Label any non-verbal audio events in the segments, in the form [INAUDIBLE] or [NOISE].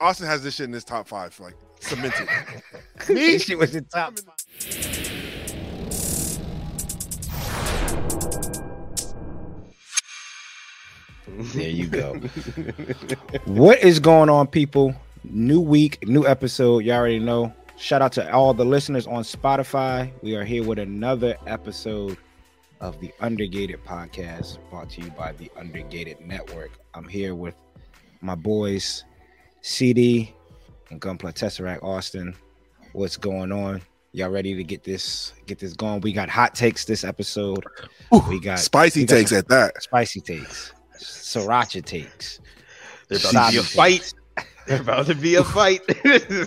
Austin has this shit in his top five, like cemented. [LAUGHS] Me, shit was the top. There you go. [LAUGHS] what is going on, people? New week, new episode. You already know. Shout out to all the listeners on Spotify. We are here with another episode of the Undergated podcast brought to you by the Undergated Network. I'm here with my boys, CD and Gunpla Tesseract Austin. What's going on? Y'all ready to get this get this going? We got hot takes this episode. Ooh, We got spicy we got takes at that. spicy takes, sriracha takes. There's about to be a fight. takes. [LAUGHS] There's about to be a fight.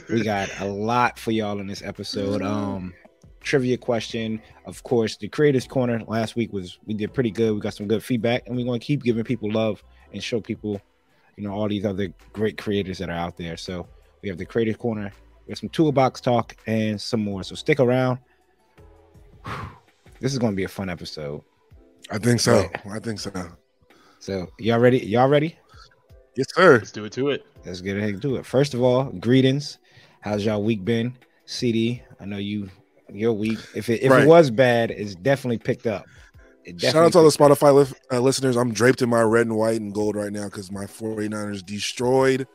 We got a lot for y'all in this episode. Um, trivia question, of course. The creators corner last week was we did pretty good. We got some good feedback, and we're gonna keep giving people love and show people, you know, all these other great creators that are out there. So we have the creators corner. We have some toolbox talk and some more. So stick around. This is gonna be a fun episode. I think so. Right. I think so. So y'all ready? Y'all ready? Yes, sir. Let's do it to it. Let's get ahead and do it. First of all, greetings. How's y'all week been? CD, I know you your week. If it if Right. it was bad, it's definitely picked up. It Shout out to all the Spotify li- uh, listeners. I'm draped in my red and white and gold right now because my 49ers destroyed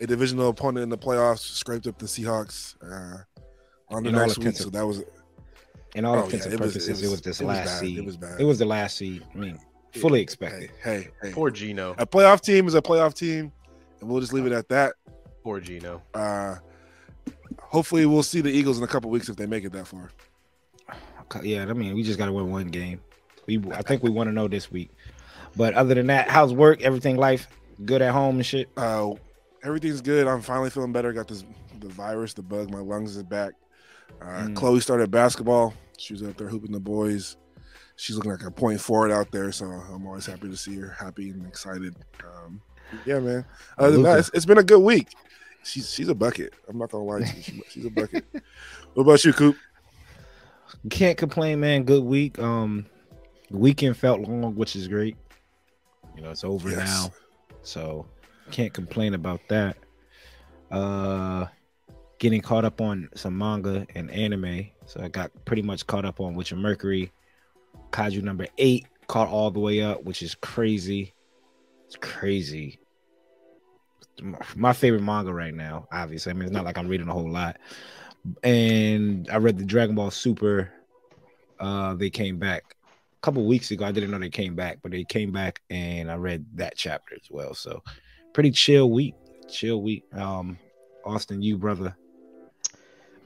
a divisional opponent in the playoffs, scraped up the Seahawks uh, on the In all next week. So that was in all oh, intents yeah, and it was- purposes, it it was, was- this it last bad. seed. It was bad. It was the last seed. I mean, fully expected. hey, hey, hey. Poor Geno. A playoff team is a playoff team, and we'll just leave it at that. Poor Geno. Uh, hopefully, we'll see the Eagles in a couple weeks if they make it that far. Yeah, I mean, we just got to win one game. We I think we want to know this week. But other than that, how's work? Everything, life, good at home and shit. Uh, everything's good. I'm finally feeling better. Got this the virus, the bug. My lungs is back. Uh, Mm. Chloe started basketball. She was out there hooping the boys. She's looking like a point forward out there, so I'm always happy to see her happy and excited. Um, yeah, man. Other than that, it's, it's been a good week. She's she's a bucket. I'm not gonna lie to you. She- she's a bucket. [LAUGHS] what about you, Coop? Can't complain, man. Good week. Um, the weekend felt long, which is great. You know, it's over Yes. now, so can't complain about that. Uh, getting caught up on some manga and anime, so I got pretty much caught up on Witch from Mercury, Kaiju number eight, caught all the way up, which is crazy. It's crazy. My favorite manga right now, obviously. I mean, it's not like I'm reading a whole lot, and I read the Dragon Ball Super. Uh, they came back couple weeks ago. I didn't know they came back, but they came back, and I read that chapter as well. So, pretty chill week. Chill week. Um, Austin, you brother.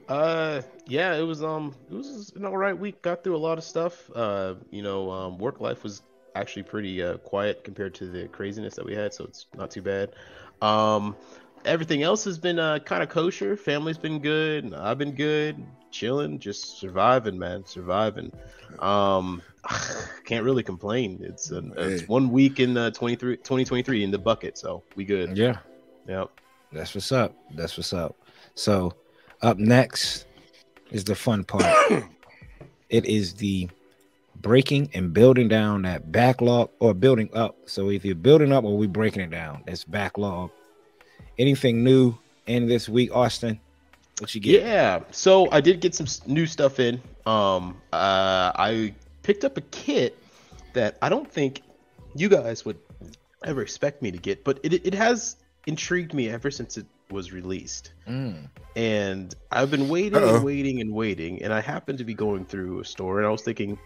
Uh, yeah, it was um, it was an all right week. Got through a lot of stuff. Uh, you know, um, work life was actually pretty uh, quiet compared to the craziness that we had, so it's not too bad. Um, everything else has been uh kind of kosher. Family's been good. I've been good, chilling, just surviving, man, surviving. Um, [SIGHS] can't really complain. It's an, it's one week in uh, 23, 2023 in the bucket, so we good. Yeah, Yep. that's what's up. That's what's up. So, up next is the fun part. [COUGHS] it is the breaking and building down that backlog or building up. So if you're building up or we breaking it down, that's backlog. Anything new in this week, Austin? What you get? Yeah. So I did get some new stuff in. Um, uh, I picked up a kit that I don't think you guys would ever expect me to get, but it it has intrigued me ever since it was released. Mm. And I've been waiting Uh-oh. and waiting and waiting, and I happened to be going through a store, and I was thinking,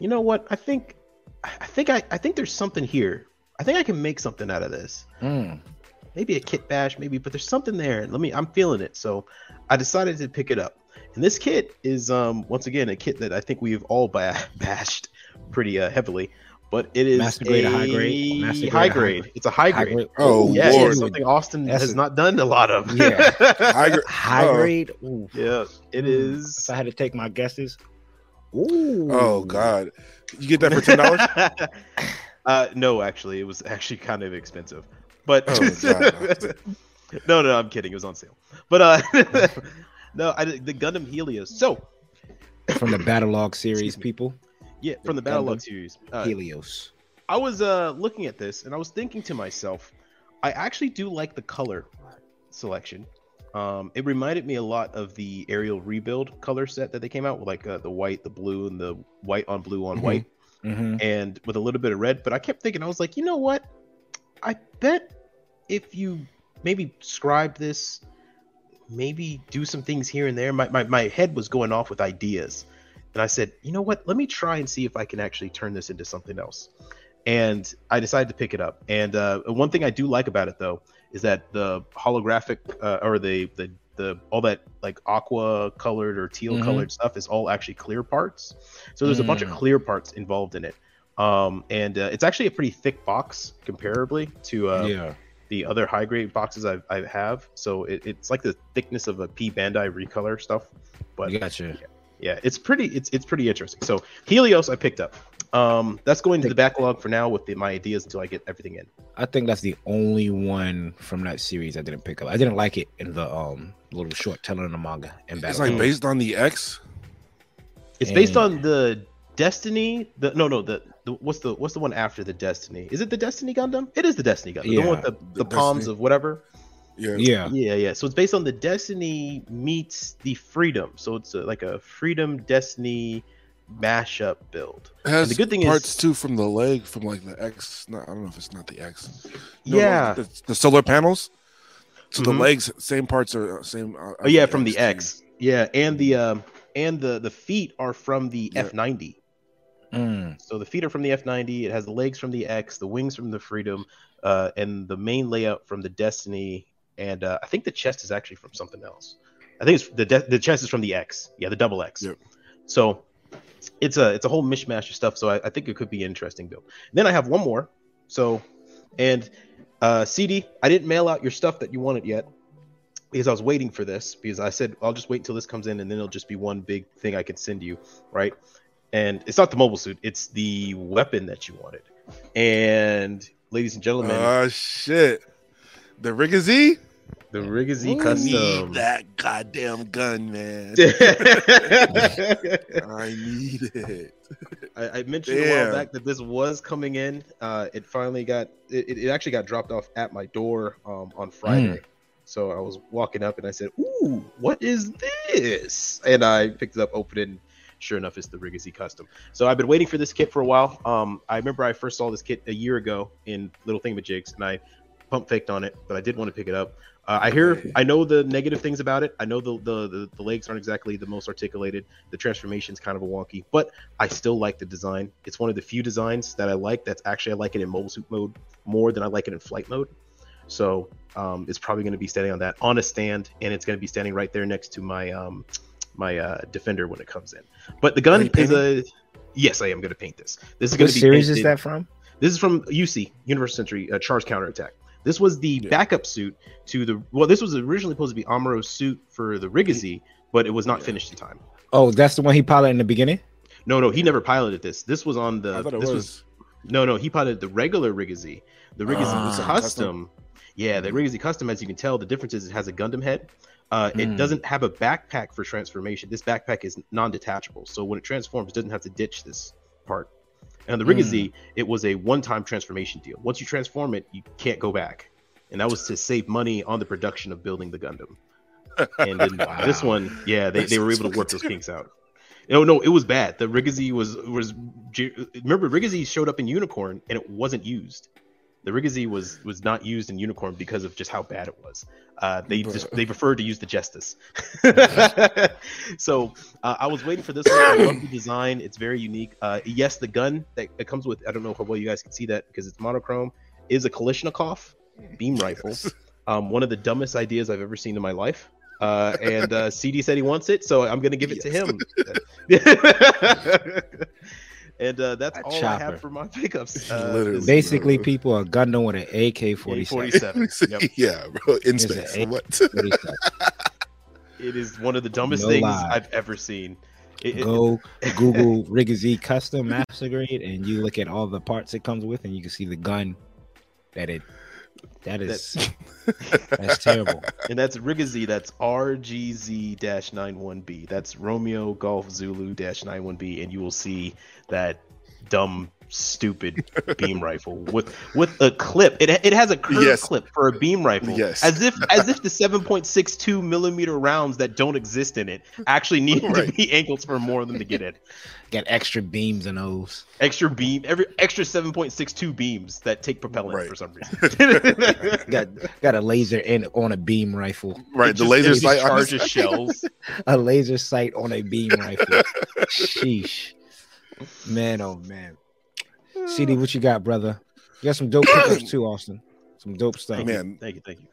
you know what? I think, I think I, I think there's something here. I think I can make something out of this Mm. Maybe a kit bash, maybe, but there's something there. Let me, I'm feeling it. So I decided to pick it up. And this kit is, um, once again, a kit that I think we've all ba- [LAUGHS] bashed pretty uh, heavily, but it is Master grade a high grade? Master grade or high high grade. grade? It's a high High grade. grade. Oh, Yeah, Lord. it's something Austin That's has a- not done a lot of. Yeah. [LAUGHS] I agree. High Oh. grade. Ooh. yeah, it Mm. If I had to take my guesses. Ooh. Oh God, you get that for ten dollars? [LAUGHS] uh, no, actually, it was actually kind of expensive. But Oh, [LAUGHS] God. no, no, I'm kidding. It was on sale. But uh, [LAUGHS] no, I the Gundam Helios. So From the Battlogue [LAUGHS] series, people. yeah, from the Gundam Battlogue series. Uh, Helios. I was uh looking at this and I was thinking to myself, I actually do like the color selection. Um, it reminded me a lot of the Aerial rebuild color set that they came out with, like uh, the white, the blue, and the white on blue on Mhm. white, Mhm. and with a little bit of red. But I kept thinking, I was like, you know what? I bet if you maybe scribe this, maybe do some things here and there. My, my, my head was going off with ideas. And I said, you know what? Let me try and see if I can actually turn this into something else. And I decided to pick it up. And uh, one thing I do like about it, though, is that the holographic uh, or the, the the all that like aqua colored or teal colored stuff is all actually clear parts. So there's a bunch of Mm. clear parts involved in it. Um, and uh, it's actually a pretty thick box comparably to uh, yeah. The other high grade boxes I've, I have. So it, it's like the thickness of a P Bandai recolor stuff. But Gotcha. yeah, it's pretty it's it's pretty interesting. So Helios I picked up. Um, that's going to the backlog for now with the, my ideas until I get everything in. I think that's the only one from that series I didn't pick up. I didn't like it in the um little short telling the manga and It's like based on the X. It's based on the Destiny. The no no the, the what's the what's the one after the Destiny? Is it the Destiny Gundam? It is the Destiny Gundam. The one Yeah, with the, the the palms Destiny. of whatever. Yeah. yeah. Yeah, yeah. So it's based on the Destiny meets the Freedom. So it's a, like a Freedom Destiny mashup build. It has the good thing parts is- too from the leg, from like the X. Not, I don't know if it's not the X. No, yeah. the, the solar panels. So the Mhm. legs, same parts are uh, same. Uh, Oh yeah, from the too. X. Yeah, and the um and the the feet are from the Yeah. F90. Mm. So the feet are from the F90. It has the legs from the X, the wings from the Freedom, uh, and the main layout from the Destiny. And uh, I think the chest is actually from something else. I think it's the de- the chest is from the X. Yeah, the double X. Yep. So it's a it's a whole mishmash of stuff. So I, I think it could be interesting build. then I have one more. So and uh, CD, I didn't mail out your stuff that you wanted yet because I was waiting for this because I said I'll just wait until this comes in and then it'll just be one big thing I can send you, right? And it's not the mobile suit; it's the weapon that you wanted. And ladies and gentlemen, Oh shit! The Re-GZ. the Re-GZ I custom. need that goddamn gun, man. [LAUGHS] I need it. I, I mentioned a while back that this was coming in. Uh, it finally got it, it actually got dropped off at my door um, on Friday. So I was walking up and I said, "Ooh, what is this?" And I picked it up, opened it, and sure enough, it's the Re-GZ custom. So I've been waiting for this kit for a while. Um, I remember I first saw this kit a year ago in Little Thingamajigs, and I pump faked on it, but I did want to pick it up. Uh, I hear, I know the negative things about it. I know the, the the the legs aren't exactly the most articulated. The transformation's kind of a wonky, but I still like the design. It's one of the few designs that I like. That's actually I like it in mobile suit mode more than I like it in flight mode. So um, it's probably going to be standing on that on a stand, and it's going to be standing right there next to my um, my uh, defender when it comes in. But the gun is a yes, I am going to paint this. This is going to be series is that from? this is from UC Universal Century uh, Char's Counterattack. This was the Yeah. backup suit to the well. This was originally supposed to be Amuro's suit for the Re-GZ, but it was not Yeah. finished in time. Oh, that's the one he piloted in the beginning. No, no, he never piloted this. This was on the. I thought it this was. no, no, he piloted the regular Re-GZ. The Re-GZ Ah. custom. Yeah, the Re-GZ custom, as you can tell, the difference is it has a Gundam head. Uh, It Mm. doesn't have a backpack for transformation. This backpack is non-detachable, so when it transforms, it doesn't have to ditch this part. And on the Mm. It was a one-time transformation deal. Once you transform it, you can't go back, and that was to save money on the production of building the Gundam. And then [LAUGHS] Wow. this one, yeah, they, they were able to work those kinks out. No, no, it was bad. The Re-GZ was was remember Re-GZ showed up in Unicorn and it wasn't used. The Re-GZ was was not used in Unicorn because of just how bad it was. Uh, they just they preferred to use the Jesta. [LAUGHS] so uh, I was waiting for this one. I love the design; it's very unique. Uh, yes, the gun that it comes with I don't know how well you guys can see that because it's monochrome is a Kalashnikov beam rifle. Um, one of the dumbest ideas I've ever seen in my life. Uh, and uh, CD said he wants it, so I'm gonna give it to him. [LAUGHS] [LAUGHS] and uh, that's A all I have for my pickups. [LAUGHS] Uh, Literally. this- Basically, people are Gundam with an AK forty seven. [LAUGHS] Yep. yeah, bro. In space. What? [LAUGHS] It is one of the dumbest No things lie. I've ever seen. It- it- Go Google Re-GZ custom master grade, and you look at all the parts it comes with, and you can see the gun that it. That is [LAUGHS] that's terrible. and that's Re-GZ. That's RGZ-91B. That's Romeo Golf Zulu-91B, and you will see that dumb stupid beam rifle with with a clip. It it has a curved Yes. clip for a beam rifle. Yes. As if [LAUGHS] as if the 7.62 millimeter rounds that don't exist in it actually need to be angles for more of them to get in. Got extra beams in those. Extra beam, every extra 7.62 beams that take propellant Right. for some reason. [LAUGHS] Got got a laser in on a beam rifle. Right, It the just- laser sight. on charges [LAUGHS] this- shells. A laser sight on a beam rifle. Sheesh. Man, oh man. CD, what you got, brother? You got some dope pickups [CLEARS THROAT] too, Austin. Some dope stuff. Thank you, Man. thank you, thank you.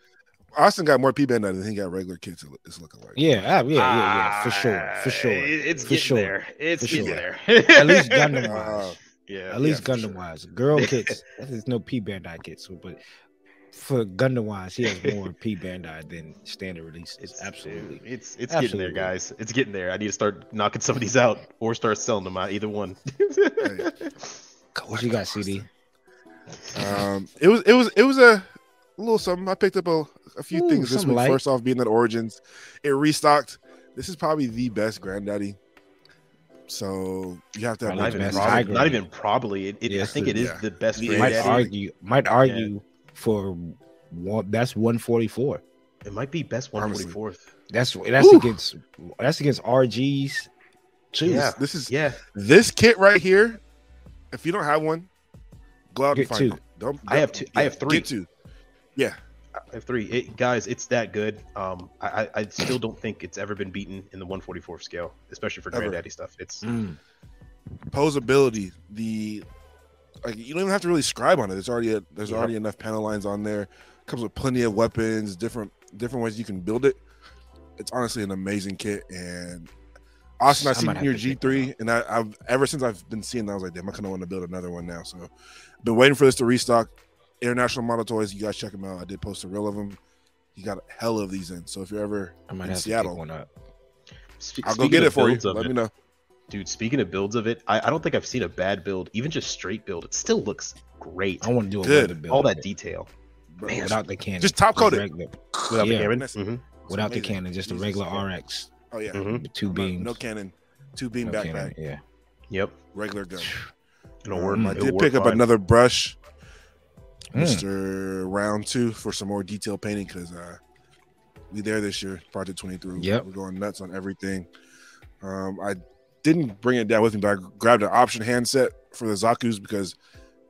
Austin got more P band than he got regular kids. It's looking like. Yeah, ah, yeah, yeah, yeah, for sure, for Ah, sure. It's For getting sure. there. It's For getting sure. there. At least Gundam [LAUGHS] Uh, wise. Yeah. At least for Gundam sure. wise. Girl [LAUGHS] kids. there's no P Bandai kits, but for Gundam wise, he has more [LAUGHS] P Bandai than standard release. It's absolutely. It's it's getting there, guys. It's getting there. I need to start knocking some of these out or start selling them out. Either one. What you got, CD? Um, it was it was it was a little something. I picked up a, a few Ooh, things this something week. light. First off, being that Origins, it restocked. This is probably the best Granddaddy. So you have to have Probably not, even best probably, hybrid. not even probably. It, it, I Yes, think it is yeah. the best The- Might argue, might argue for one. That's one forty four. It might be best Honestly. 144th. That's that's Woo. against that's against RGs too. Yeah. This is Yeah. this kit right here. If you don't have one, go out Get and find two. it. Don't, I have two- I have three. Get two. Yeah, I have three. It, guys, it's that good. Um, I, I I still don't think it's ever been beaten in the 144th scale, especially for Ever. granddaddy stuff. It's Mm. posability. The like you don't even have to really scribe on it. There's already a, there's Yep. already enough panel lines on there. Comes with plenty of weapons, different different ways you can build it. It's honestly an amazing kit. And Austin, I I seen your G three, and I, I've ever since I've been seeing that, I was like, damn, I kind of want to build another one now. So, been waiting for this to restock. International Model Toys, you guys check them out. I did post a reel of them. You got a hell of these in. So if you're ever I might in have Seattle, to pick one up. Spe- I'll go get it for you. Let it- me know. dude. Speaking of builds of it, I, I don't think I've seen a bad build, even just straight build. It still looks great. I want to do a Good. weather build. All that detail Bro, Man, without the cannon. Just top coat it. without Yeah. the cannon. That's- Mhm. it's without the cannon, just a Jesus. regular Yeah. RX. Oh yeah, Mhm. with two No- beams. no cannon, two beam no backpack, cannon, Yeah. Yep, regular gun. [SIGHS] it'll Mm. work. I It'll did pick up fine. another brush, Mm. Mr. Round Two, for some more detail painting because uh, we there this year, Project Twenty Three. Yep. we're going nuts on everything. Um, I didn't bring it down with me, but I grabbed an option handset for the Zaku's because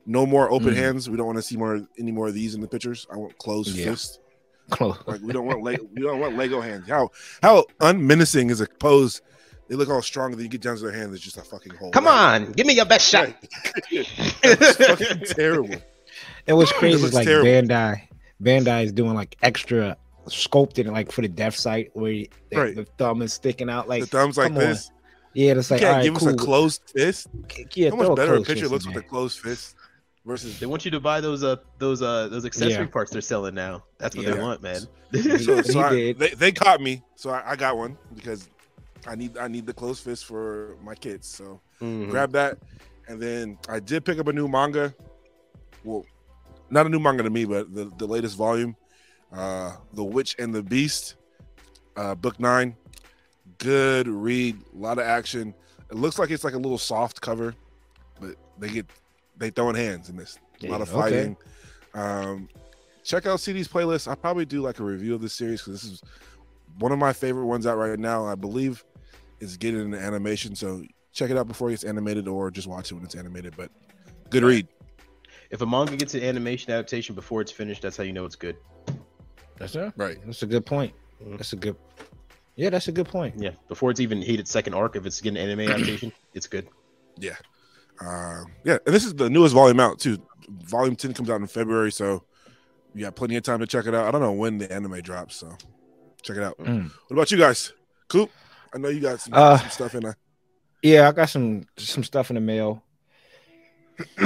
no more open Mm. hands. We don't want to see more any more of these in the pictures. I want closed Yeah. fist. Close. Like we don't want Lego, we don't want Lego hands. How how unmenacing is a pose? They look all strong, and then you get down to their hand, it's just a fucking hole. Come on, give me your best shot. [LAUGHS] it's fucking terrible. And what's crazy is like terrible. Bandai, Bandai is doing like extra sculpted like for the Death Scythe where you, the, Right. the thumb is sticking out. Like the thumbs like come on. this. yeah, it's You like can't all right, give cool. us a closed fist. yeah, How much better a picture looks with a closed fist versus They want you to buy those uh those uh those accessory Yeah. parts they're selling now. That's what they want, man. so, [LAUGHS] so I- they, they caught me, so I, I got one because I need I need the closed fist for my kids. So Mhm. grab that, and then I did pick up a new manga. Well, not a new manga to me, but the, the latest volume, uh, "The Witch and the Beast," uh, book nine. Good read, a lot of action. It looks like it's like a little soft cover, but they get they throwing hands in this. A lot Yeah, of okay. fighting. Um, check out CD's playlist. I'll probably do like a review of this series because this is one of my favorite ones out right now. I believe it's getting an animation, so check it out before it gets animated, or just watch it when it's animated. But good read. If a manga gets an animation adaptation before it's finished, that's how you know it's good. That's it. Right. That's a good point. Mhm. That's a good. Yeah, that's a good point. Yeah, before it's even hit its second arc, if it's getting an anime adaptation, it's good. Uh, yeah, and this is the newest volume out too. Volume ten comes out in February, so you got plenty of time to check it out. I don't know when the anime drops, so check it out. Mm. What about you guys? Coop, I know you got some, Uh, some stuff in there. Yeah, I got some some stuff in the mail. [COUGHS]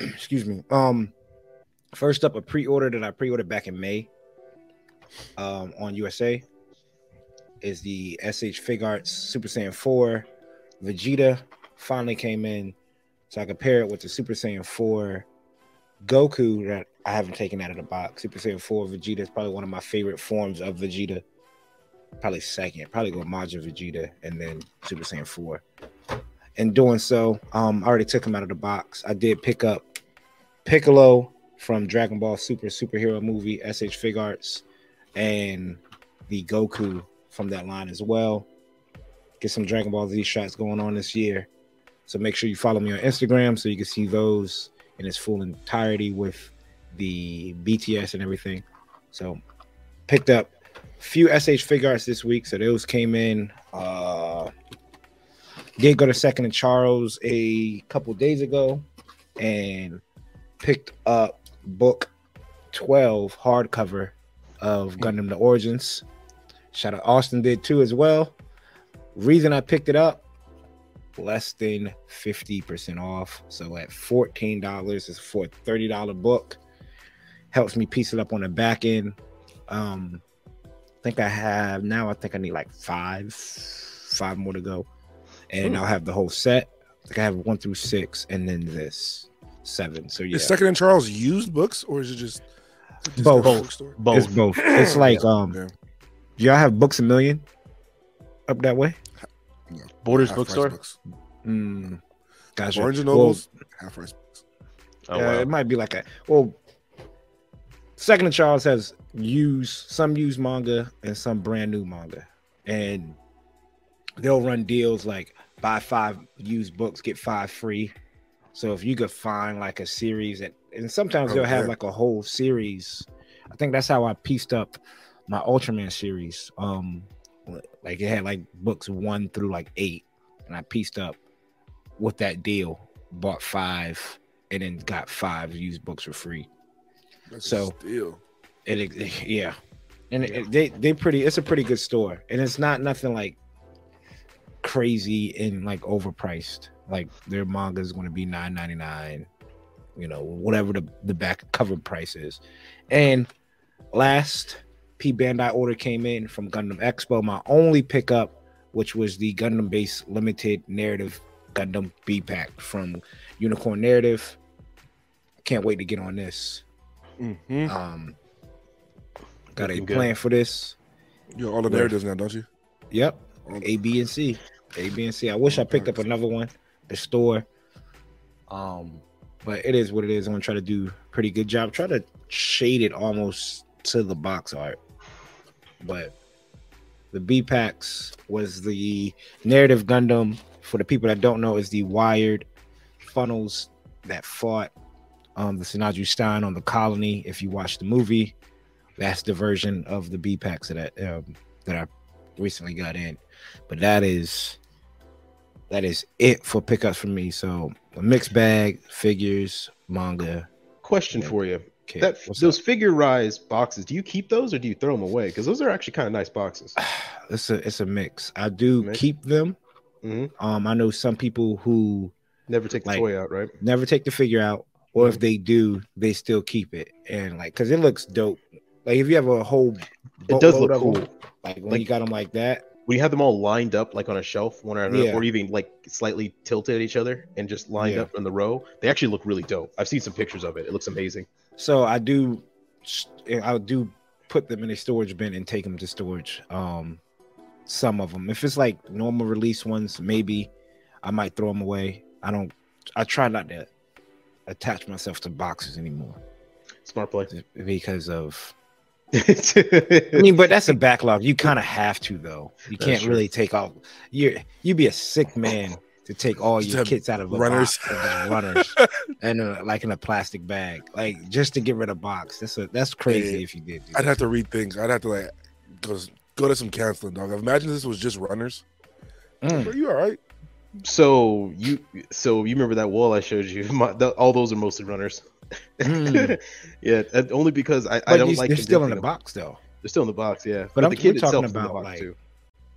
Excuse me. Um, first up, a pre-order that I pre-ordered back in May. Um, on USA is the SH Figuarts Super Saiyan 4 Vegeta finally came in, so I could pair it with the Super Saiyan 4 Goku that I haven't taken out of the box. Super Saiyan 4 Vegeta is probably one of my favorite forms of Vegeta. Probably second, probably go Majin Vegeta and then Super Saiyan 4 in doing so, um, I already took him out of the box. I did pick up Piccolo from Dragon Ball Super superhero movie SH Figuarts and the Goku from that line as well. Get some Dragon Ball Z shots going on this year. So make sure you follow me on Instagram so you can see those in its full entirety with the BTS and everything. So picked up a few SH Figuarts this week. So those came in. Uh did go to Second and Charles a couple days ago and picked up book 12 hardcover of Gundam the Origins. Shout out Austin did too as well. Reason I picked it up less than 50% off. So at $14 is for a $30 book. Helps me piece it up on the back end. Um I think I have now I think I need like five, five more to go. And Ooh. I'll have the whole set. I think I have one through six and then this seven. So yeah. Is Second and Charles used books or is it just, just Both. a bookstore? Both. It's both. It's like um Yeah. y'all have Books-A-Million up that way? Borders Half price bookstore. books. Mm, gotcha. Barnes and Well, half price books. Oh, yeah, wow. it might be like a well. Second and Charles has used some used manga and some brand new manga, and they'll run deals like buy five used books get five free. So if you could find like a series, that, and sometimes they'll have like a whole series. I think that's how I pieced up my Ultraman series. Um, like it had like books one through like eight, and I pieced up with that deal. Bought five and then got five used books for free. That's So- steal. And it, yeah, and it, they they pretty. It's a pretty good store, and it's not nothing like crazy and like overpriced. Like their manga is going to be nine ninety nine, you know, whatever the the back cover price is. And last P Bandai order came in from Gundam Expo. My only pickup, which was the Gundam base limited narrative Gundam B pack from Unicorn Narrative. Can't wait to get on this. Mhm. Um, got a Looking good. plan for this. You're all the Where- narratives now, don't you? Yep, All- A, B, and C. A, B, and C. I wish I picked up another one, the store. Um, but it is what it is. I'm gonna try to do pretty good job. Try to shade it almost to the box art. But the B packs was the narrative Gundam. For the people that don't know, is the wired funnels that fought um the Sinanju Stein on the colony. If you watch the movie, that's the version of the B packs that um, that I recently got in. But that is that is it for pickups for me. So a mixed bag, figures, manga. Question for you. Okay, That those up? Figure-rise boxes, do you keep those or do you throw them away? Because those are actually kind of nice boxes. [SIGHS] it's a it's a mix. I do Mix? keep them. Mhm. Um, I know some people who Never take the Like- toy out, right? never take the figure out, or if they do, they still keep it and like because it looks dope. Like if you have a whole, It does look cool. them, like when Like- you got them like that. When you have them all lined up like on a shelf, one or another, Yeah. or even like slightly tilted at each other and just lined Yeah. up in the row, they actually look really dope. I've seen some pictures of it. It looks amazing. So I do, I do put them in a storage bin and take them to storage. Um, some of them, if it's like normal release ones, maybe I might throw them away. I don't. I try not to attach myself to boxes anymore Smart play. because of. [LAUGHS] I mean, but that's a backlog. You kind of have to though. You That's can't true. really take off. You you be a sick man to take all Just your kits out of a runners. box, and [LAUGHS] runners, and uh, like in a plastic bag, like just to get rid of box. That's a that's crazy Yeah. if you did. do I'd have to read things. I'd have to like go, go to some counseling, dog. Imagine this was just runners. Mm. Are you all right? so you, so you remember that wall I showed you? [LAUGHS] My, the, all those are mostly runners. Mm. [LAUGHS] yeah, only because I, I don't these- like they're still in the box though. They're still in the box, yeah. But I'm- the kid we're talking itself is in the about, box like, too.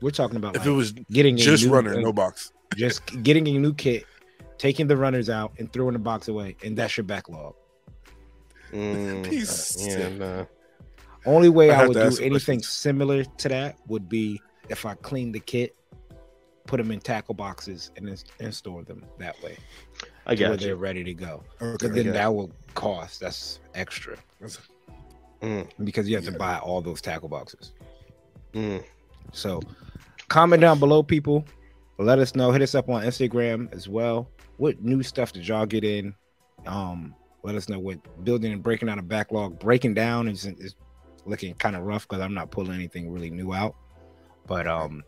We're talking about If like, it was getting a just new, runner, uh, no box. Just getting a new kit, taking the runners out and throwing the box away, and that's your backlog. Mm, Piece uh, yeah, nah. Only way I I, would do anything questions. similar to that would be if I clean the kit, put them in tackle boxes, and then and store them that way I to where got they're ready to go. Okay. Then that will cost. That's extra That's- Mm, because you have Yeah. to buy all those tackle boxes. mm. So comment down below, people. Let us know. Hit us up on Instagram as well. What new stuff did y'all get in? Um, let us know what building and breaking down a backlog. Breaking down is, is looking kind of rough because I'm not pulling anything really new out. But um,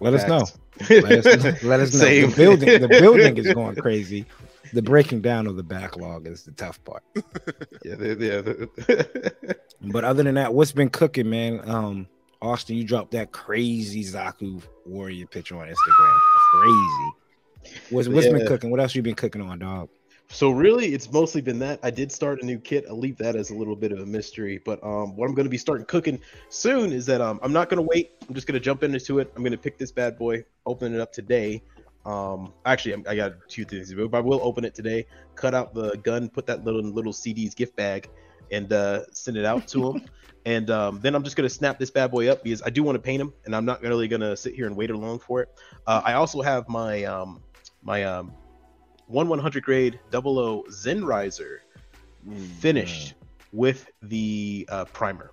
let us know. Let us, let us [LAUGHS] know. The building, the building is going crazy. The breaking down of the backlog is the tough part. [LAUGHS] yeah, yeah. [LAUGHS] But other than that, what's been cooking, man? Um, Austin, you dropped that crazy Zaku Warrior picture on Instagram. Crazy. What's what's been cooking? What else you been cooking on, dog? So really, it's mostly been that. I did start a new kit. I'll leave that as a little bit of a mystery. But um, what I'm going to be starting cooking soon is that um, I'm not going to wait. I'm just going to jump into it. I'm going to pick this bad boy, open it up today. Um, actually, I'm- I got two things to do, but I will open it today. Cut out the gun, put that little little CD's gift bag, and uh, send it out to him. [LAUGHS] and um, then I'm just going to snap this bad boy up because I do want to paint him, and I'm not really going to sit here and wait along for it. Uh, I also have my um, my um, one 100 grade 00 XN Raiser finished with the uh, primer.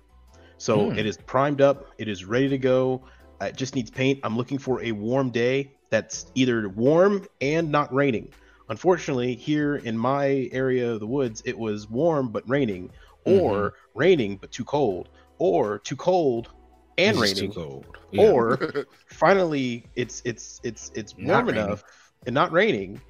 So Hmm. it is primed up, it is ready to go. It just needs paint. I'm looking for a warm day that's either warm and not raining. Unfortunately, here in my area of the woods, it was warm but raining, or raining but too cold, or too cold and It's raining, too cold. [LAUGHS] Yeah. or [LAUGHS] finally it's it's it's it's warm enough and not raining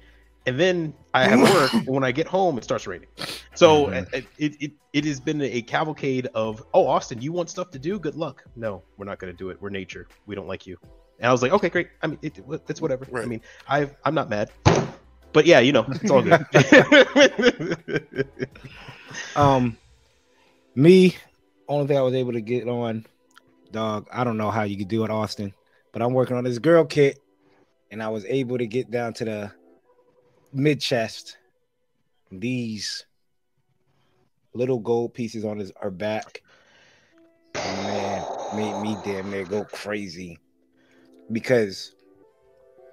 and then i have [LAUGHS] work and when i get home it starts raining. So Mhm. it, it, it it has been a cavalcade of oh austin you want stuff to do? Good luck. No we're not going to do it. We're nature. We don't like you. And i was like okay great. I mean it, it's whatever. I mean i i'm not mad. But yeah you know it's all good. Um, me, only thing I was able to get on, dog. I don't know how you could do it, Austin, but I'm working on this girl kit, and I was able to get down to the mid chest. These little gold pieces on his her back, man, made me damn near go crazy because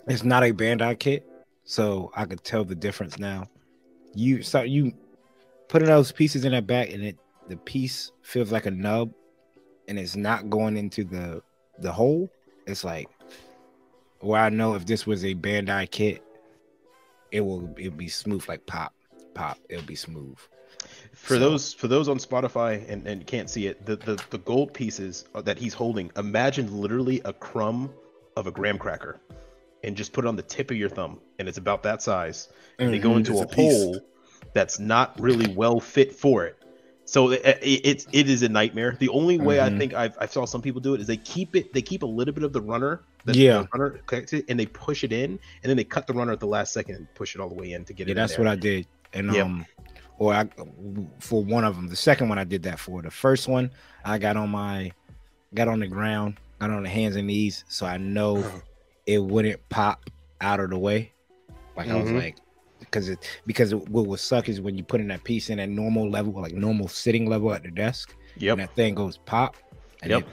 it's not a Bandai kit, so I could tell the difference now. You so you putting those pieces in that back and it the piece feels like a nub and it's not going into the the hole it's like where i know if this was a bandai kit it will it'll be smooth like pop pop it'll be smooth For So- those for those on Spotify and, and can't see it, the, the the gold pieces that he's holding, imagine literally a crumb of a graham cracker, and just put it on the tip of your thumb, and it's about that size, and they go Mhm. into It's a, a hole that's not really well fit for it. So it, it, it's it is a nightmare. The only way I Mhm. think I've, I saw some people do it is they keep it they keep a little bit of the runner, the, Yeah. the runner connected, and they push it in, and then they cut the runner at the last second and push it all the way in to get it. yeah it. that's what i did and Yeah. um or i for one of them the second one i did that for the first one i got on my got on the ground got on the hands and knees so i know it wouldn't pop out of the way. Like I was Mhm. like, because it because it, what would suck is when you put in that piece in at normal level, like normal sitting level at the desk, Yep. and that thing goes pop, and Yep. it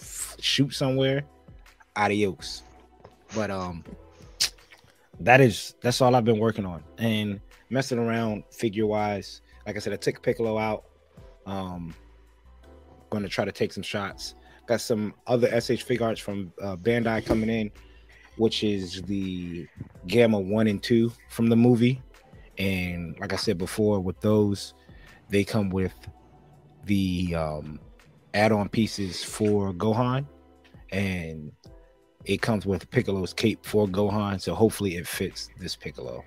f- shoot somewhere. Adios. But um, that is that's all I've been working on and messing around figure wise. Like I said, I took Piccolo out. Um, going to try to take some shots. Got some other SH Figuarts from uh, Bandai coming in, which is the Gamma one and two from the movie. And like I said before, with those, they come with the um, add-on pieces for Gohan, and it comes with Piccolo's cape for Gohan. So hopefully it fits this Piccolo.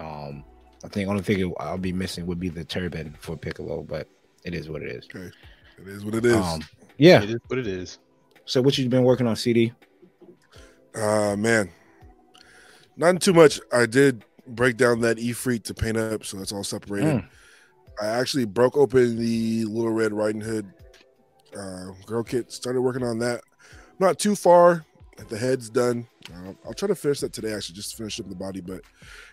Um, I think only thing I'll be missing would be the turban for Piccolo, but it is what it is. It is what it is. Um, yeah. It is what it is. So what you've been working on, CD? Uh man, not too much. I did break down that Efreet to paint up, so that's all separated. Mm. I actually broke open the Little Red Riding Hood uh, girl kit. Started working on that. Not too far. The head's done. Uh, I'll try to finish that today. Actually, just finish up the body, but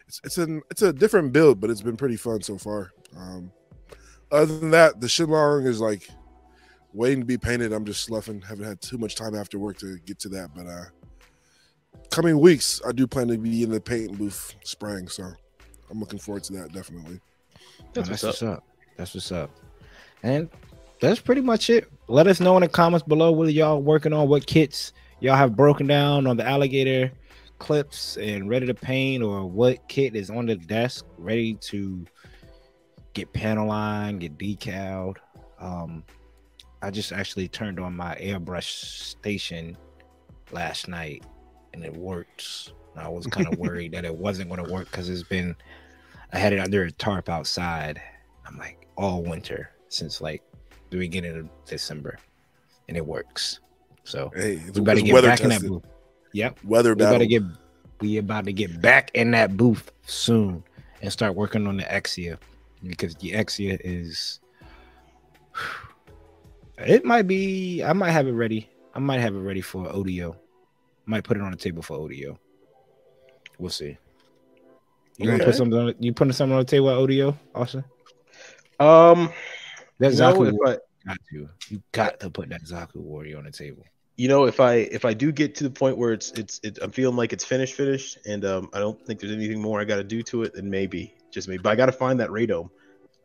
it's it's an it's a different build, but it's been pretty fun so far. Um, other than that, the Shenlong is like waiting to be painted. I'm just sloughing. Haven't had too much time after work to get to that, but uh, coming weeks, I do plan to be in the paint booth spraying. So I'm looking forward to that definitely. That's Oh, what's that's up. what's up. That's what's up. And that's pretty much it. Let us know in the comments below what y'all working on, what kits y'all have broken down on the alligator clips and ready to paint, or what kit is on the desk ready to get panel line, get decaled. Um, I just actually turned on my airbrush station last night and it worked. I was [LAUGHS] kind of worried that it wasn't going to work because it's been I had it under a tarp outside. I'm like all winter since like the beginning of December, and it works. So Hey, we better get back in that booth. Yep, Weather we battle. better get we about to get back in that booth soon and start working on the Exia because the Exia is [SIGHS] it might be I might have it ready. I might have it ready for ODO. Might put it on the table for ODO. We'll see. You gonna put something on you putting something on the table at ODO, Austin? Um, That Zaku if I, got to. You got to put that Zaku warrior on the table. you know, if I if I do get to the point where it's it's it, I'm feeling like it's finished, finished, and um, I don't think there's anything more I got to do to it, then maybe just maybe. But I got to find that radome.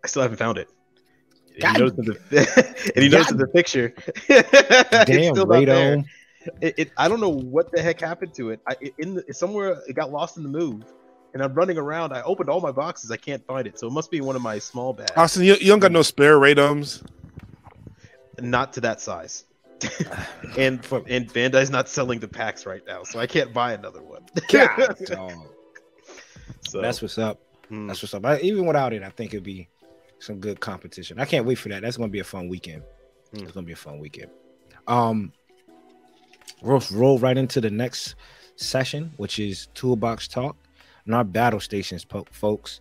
I still haven't found it. And God- you notice the [LAUGHS] and you notice in God- the picture. [LAUGHS] Damn. Radome. It, it I don't know what the heck happened to it. I it, in the, somewhere it got lost in the move, and I'm running around. I opened all my boxes. I can't find it, so it must be one of my small bags. Austin, you, you don't got no spare radomes. Not to that size. [LAUGHS] and and Bandai's not selling the packs right now, so I can't buy another one. God, [LAUGHS] dog. so That's what's up. hmm. That's what's up. I, even without it, I think it'd be some good competition. I can't wait for that. That's gonna be a fun weekend. Mm. It's gonna be a fun weekend. Um, we'll roll right into the next session, which is toolbox talk and our battle stations, folks.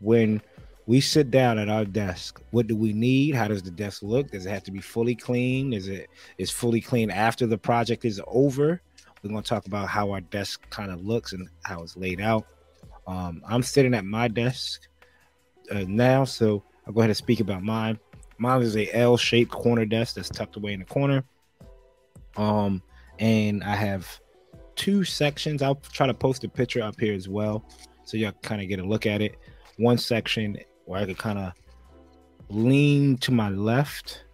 When we sit down at our desk, what do we need? How does the desk look? Does it have to be fully clean? Is it is fully clean after the project is over? We're gonna talk about how our desk kind of looks and how it's laid out. Um, I'm sitting at my desk uh, now, so I'll go ahead and speak about mine. Mine is a L-shaped corner desk that's tucked away in the corner. Um, and I have two sections. I'll try to post a picture up here as well, so y'all kind of get a look at it. One section where I could kind of lean to my left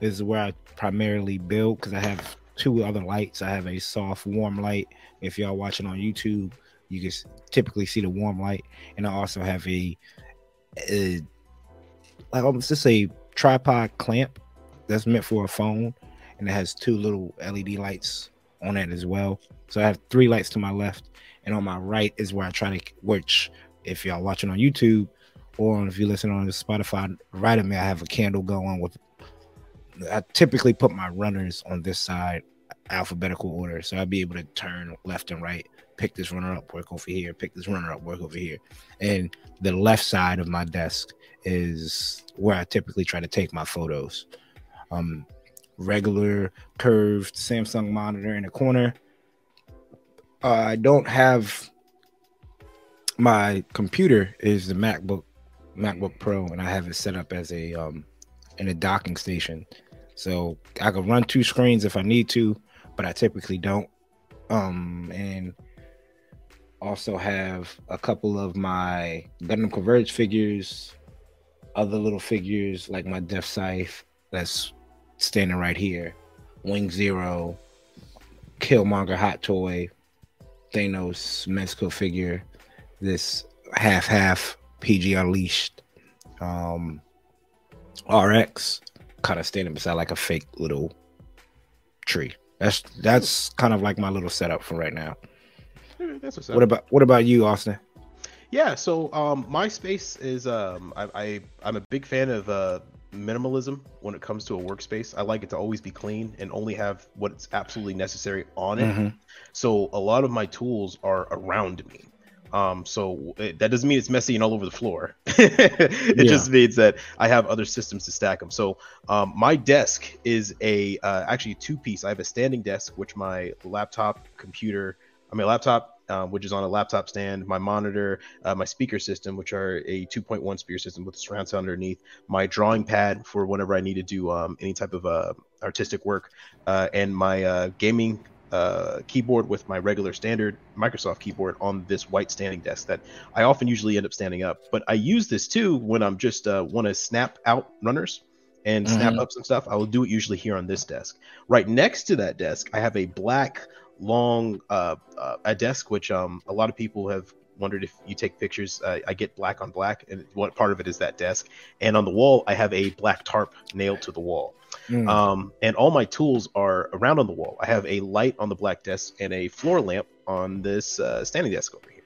is where I primarily build because I have two other lights. I have a soft, warm light. If y'all watching on YouTube, you can typically see the warm light, and I also have a, a like almost just a tripod clamp that's meant for a phone, and it has two little LED lights on it as well. So I have three lights to my left, and on my right is where I try to which if y'all watching on YouTube or if you listen on Spotify, right of me I have a candle going with. I typically put my runners on this side alphabetical order, so I'd be able to turn left and right, pick this runner up, work over here, pick this runner up, work over here, and the left side of my desk is where I typically try to take my photos. Um, regular curved Samsung monitor in the corner. Uh, I don't have my computer is the MacBook MacBook Pro, and I have it set up as a um in a docking station, so I can run two screens if I need to, but I typically don't. Um, and also have a couple of my Gundam Converge figures, other little figures like my Death Scythe that's standing right here, Wing Zero, Killmonger Hot Toy, Thanos Mezco figure, this half half PG Unleashed, um, RX, kind of standing beside like a fake little tree. That's that's kind of like my little setup for right now. That's what's up. What about what about you, Austin? Yeah, so um, my space is um, I, I I'm a big fan of uh, minimalism when it comes to a workspace. I like it to always be clean and only have what's absolutely necessary on it. Mhm. So a lot of my tools are around me. Um, so it, that doesn't mean it's messy and all over the floor. [LAUGHS] it Yeah. just means that I have other systems to stack them. So um, my desk is a uh, actually a two piece. I have a standing desk, which my laptop computer, I mean laptop, um, which is on a laptop stand, my monitor, uh, my speaker system, which are a 2.1 speaker system with surround sound underneath, my drawing pad for whenever I need to do um, any type of uh, artistic work, uh, and my uh, gaming uh, keyboard with my regular standard Microsoft keyboard on this white standing desk that I often usually end up standing up. But I use this too when I'm just uh, want to snap out runners and snap Mhm. up some stuff, I will do it usually here on this desk. Right next to that desk, I have a black long uh, uh, a desk which um a lot of people have wondered if you take pictures uh, i get black on black and what part of it is that desk and on the wall i have a black tarp nailed to the wall Mm. um, and all my tools are around on the wall. I have a light on the black desk and a floor lamp on this uh, standing desk over here.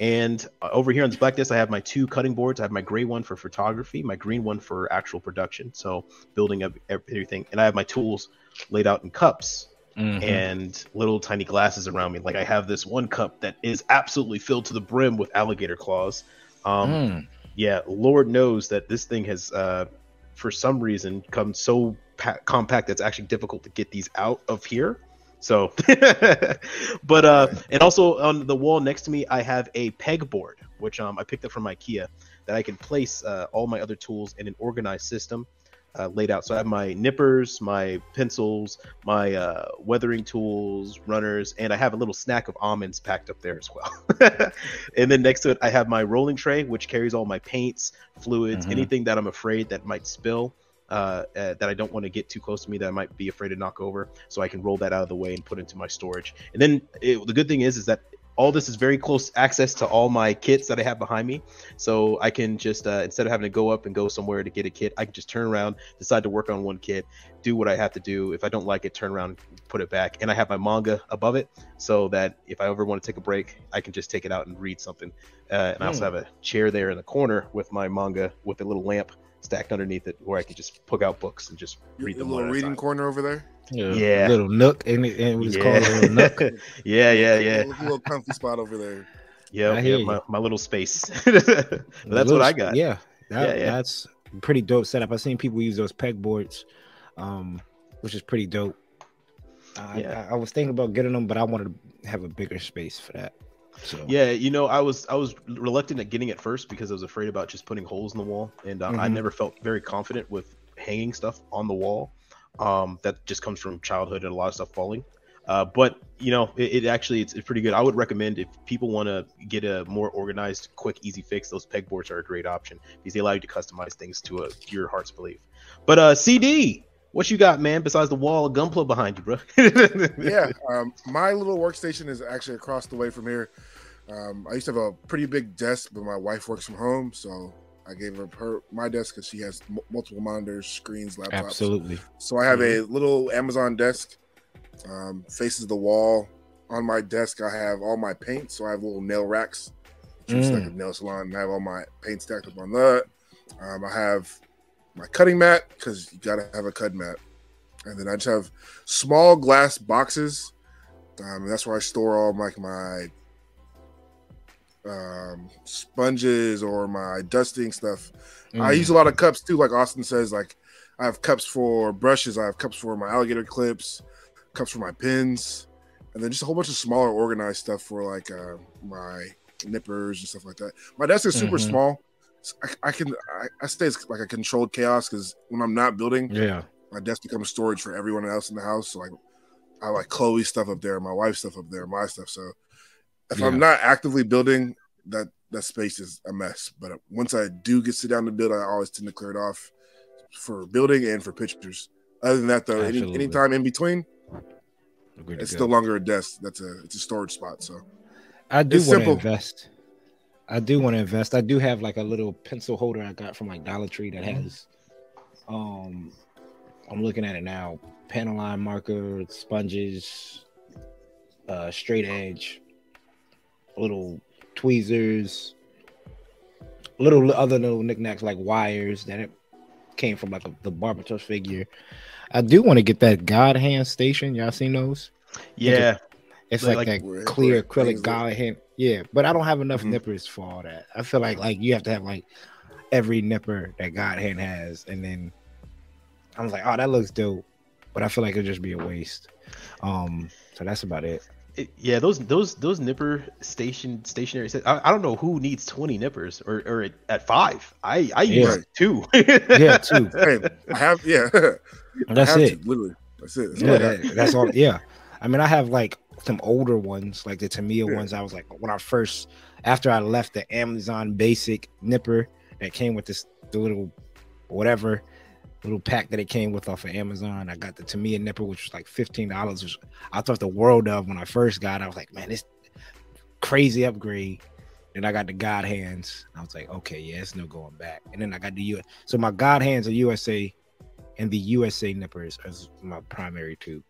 And uh, over here on this black desk, I have my two cutting boards. I have my gray one for photography, my green one for actual production, so building up everything. And I have my tools laid out in cups Mhm. and little tiny glasses around me. Like I have this one cup that is absolutely filled to the brim with alligator claws. Um, Mm. yeah, Lord knows that this thing has, uh, for some reason, come so pa- compact that's actually difficult to get these out of here. So, [LAUGHS] but uh, and also on the wall next to me, I have a pegboard, which um I picked up from IKEA, that I can place uh, all my other tools in an organized system. Uh, laid out. So I have my nippers, my pencils, my uh, weathering tools, runners, and I have a little snack of almonds packed up there as well. [LAUGHS] and then next to it, I have my rolling tray, which carries all my paints, fluids, Mhm. anything that I'm afraid that might spill, uh, uh, that I don't want to get too close to me, that I might be afraid to knock over, so I can roll that out of the way and put into my storage. And then it, the good thing is, is that all this is very close access to all my kits that I have behind me, so I can just uh, instead of having to go up and go somewhere to get a kit, I can just turn around, decide to work on one kit, do what I have to do. If I don't like it, turn around, put it back, and I have my manga above it, so that if I ever want to take a break, I can just take it out and read something. Uh, and I also Hmm. have a chair there in the corner with my manga with a little lamp stacked underneath it, where I can just pick out books and just read your them. one little reading corner over there. Yeah, Yeah. little nook, and it, and it's Yeah. called a little nook. [LAUGHS] yeah, yeah, yeah. Little, little comfy spot over there. [LAUGHS] Yeah, I hear yeah, my, my little space. [LAUGHS] but that's what I got. Yeah, that, Yeah, yeah. that's pretty dope setup. I've seen people use those pegboards, um, which is pretty dope. I, Yeah. I, I was thinking about getting them, but I wanted to have a bigger space for that. So Yeah, you know, I was I was reluctant at getting it first because I was afraid about just putting holes in the wall, and uh, I Mhm. never felt very confident with hanging stuff on the wall. Um, that just comes from childhood and a lot of stuff falling. Uh, but you know, it, it actually it's, it's pretty good. I would recommend if people want to get a more organized, quick, easy fix, those pegboards are a great option because they allow you to customize things to a, your heart's belief. But uh, CD, what you got, man? Besides the wall of gunpla behind you, bro? [LAUGHS] yeah, um, my little workstation is actually across the way from here. Um, I used to have a pretty big desk, but my wife works from home, so I gave her her my desk because she has m- multiple monitors, screens, laptops. absolutely. So I have a little Amazon desk, um, faces the wall. On my desk, I have all my paint. So I have little nail racks. Just like a nail salon, and I have all my paint stacked up on that. Um, I have my cutting mat because you gotta have a cut mat, and then I just have small glass boxes. Um, and that's where I store all my my um, sponges or my dusting stuff. I Mm. use a lot of cups too, like Austin says. Like I have cups for brushes, I have cups for my alligator clips, cups for my pins, and then just a whole bunch of smaller organized stuff for like uh, my nippers and stuff like that. My desk is super Mhm. small. I, I can I, I stay like a controlled chaos because when I'm not building, Yeah. my desk becomes storage for everyone else in the house. So like I like Chloe's stuff up there, my wife's stuff up there, my stuff. So if Yeah. I'm not actively building, that that space is a mess. But uh, once I do get sit down to build, I always tend to clear it off for building and for pictures. Other than that, though, any Absolutely. anytime in between, Agreed it's no longer a desk. That's a it's a storage spot. So I do want to simple. invest. I do want to invest. I do have like a little pencil holder I got from like Dollar Tree that Mm-hmm. has um I'm looking at it now. panel line marker, sponges, uh straight edge, little tweezers, little other little knickknacks like wires that it came from like a, the Barbatos figure. I do want to get that God hand station. Y'all seen those? yeah, It's Like- like, like- that Where- clear acrylic God hand. Yeah, but I don't have enough Mhm. nippers for all that. I feel like like you have to have like every nipper that God hand has, and then I was like, oh, that looks dope, but I feel like it'd just be a waste. Um, so that's about it. It- yeah, those those those nipper station stationary set. I, I don't know who needs twenty nippers or or at, at five. I I use Yeah. two. Yeah, [LAUGHS] too. hey, I have yeah, I That's have it. to, literally. That's it. That's Yeah, all I got. that- that's all. Yeah, I mean, I have like some older ones, like the Tamiya Yeah. ones. I was like, when I first, after I left the Amazon Basic nipper that came with this the little whatever, little pack that it came with off of Amazon. I got the Tamiya nipper, which was like fifteen dollars, which I thought the world of when I first got. it. I was like, man, this crazy upgrade. Then I got the God hands. I was like, okay, yeah, it's no going back. And then I got the U. So my God hands are USA, and the USA nippers as my primary two.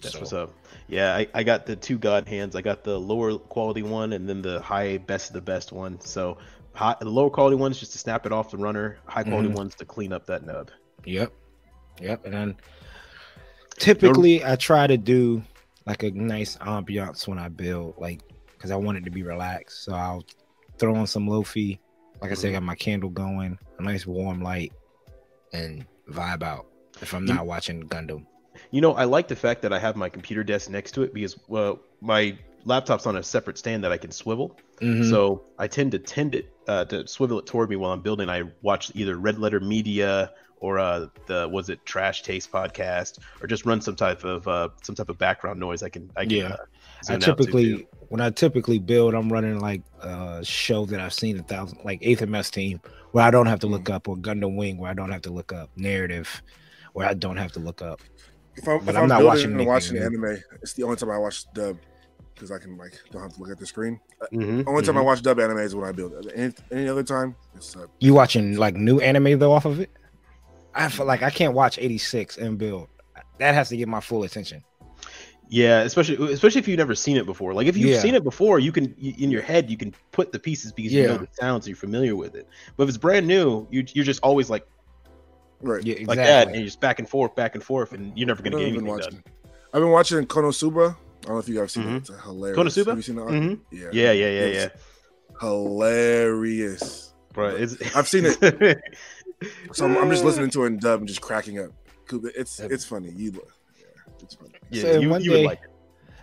That's So- what's up. Yeah, I, I got the two God hands. I got the lower quality one and then the high best of the best one. So high, the lower quality ones just to snap it off the runner. High quality Mhm. ones to clean up that nub. Yep. Yep. And then typically I try to do like a nice ambiance when I build, like because I want it to be relaxed. So I'll throw on some lofi. Like I said, I got my candle going, a nice warm light, and vibe out if I'm You- not watching Gundam. You know, I like the fact that I have my computer desk next to it because well, my laptop's on a separate stand that I can swivel. Mhm. So I tend to tend it uh, to swivel it toward me while I'm building. I watch either Red Letter Media or uh, the was it Trash Taste podcast or just run some type of uh, some type of background noise. I can I can Yeah. uh, I typically when I typically build, I'm running like a show that I've seen a thousand, like Eighth MS Team, where I don't have to look Mm. up, or Gundam Wing, where I don't have to look up, narrative, where I don't have to look up. If I'm, But if I'm I'm, not watching and watching anything anime, it's the only time I watch dub because I can like don't have to look at the screen. Mhm, Only time mhm. I watch dub anime is when I build. Any, any other time, it's uh, You watching like new anime though off of it? I feel like I can't watch 86 and build. That has to get my full attention. Yeah, especially especially if you've never seen it before. Like if you've Yeah. seen it before, you can in your head you can put the pieces because you know the sounds, you're familiar with it. But if it's brand new, you you're just always like right. Yeah, like exactly. that, and you're just back and forth, back and forth, and you're never gonna get I been anything watching? done. I've been watching Konosuba. I don't know if you guys have seen Mhm. it. It's hilarious. Konosuba? Have you seen it? Mhm. Yeah. Yeah, yeah, yeah, yeah. Hilarious. Bro, it's I've seen it. [LAUGHS] So I'm, I'm just listening [LAUGHS] to it in dub and just cracking up. It's it's funny. You, look. yeah, it's funny. Yeah, So you, one you would day- like it.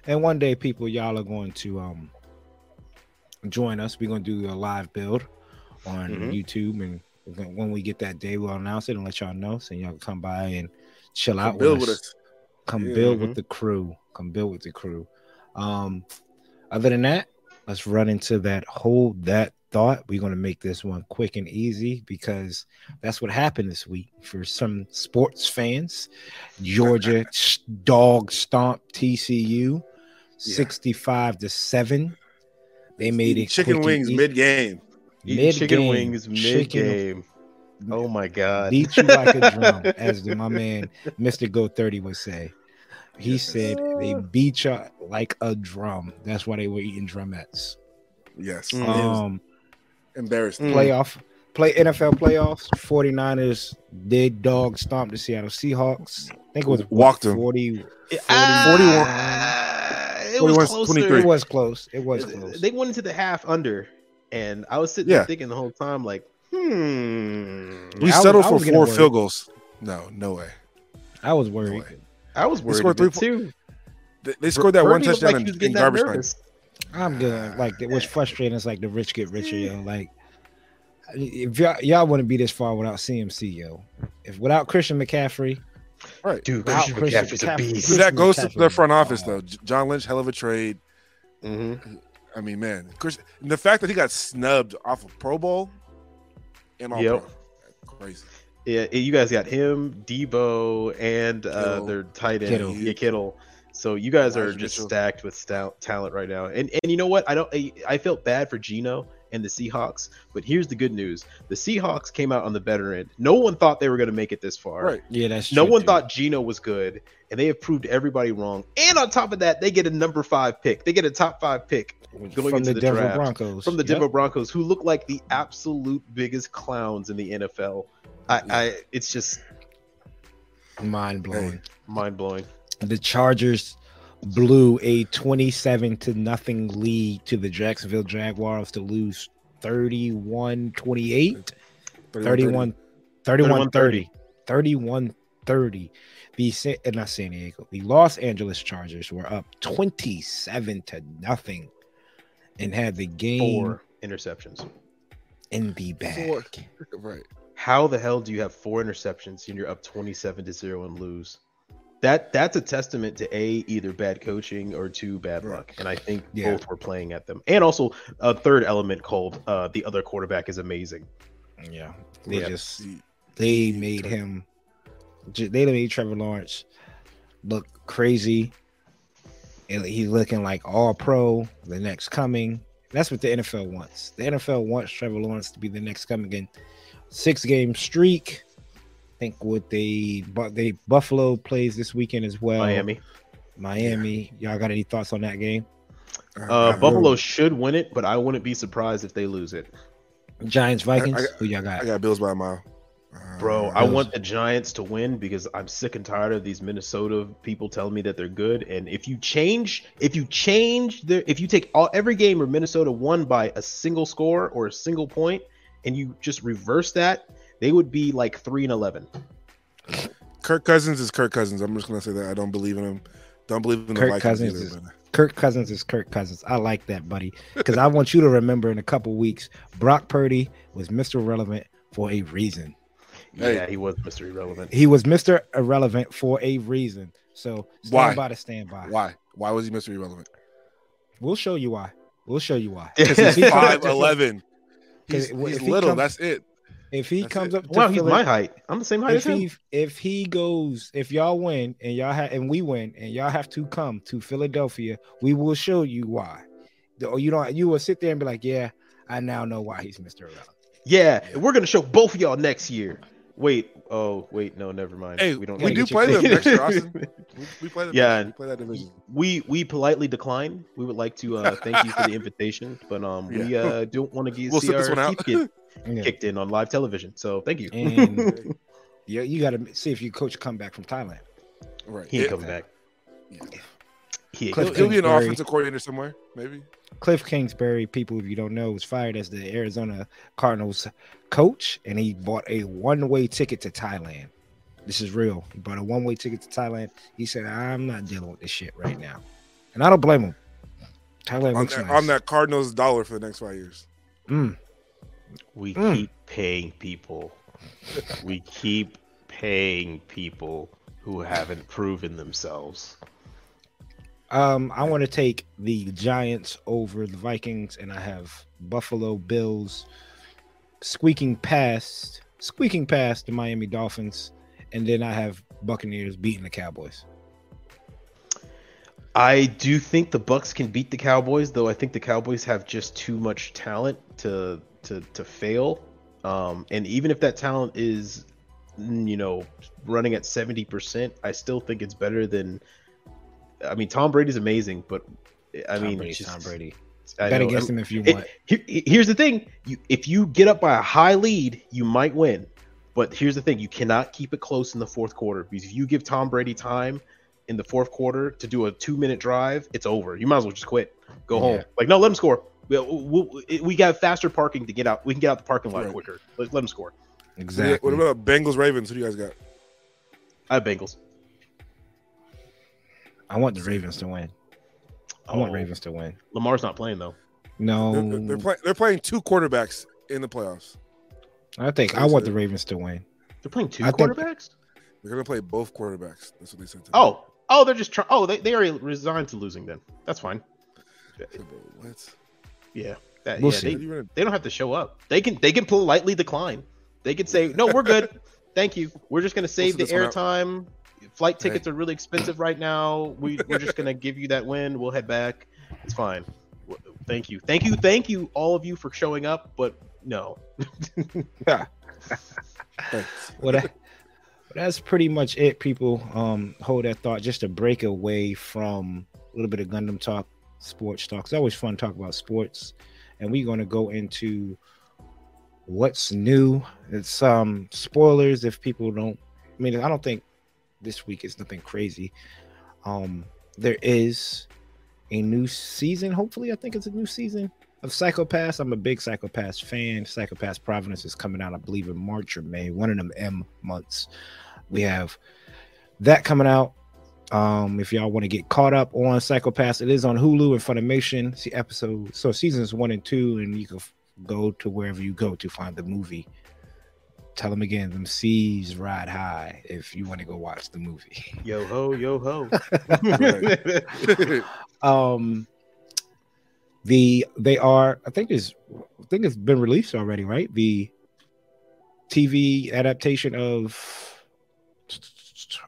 And one day, people, y'all are going to um join us. We're gonna do a live build on Mhm. YouTube, and we're gonna- when we get that day, we'll announce it and let y'all know, so y'all can come by and chill out Build with with us. us. Come Yeah. build Mhm. with the crew. Come build with the crew. Um, other than that, let's run into that hold that thought. We're gonna make this one quick and easy because that's what happened this week for some sports fans. Georgia [LAUGHS] dog stomp TCU, sixty-five to seven. They made it chicken wings easy. mid game. Eating chicken Mid-game. wings mid Chicken- game. Oh my god. beat you like a drum, [LAUGHS] as the- my man Mr. Go 30 would say. He Yes. said they beat you like a drum. That's why they were eating drumettes. Yes. Mm. It Um, embarrassed. Mm. playoff, play NFL playoffs. 49ers did dog stomp the Seattle Seahawks. I think it was what, Walked 'em. 40. Ah, it 41, was closer. 23. It was close. It was close. They went into the half under, and I was sitting Yeah. there thinking the whole time, like, hmm. We I was- settled for four worried. field goals. No, no way. I was worried. way. I was worried a scored three too. They, they scored that one touchdown like in, in garbage time. I'm good. Like what's frustrating is like the rich get richer, yo. Like if y'all, y'all wouldn't be this far without CMC, yo. If without Christian McCaffrey, Right. Dude, Without Christian Christian McCaffrey's a beast. So that goes to the front office though. John Lynch, hell of a trade. Mm-hmm. I mean, man, Chris, and the fact that he got snubbed off of Pro Bowl and all Yep. pro, crazy. Yeah, you guys got him, Deebo, and uh, Kittle. their tight end, Kittle. yeah, Kittle. So you guys are just stacked with stout talent right now. And and you know what? I don't. I, I felt bad for Geno and the Seahawks, but here's the good news: the Seahawks came out on the better end. No one thought they were going to make it this far. Right. yeah, that's true. No true, one too. thought Geno was good, and they have proved everybody wrong. And on top of that, they get a number five pick. They get a top five pick going from into the, the Denver draft, Broncos. from the Yep. Denver Broncos, who look like the absolute biggest clowns in the NFL. I, I it's just mind blowing. mind blowing. The Chargers blew a 27 to nothing lead to the Jacksonville Jaguars to lose 31 28. 31 31 30 31 30 the Sa- uh, not San Diego the Los Angeles Chargers were up 27 to nothing and had the game Four interceptions. in the bag Four. Right. How the hell do you have four interceptions and you're up 27 to 0 and lose? That that's a testament to A either bad coaching or two bad Right. luck. And I think Yeah. both were playing at them. And also a third element called uh the other quarterback is amazing. yeah they Yeah. just They made him. They made Trevor Lawrence look crazy. and He's looking like all pro, the next coming. That's what the NFL wants. The NFL wants Trevor Lawrence to be the next coming in six game streak. I think what they but they Buffalo plays this weekend as well. Miami. Miami. Y'all got any thoughts on that game? Uh, Buffalo should win it, but I wouldn't be surprised if they lose it. Giants Vikings. I, I, Who y'all got? I got Bills by a mile. Bro, Uh, I want the Giants to win because I'm sick and tired of these Minnesota people telling me that they're good. And if you change, if you change the, if you take all every game where Minnesota won by a single score or a single point, and you just reverse that, they would be like three and eleven. Kirk Cousins is Kirk Cousins. I'm just gonna say that I don't believe in him. Don't believe in the Kirk Vikings Cousins either. is- but- Kirk Cousins is Kirk Cousins. I like that, buddy, because I want you to remember in a couple weeks, Brock Purdy was Mr. Relevant for a reason. Hey. Yeah, he was Mr. Irrelevant. He was Mr. Irrelevant for a reason. So stand Why? by to stand by. Why? Why was he Mr. Irrelevant? We'll show you why. We'll show you why. [LAUGHS] Because If he's five eleven. [LAUGHS] He's, If he's he little. comes- That's it. If he That's comes it. up, to Wow, he's my height. I'm the same height if as him. he if he goes, if y'all win and y'all have and we win and y'all have to come to Philadelphia, we will show you why. Or you don't you will sit there and be like, Yeah, I now know why he's Mr. Irrelevant. Yeah, we're gonna show both of y'all next year. Wait, oh wait, no, never mind. Hey, we don't. we do play them clear. next year, Austin. [LAUGHS] We, we play them. Yeah. we play that division. we we politely decline. We would like to uh, thank you for the [LAUGHS] invitation, but um, we uh, don't want to get We'll see sit this one out. [LAUGHS] teeth get Yeah. kicked in on live television. So thank you. And [LAUGHS] yeah, you gotta see if you coach come back from Thailand. Right. he ain't coming back. Yeah. He Cliff he'll, he'll be an offensive coordinator somewhere, maybe. Cliff Kingsbury, people, if you don't know, was fired as the Arizona Cardinals coach, and he bought a one-way ticket to Thailand. This is real. He bought a one-way ticket to Thailand. He said, "I'm not dealing with this shit right now," and I don't blame him. Thailand On looks that, nice. on that Cardinals dollar for the next five years. Mm. We Mm. keep paying people. we keep paying people who haven't proven themselves. Um, I want to take the Giants over the Vikings, and I have Buffalo Bills squeaking past, squeaking past the Miami Dolphins, and then I have Buccaneers beating the Cowboys. I do think the Bucks can beat the Cowboys, though I think the Cowboys have just too much talent to to to fail. Um, and even if that talent is, mm, you know, running at seventy percent, I still think it's better than. I mean, Tom Brady's amazing, but I Tom mean, Brady's just- Tom Brady. I Bet know, against I'm- him if you it- want. here- here's the thing: you, if you get up by a high lead, you might win. But here's the thing: you cannot keep it close in the fourth quarter because if you give Tom Brady time in the fourth quarter to do a two-minute drive, it's over. You might as well just quit, go home. Like, no, let him score. We, we, we got faster parking to get out. We can get out the parking lot Right. quicker. Let, let him score. Exactly. What about Bengals Ravens? Who do you guys got? I have Bengals. I want the Ravens to win. I want Oh, Ravens to win. Lamar's not playing though. No, They're, they're, they're, play, they're playing two quarterbacks in the playoffs. I think I want the Ravens to win. They're playing two I think- quarterbacks. They're gonna play both quarterbacks. That's what they said. To me. Oh, oh, they're just trying. Oh, they, they already resigned to losing. Then that's fine. what? Yeah, that, We'll yeah, see. they- they don't have to show up. They can they can politely decline. They can say, "No, we're good. Thank you. We're just gonna save sit the this one out." airtime. Flight tickets are really expensive right now. We we're just gonna give you that win. We'll head back. It's fine. Thank you, thank you, thank you, all of you for showing up. But no, Thanks. [LAUGHS] Well, that's pretty much it, people. Um, hold that thought just to break away from a little bit of Gundam talk, sports talk. It's always fun to talk about sports, and we're going to go into what's new. It's um spoilers if people don't. I mean, I don't think this week is nothing crazy. Um, there is a new season. Hopefully, I think it's a new season of Psycho-Pass. I'm a big Psycho-Pass fan. Psycho-Pass Providence is coming out, I believe, in March or May, one of them M months. We have that coming out. Um, if y'all want to get caught up on Psycho-Pass, it is on Hulu and Funimation. See episode, so seasons one and two, and you can f- go to wherever you go to find the movie. Tell them again, them seas ride high if you want to go watch the movie. yo ho, yo ho. [LAUGHS] um the they are i think it's i think it's been released already right the TV adaptation of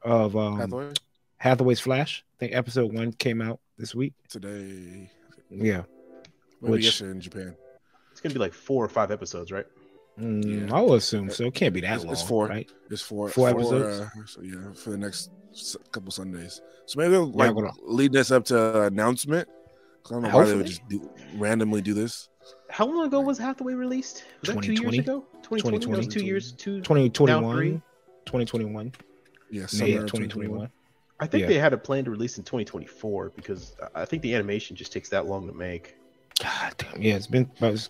of um, Hathaway Hathaway's Flash. I think episode one came out this week. today. Yeah, Maybe Which- yesterday in Japan. It's gonna be like four or five episodes, right? Mm, Yeah. I will assume so. It can't be that It's- long. it's four. right? It's four, Four episodes? Uh, so yeah, for the next couple Sundays. So maybe they'll Yeah, like I'm gonna- leading us up to announcement. 'Cause I don't know why they would just do, randomly do this. How long ago was Hathaway released? Was that two years 2020? ago? 2020? That was 2020. two years. Two. Now 2021, three? 2021, Yeah, May summer of of 2021. I think Yeah. they had a plan to release in 2024 because I think the animation just takes that long to make. God damn. Yeah, it's been about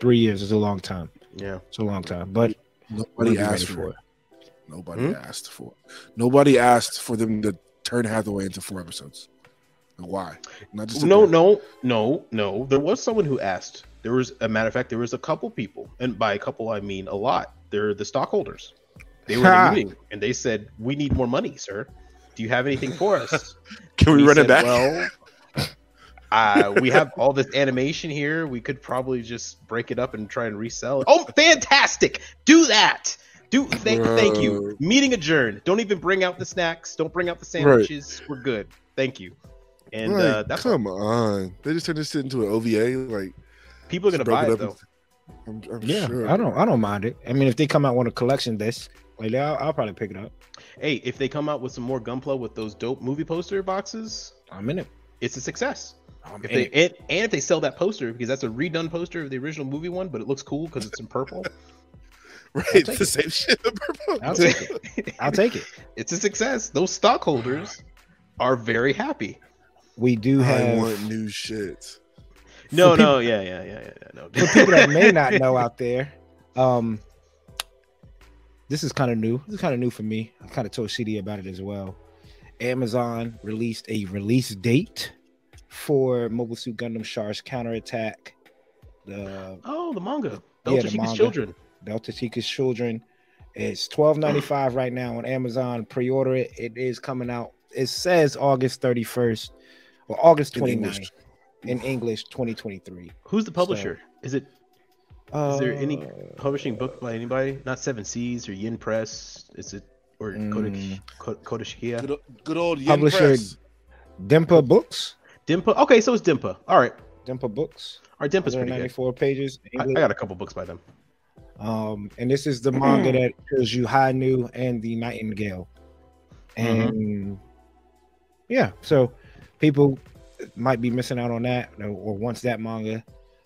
three years. It's a long time. Yeah. It's a long time, but Nobody asked for it. Nobody Hmm? asked for it. Nobody asked for them to turn Hathaway into four episodes. Why? Not just No, no, no, no. There was someone who asked. There was a matter of fact, there was a couple people, and by a couple I mean a lot. They're the stockholders. They were in Ha. a meeting and they said, "We need more money, sir. Do you have anything for us?" [LAUGHS] Can we He run it said, back? Well, [LAUGHS] uh, we have all this animation here. We could probably just break it up and try and resell it. Oh, fantastic! Do that. Do thank, thank you. Meeting adjourned. Don't even bring out the snacks. Don't bring out the sandwiches. We're good. Thank you. And Like, uh, that's come on. They just turned this into an OVA. Like people are gonna just buy it up though. and- I'm, I'm yeah, sure. I don't, I don't mind it. I mean, if they come out with a collection disc, like I'll, I'll probably pick it up. Hey, if they come out with some more Gunpla with those dope movie poster boxes, I'm in it. it's a success. I'm If they it. and, and if they sell that poster because that's a redone poster of the original movie one, but it looks cool because it's in purple. [LAUGHS] Right, take the it. same shit. in purple. I'll take it. [LAUGHS] I'll take it. it's a success. Those stockholders are very happy. We do I have want new shit. No, For people- no, yeah, yeah, yeah, yeah, yeah, no. for people that may not [LAUGHS] know out there, um, this is kind of new. This is kind of new for me. I kind of told CD about it as well. Amazon released a release date for Mobile Suit Gundam Char's Counterattack. The Oh, the manga. Yeah, Delta the manga. children. Beltorchika's Children. It's twelve ninety five right now on Amazon. Pre-order it. It is coming out. It says August thirty first or August In 29th English. in English, twenty twenty three. Who's the publisher? Is it Is there any- Uh, publishing book by anybody? Not Seven Seas or Yen Press? Is it or Kodak Mm. Ko- Kodashikia? Good, good old Yen Publisher- Press. Denpa Books? Dimpa. Okay, so it's Dimpa. All right. Denpa Books. Our Dimpa's pretty good. 194 pages. I, I got a couple books by them. Um, and this is the manga that shows you Hi-Nu and the Nightingale. And yeah, so people might be missing out on that, or, or once that manga,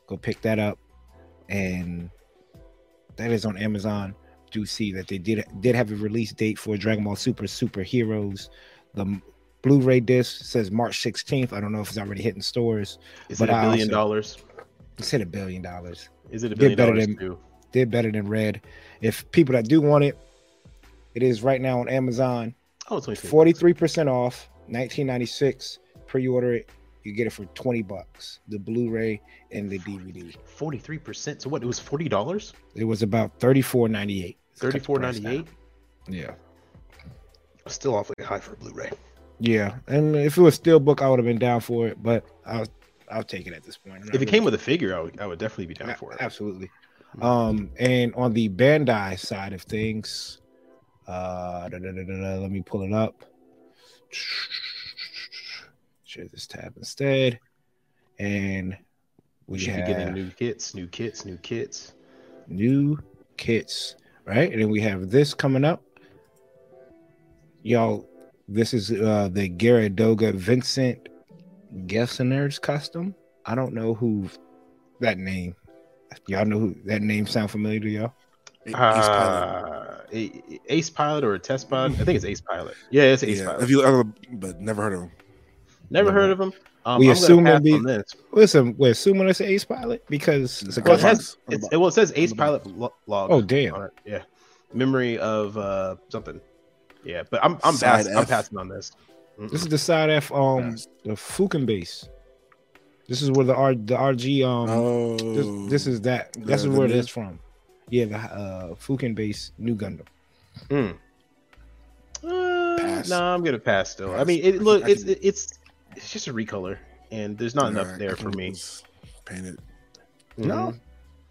go pick that up. And that is on Amazon. Do see that they did did have a release date for Dragon Ball Super Superheroes. The Blu-ray disc says March 16th. I don't know if it's already hitting stores. Is But it a billion also- dollars? It's hit a billion dollars. Is it a billion Did better dollars than- too? did better than Red. If people that do want it, it is right now on Amazon, Oh, it's forty three percent off, nineteen ninety six. Pre-order it, you get it for twenty bucks. The Blu-ray and the DVD. Forty-three percent. So what? It was forty dollars. It was about thirty four ninety eight. Thirty-four ninety-eight. Yeah, Still awfully high for a Blu-ray. yeah. And if it was still book I would have been down for it, but I'll I'll take it at this point. If it really- came with a figure, I would, I would definitely be down for it. Absolutely. Um, and on the Bandai side of things, uh, da, da, da, let me pull it up. Share this tab instead, and We we should have be getting new kits, new kits, new kits. new kits, right? And then we have this coming up. Y'all, this is uh the Geara Doga Vincent Gessener's custom. I don't know who that name. Y'all know who that name sound familiar to y'all? Ace Pilot. Uh, A- Ace Pilot or a Test Pilot? I think it's Ace Pilot. Yeah, it's Ace Yeah, Pilot. if you, uh, but never heard of him. Never Never. heard of him. Um, We I'm assume it'd be- this. Listen, we're assuming it's an ace pilot because it's a Well, it has it's, it, well, it says Ace Pilot lo- log. Oh damn! on it. Yeah, memory of uh something. Yeah, but I'm I'm, pass, I'm passing on this. Mm-mm. This is the side F um Yes. the Fuken base. This is where the R the RG um Oh, this, this is that this the- is where new- that's from. Yeah, the uh Fuken base Nu Gundam. Mm. Uh, Pass. No, I'm gonna pass still. I mean, it look I it's it's it's just a recolor, and there's not enough Yeah, there for me. just Paint it. No. Mhm.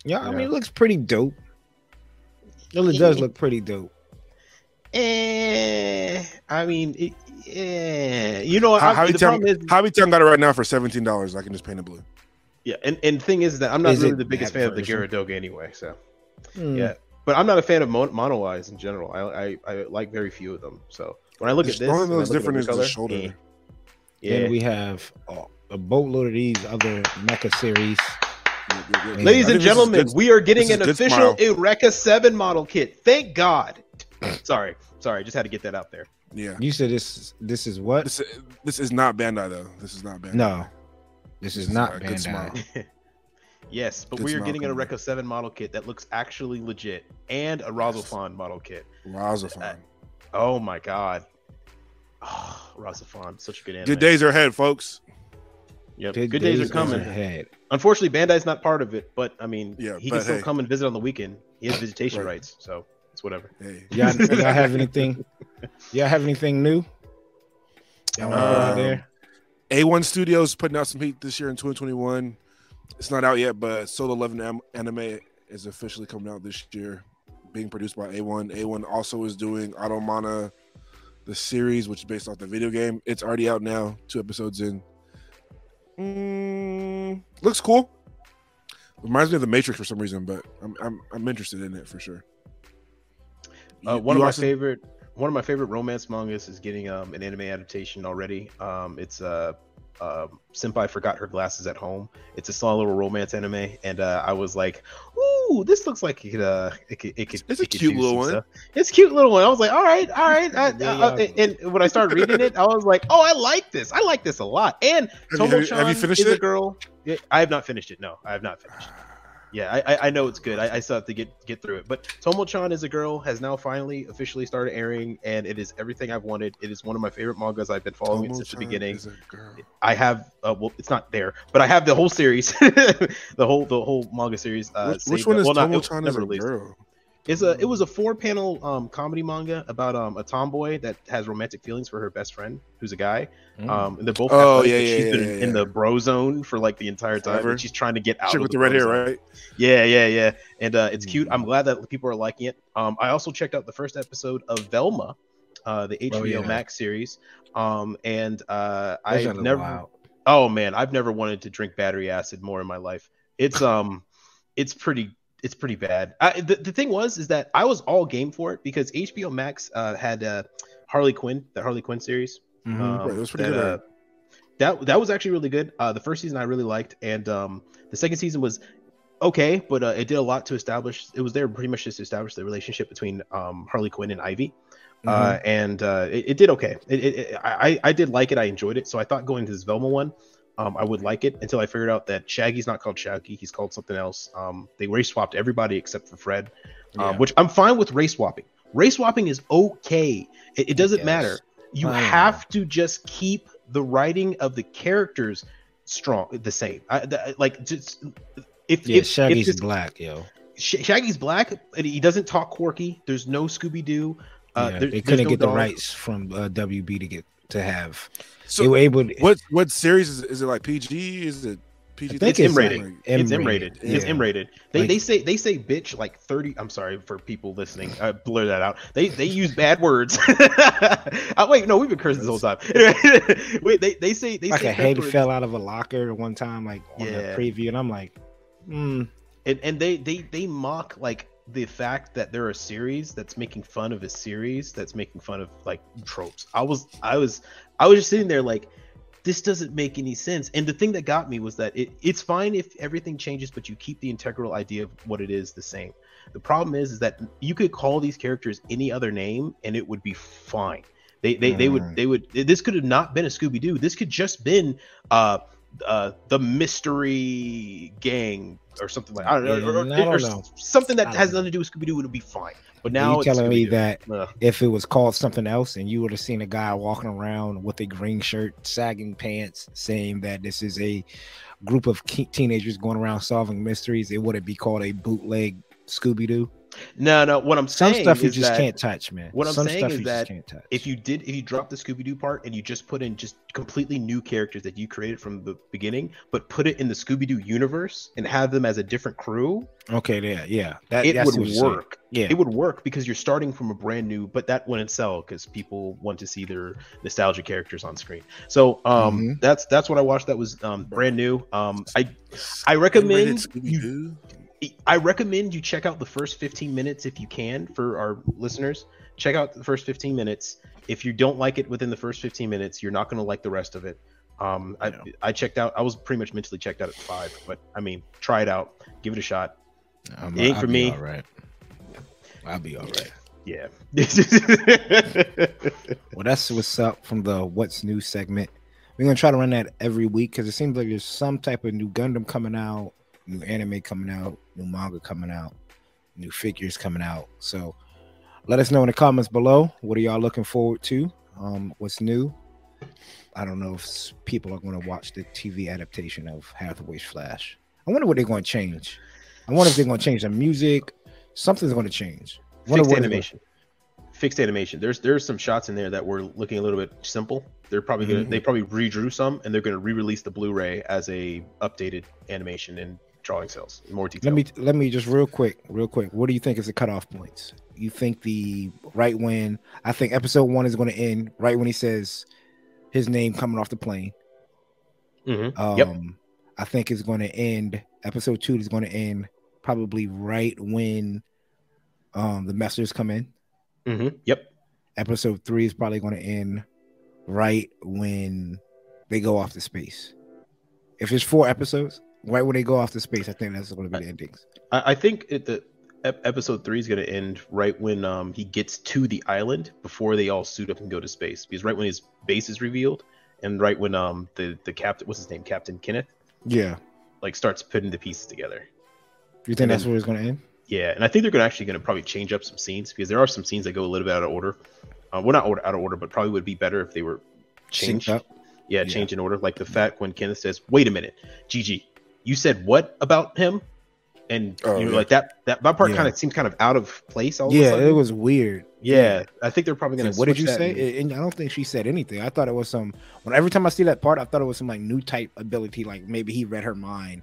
Yeah, I mean it looks pretty dope. Well, it does look pretty dope. Eh, I mean, it, eh, you know, How, I, how the you tell problem is, how you tell got it right now for seventeen dollars? I can just paint it blue. yeah, and and thing is that I'm not Is really the biggest that fan of the version? Geara Doga anyway. So Hmm. yeah, but I'm not a fan of mon- mono eyes in general. I, I I like very few of them. So when I look at this, only and I thing that's look at different is the color, shoulder. eh, yeah. Then we have uh, a boatload of these other mecha series. Yeah, Ladies and gentlemen, good- we are getting an official smile. Eureka 7 model kit. Thank God. [LAUGHS] sorry, sorry, just had to get that out there. yeah. You said this. This is what? This this is not Bandai though. This is not Bandai. No, this is This is not a good smile. Bandai. [LAUGHS] Yes, but Good we are getting an coming in. Eureka 7 model kit that looks actually legit and a RahXephon model kit. RahXephon. Oh my God. Oh, RahXephon, such a good anime. Good days are ahead, folks. Yep. Good, days, are coming. ahead. Unfortunately, Bandai's not part of it, but I mean, Yeah, he but can still hey. come and visit on the weekend. He has visitation Right. rights, so it's whatever. Hey. Y'all, y'all have anything? Y'all have anything new? Y'all want out Um, there? A1 Studios putting out some heat this year in 2021. It's not out yet, but Solo Leveling anime is officially coming out this year, being produced by A1. A1 also is doing Automata, the series, which is based off the video game. It's already out now, two episodes in. Mm, looks cool. Reminds me of The Matrix for some reason, but I'm I'm, I'm interested in it for sure. Uh, one you of my favorite one of my favorite romance mangas is getting um, an anime adaptation already. Um, it's uh, um Senpai forgot her glasses at home. It's a small little romance anime, and uh, I was like, "Ooh, this looks like it could, uh, it could, it could." It's a could cute little one. stuff. It's a cute little one. I was like, "All right, all right." I, Yeah, I- I- yeah. and when I started reading it, I was like, "Oh, I like this. I like this a lot." And Have you- have you- have you finished is a girl. Yeah, I have not finished it. No, I have not finished. Yeah, I, I, know it's good. I, I still have to get get through it. But Tomo-chan is a girl has now finally officially started airing, and it is everything I've wanted. It is one of my favorite mangas. I've been following it since the beginning. is a girl. I have uh, well, it's not there, but I have the whole series, [LAUGHS] the whole the whole manga series. Uh, which, which one up. is well, not- Tomo-chan is a released. girl? It's a it was a four panel um comedy manga about um a tomboy that has romantic feelings for her best friend who's a guy. Mm. Um, and they're both Oh, athletic, yeah, yeah, she's yeah, been yeah, in the bro zone for like the entire time, Forever. and she's trying to get out. Chick of with the the red hair, right? Yeah, yeah, yeah. And uh, it's cute. Mm. I'm glad that people are liking it. Um, I also checked out the first episode of Velma, uh, the HBO yeah. Max series. Um, and uh, Those I've never. wild. Oh man, I've never wanted to drink battery acid more in my life. It's um, it's pretty. It's pretty bad. I, the, the thing was is that I was all game for it because HBO Max uh, had uh, Harley Quinn, the Harley Quinn series. Mhm. Um, Right, it was pretty that, good, uh, that that was actually really good. Uh, the first season I really liked, and um, the second season was okay, but uh, it did a lot to establish. It was there pretty much just to establish the relationship between um, Harley Quinn and Ivy, uh, and uh, it, it did okay. It, it, it- I I did like it. I enjoyed it. So I thought going to this Velma one, um, I would like it until I figured out that Shaggy's not called Shaggy. He's called something else. Um, they race swapped everybody except for Fred, um, Yeah. which I'm fine with race swapping. Race swapping is okay. It, it doesn't matter. You I know. have to just keep the writing of the characters strong, the same. I, th- like just if Yeah, if, Shaggy's if this- black, yo. Shaggy's black, and he doesn't talk quirky. There's no Scooby Doo. Uh, yeah, there- they couldn't no get the rights from uh, WB to get to have. They So were able. To, what what series is it? Is it like PG? Is it PG? I think It's it's M-rated. like It's M-rated, M-rated. It's yeah. M-rated. They, Like- they say they say bitch like thirty. I'm sorry for people listening. I blur that out. They they use bad words. [LAUGHS] uh, wait, no, we've been cursing this whole time. [LAUGHS] [LAUGHS] wait, they they say they like say a head words. fell out of a locker one time, like on Yeah. the preview, and I'm like, hmm. and and they they they mock like the fact that there are series that's making fun of a series that's making fun of like tropes. I was I was I was just sitting there like this doesn't make any sense. And the thing that got me was that it, it's fine if everything changes, but you keep the integral idea of what it is the same. The problem is, is that you could call these characters any other name and it would be fine. They they, they would Mm. they would this could have not been a Scooby Doo. This could just been uh uh the mystery gang or something like I don't know, Yeah, or, or- I don't or know. something that I has don't know. nothing to do with Scooby Doo would be fine. But Now now you it's telling me Scooby-Doo. that Ugh. if it was called something else and you would have seen a guy walking around with a green shirt, sagging pants, saying that this is a group of ke- teenagers going around solving mysteries, it wouldn't be called a bootleg Scooby Doo. No, no. What I'm saying. Some saying stuff you is just that can't touch, man. what I'm Some saying stuff is that can't touch. if you did, if you dropped the Scooby Doo part and you just put in just completely new characters that you created from the beginning, but put it in the Scooby Doo universe and have them as a different crew, okay, yeah, yeah, that it would what you're saying. work. Yeah, It would work because you're starting from a brand new, but that wouldn't sell because people want to see their nostalgia characters on screen. So um, Mhm. that's that's what I watched. That was um, brand new. Um, I I recommend you Scooby-Doo? I recommend you check out the first 15 minutes if you can for our listeners. Check out the first 15 minutes. If you don't like it within the first 15 minutes, you're not going to like the rest of it. Um, I, Yeah. I checked out. I was pretty much mentally checked out at five, but I mean, try it out, give it a shot. I'm- it ain't I'll for me. All right, I'll be all right. Yeah. [LAUGHS] Well, that's what's up from the What's New segment. We're gonna try to run that every week because it seems like there's some type of new Gundam coming out, new anime coming out, new manga coming out, new figures coming out. So let us know in the comments below. What are y'all looking forward to? Um, what's new? I don't know if people are going to watch the TV adaptation of Hathaway's Flash. I wonder what they're going to change. I wonder if they're going to change the music. Something's going to change. Fixed what it's gonna- animation. Fixed animation. There's there's some shots in there that were looking a little bit simple. They're probably gonna Mhm. they probably redrew some and they're gonna re-release the Blu-ray as a updated animation and drawing cells. More detail. Let me let me just real quick, real quick. What do you think is the cutoff points? You think the right when I think episode one is going to end right when he says his name coming off the plane. Mhm. Um, Yep. I think it's going to end. Episode two is going to end probably right when um the messengers come in. hmm Yep. Episode three is probably going to end right when they go off to space. If it's four episodes, right when they go off to space, I think that's going to be the endings. I, I think it, the ep- episode three is going to end right when um, he gets to the island before they all suit up and go to space. Because right when his base is revealed, and right when um the the captain, what's his name, Captain Kenneth, Yeah. like starts putting the pieces together. You think And that's then- where it's going to end? Yeah, and I think they're gonna actually going to probably change up some scenes because there are some scenes that go a little bit out of order. Uh, well, not order, out of order, but probably would be better if they were changed. Yeah, Yeah. change in order. Like the fact when Kenneth says, "Wait a minute, Gigi, you said what about him?" And Oh, you yeah. like that that that part Yeah. kind of seems kind of out of place. All Yeah, it was weird. Yeah, I think they're probably gonna. what did you say? and- And I don't think she said anything. I thought it was some. When every time I see that part, I thought it was some like new type ability, like maybe he read her mind.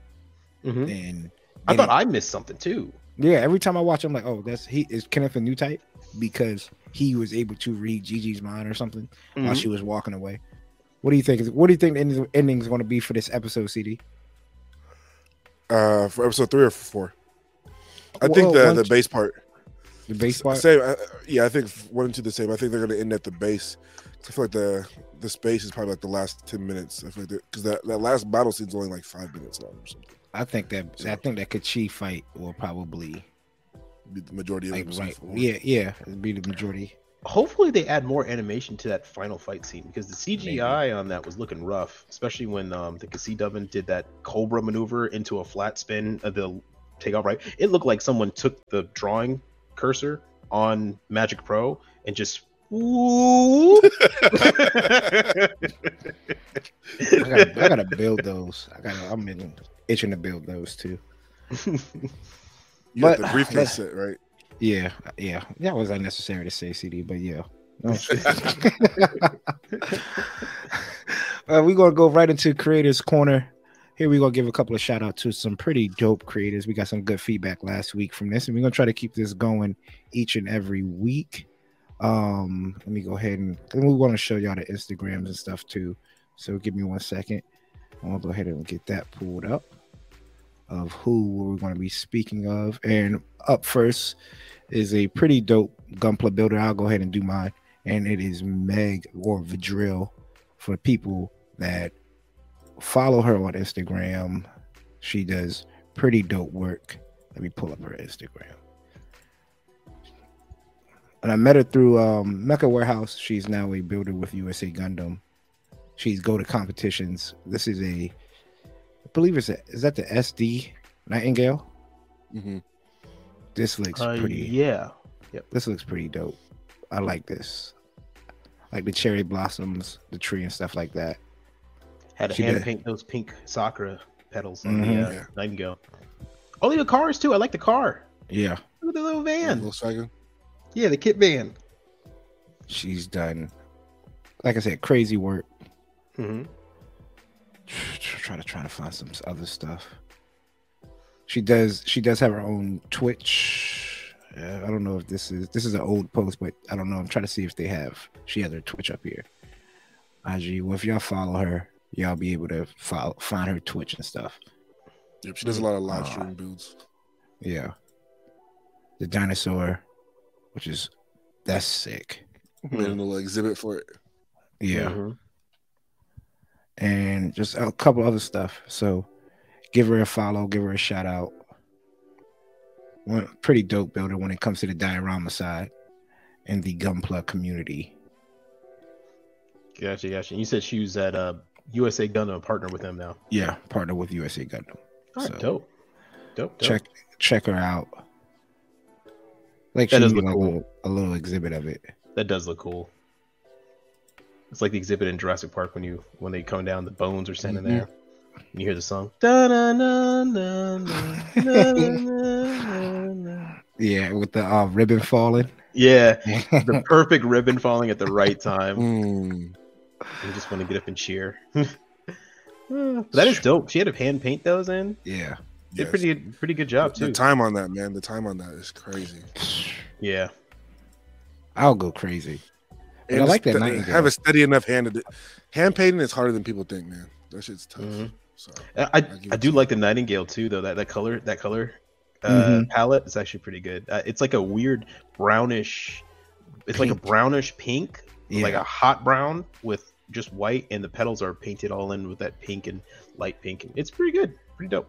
Mhm. And I thought it- I missed something too. yeah, every time I watch, I'm like, oh, that's he is Kenneth a new type because he was able to read Gigi's mind or something while Mhm. she was walking away. What do you think? Is what do you think the ending- ending is going to be for this episode, CD? Uh, for episode three or four? I Well, think the one- the base part. The base part. Same. Uh, yeah, I think one and two the same. I think they're gonna end at the base. I feel like the the space is probably like the last ten minutes. I feel like because that, that last battle scene's only like five minutes long or something. I think that I think that Kachi fight will probably Be the majority of like right. Yeah, yeah, it'd be the majority. Hopefully, they add more animation to that final fight scene because the CGI on that was looking rough, especially when um, the Cassie Dovin did that Cobra maneuver into a flat spin of the takeoff. Right, it looked like someone took the drawing cursor on Magic Pro and just. [LAUGHS] [LAUGHS] I gotta, I gotta build those. I gotta. I'm itching to build those too. [LAUGHS] You But- got the briefcase but- set, right? Yeah, yeah. That was unnecessary to say, CD, but yeah. [LAUGHS] [LAUGHS] Uh, we're gonna go right into creators corner. Here we're gonna give a couple of shout out to some pretty dope creators. We got some good feedback last week from this, and we're gonna try to keep this going each and every week. Um, let me go ahead and, and we want to show y'all the Instagrams and stuff too. So give me one second. I'm gonna go ahead and get that pulled up of who we're going to be speaking of. And up first is a pretty dope gunpla builder. I'll go ahead and do mine. And it is Meg or Vidril for people that follow her on Instagram. She does pretty dope work. Let me pull up her Instagram. And I met her through um, Mecca Warehouse. She's now a builder with USA Gundam. She's go to competitions. This is a, believe it's a, is that the SD Nightingale? Mm-hmm. This looks Uh, pretty. yeah. This looks pretty dope. I like this. Like the cherry blossoms, the tree and stuff like that. Had to She hand did. paint those pink Sakura petals on Mhm. the uh, Yeah. Nightingale. Oh, the cars too. I like the car. Yeah, Look at the little van. Volkswagen. Yeah, the kit van. she's done. Like I said, crazy work. Mm-hmm. [SIGHS] Try to try to find some other stuff. She does. She does have her own Twitch. Uh, I don't know if this is this is an old post, but I don't know. I'm trying to see if they have. She has her Twitch up here. IG. Well, if y'all follow her, y'all be able to follow find her Twitch and stuff. Yep, she does a lot of live Uh, stream builds. Yeah. The dinosaur, which is that's sick. Made a little exhibit for it. Yeah. Mhm. And just a couple other stuff. So give her a follow, give her a shout out. One pretty dope builder when it comes to the diorama side and the gunpla community. Gotcha, gotcha. You said she was at uh, USA Gundam, a partner with them now. Yeah, partner with USA Gundam. All right, So, dope. Dope, dope. Check check her out. Like That she does look a cool. little, a little exhibit of it. That does look cool. It's like the exhibit in Jurassic Park when you when they come down, the bones are standing there, and you hear the song. Yeah, with the uh, ribbon falling. Yeah, the perfect ribbon falling at the right time. Mm. You just want to get up and cheer. that is dope. She had to hand paint those in. yeah. Did Yes. pretty pretty good job The too. time on that, man. The time on that is crazy. Yeah. I'll go crazy. And I like that th- Nightingale. Have a steady enough hand. To, hand painting is harder than people think, man. That shit's tough. Mhm. So I I, I do to like the nightingale too, though. That that color that color uh, Mhm. palette is actually pretty good. Uh, it's like a weird brownish. It's like a brownish pink, Yeah. like a hot brown with just white, and the petals are painted all in with that pink and light pink. It's pretty good, pretty dope.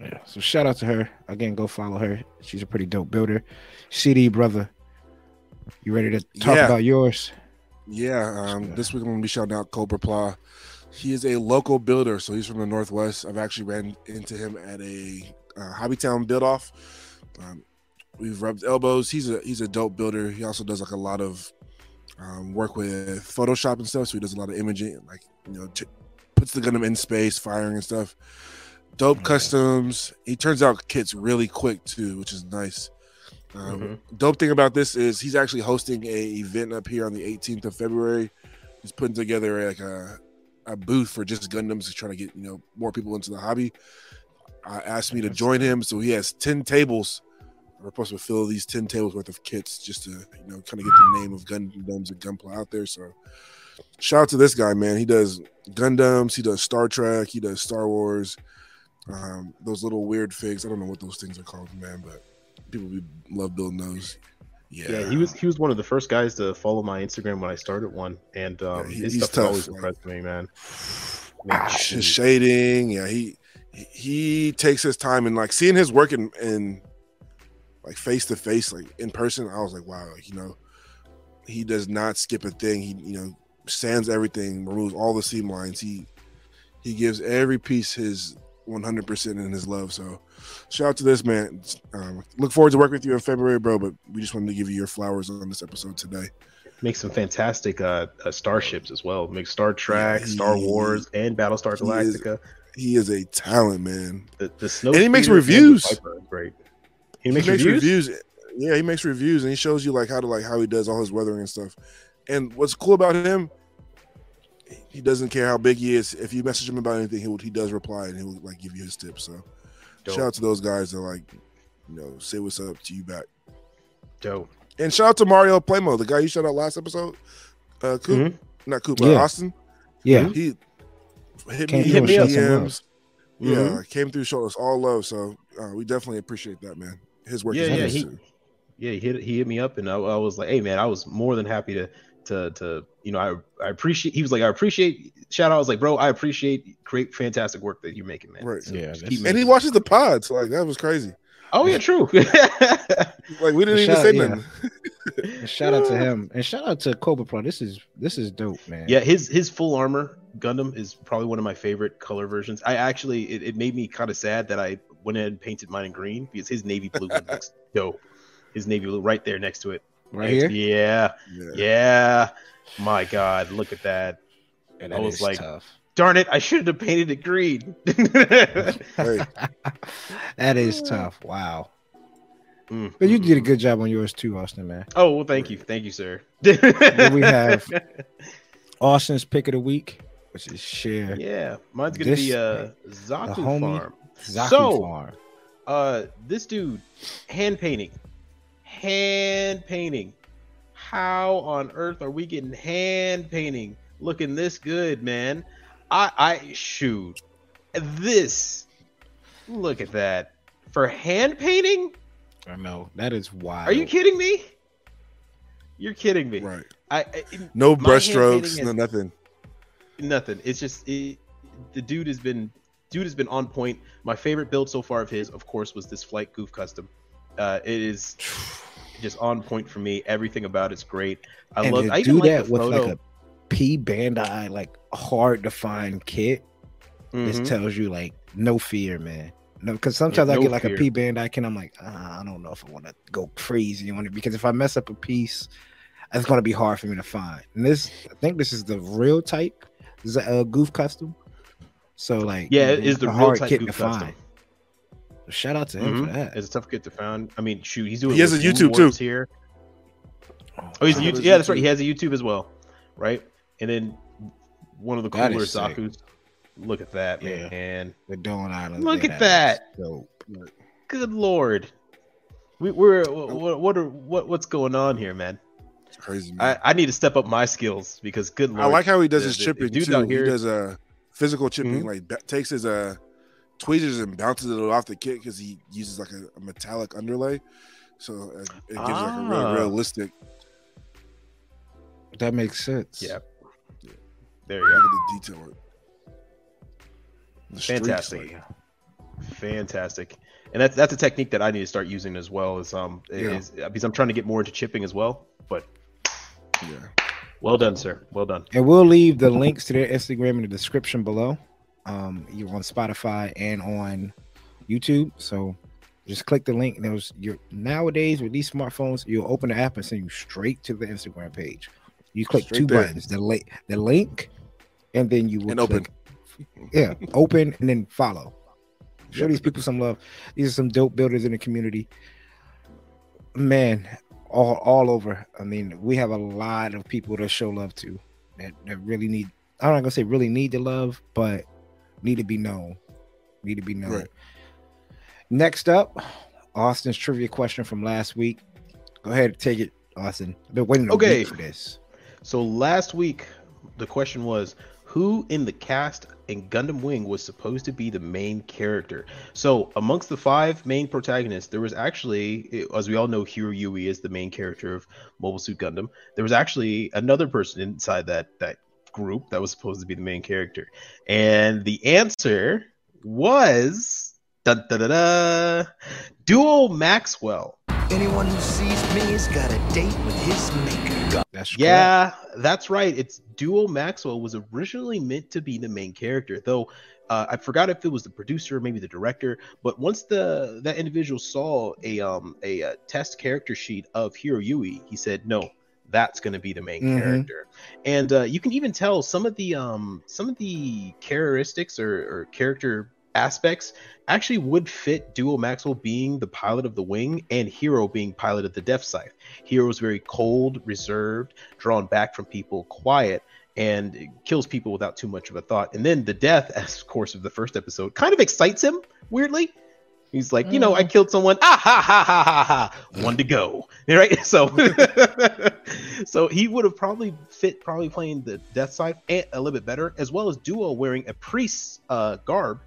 Yeah. So shout out to her. Again, go follow her. She's a pretty dope builder. CD brother. You ready to talk Yeah. about yours? Yeah, um, this week I'm gonna be shouting out Cobra Pla. He is a local builder, so he's from the Northwest. I've actually ran into him at a uh, Hobbytown build off. Um, we've rubbed elbows. He's a he's a dope builder. He also does like a lot of um, work with Photoshop and stuff. So he does a lot of imaging, like you know, t- puts the Gundam in space, firing and stuff. Dope customs. He turns out kits really quick too, which is nice. Um, Mhm. Dope thing about this is he's actually hosting a event up here on the 18th of February. He's putting together like a a booth for just Gundams to try to get you know more people into the hobby. I asked me to join him, so he has 10 tables. We're supposed to fill these 10 tables worth of kits just to you know kind of get the name of Gundams and Gunpla out there. So shout out to this guy, man. He does Gundams, he does Star Trek, he does Star Wars. Um, those little weird figs. I don't know what those things are called, man, but people be, love building those. Yeah, Yeah. he was he was one of the first guys to follow my Instagram when I started one, and um, Yeah, he- his he's stuff tough, always impressed me, man. I mean, Ah, his shading. Yeah, he he- he takes his time and like seeing his work in, in like face to face, like in person. I was like, wow, like you know, he does not skip a thing. He you know sands everything, removes all the seam lines. He he gives every piece his 100 percent in his love. So shout out to this man. Um, look forward to working with you in February, bro. But we just wanted to give you your flowers on this episode today. makes some fantastic uh, uh, starships as well. Makes Star Trek, Yeah, Star Wars, and Battlestar he is- Galactica. He is a talent, man. The, the snow And he makes Speeder and the reviews. Viper is great. He makes, reviews. Yeah, he makes reviews and he shows you like how to like how he does all his weathering and stuff. And what's cool about him, he doesn't care how big he is. If you message him about anything, he will, he does reply and he'll like give you his tips. So Dope. shout out to those guys that like you know say what's up to you back. Dope. And shout out to Mario Playmo, the guy you shot out last episode. Uh, Coop, not Coop, Yeah. Austen. Yeah. He hit Came me, through and showed some love. DMs. Yeah, came through, showed us all love. So uh, we definitely appreciate that, man. His work Yeah, is yeah, nice he- too. Yeah, he hit he hit me up and I, I was like, hey man, I was more than happy to to to you know I I appreciate. He was like, I appreciate. Shout out. I was like, bro, I appreciate great fantastic work that you're making, man. Right. So Yeah, keep And he watches the pods like that was crazy. Oh yeah, true. [LAUGHS] [LAUGHS] Like we didn't even Shout- say nothing. And shout out to [LAUGHS] him and shout out to Cobra Pro. This is this is dope, man. Yeah, his his full armor Gundam is probably one of my favorite color versions. I actually it, it made me kind of sad that I went ahead and painted mine in green because his navy blue one looks dope. His navy blue right there next to it. Right here. Yeah, Yeah. yeah. My God, look at that. And I was like- tough. Darn it, I should have painted it green. [LAUGHS] [LAUGHS] That is tough. Wow. Mm, But you mm, did a mm. good job on yours too, Austen, man. Oh well, thank you, thank you, sir. Then we [LAUGHS] have- Austen's pick of the week, which is share yeah, mine's gonna This- be uh Zaku homie- Farm. Zaku So- Farm. Uh, this dude, hand painting, hand painting. How on earth are we getting hand painting looking this good, man? I I shoot this. Look at that for hand painting. I know that is wild. Are you kidding me? You're kidding me. Right. I, I No My hand brushstrokes, no nothing. nothing. It's just it, the dude has been dude has been on point. My favorite build so far of his, of course, was this flight Gouf custom. Uh, it is just on point for me. Everything about it's great. I and love. to I do like that the with photo. like a P Bandai, like hard to find kit. This Mhm. tells you like no fear, man. No, because sometimes I no get like fear. a P Bandai kit. And I'm like, ah, I don't know if I want to go crazy on it because if I mess up a piece, it's gonna be hard for me to find. And this, I think this is the real type, is a Gouf custom. So like, yeah, it is the real hard type kit Gouf to custom. find. So shout out to him Mhm. for that. It's a tough kid to find. I mean, shoot, he's doing. He has a YouTube, Moon too. Here. Oh, he's a I YouTube. Yeah, that's right. He has a YouTube as well, right? And then one of the That cooler is. Zaku's. Look at that, Yeah. man. The Dawn Island. Look at that. dope. Good lord. We, we're what, what are what what's going on here, man? It's crazy. Man. I, I need to step up my skills because good lord. I like how he does the- his the- the chipping dude too. out here- He does a uh, physical chipping, Mhm. like ba- takes his uh tweezers and bounces it off the kit because he uses like a, a metallic underlay, so uh, it gives like a Ah. real realistic. That makes sense. Yeah. There you at go. the detail. on. The Fantastic. like, Fantastic. And that's that's a technique that I need to start using as well as um Yeah. is because I'm trying to get more into chipping as well. But yeah. well done, sir. Well done. And we'll leave the links to their Instagram in the description below. Um, you're on Spotify and on YouTube. So just click the link. There's your nowadays with these smartphones, you'll open the app and send you straight to the Instagram page. You click Straight two there. buttons, the link, the link, and then you will And open. Yeah, open and then follow. Show Yep. these people some love. These are some dope builders in the community. Man, all all over. I mean, we have a lot of people to show love to that, that really need I'm not gonna say really need the love, but need to be known. Need to be known. Right. Next up, Austen's trivia question from last week. Go ahead and take it, Austen. I've been waiting a Okay. for this. So last week the question was who in the cast in Gundam Wing was supposed to be the main character. So amongst the five main protagonists, there was actually, as we all know, Heero Yuy is the main character of Mobile Suit Gundam. There was actually another person inside that that group that was supposed to be the main character, and the answer was dun, dun, dun, dun, Duo Maxwell. Anyone who sees me has got a date with his maker. That's correct. Yeah, that's right. It's Duo Maxwell was originally meant to be the main character, though uh, I forgot if it was the producer or maybe the director. But once the that individual saw a um a, uh test character sheet of Heero Yuy, he said, "No, that's going to be the main Mhm. character." And uh, you can even tell some of the um some of the characteristics or, or character aspects actually would fit Duo Maxwell being the pilot of the wing and Heero being pilot of the Death Scythe. Heero is very cold, reserved, drawn back from people, quiet, and kills people without too much of a thought. And then the death, [LAUGHS] as of course of the first episode, kind of excites him weirdly. He's like, you know, I killed someone. Ah ha ha ha ha ha. One to go. [LAUGHS] Right? [LAUGHS] So [LAUGHS] so he would have probably fit probably playing the Death Scythe a a little bit better, as well as Duo wearing a priest's uh, garb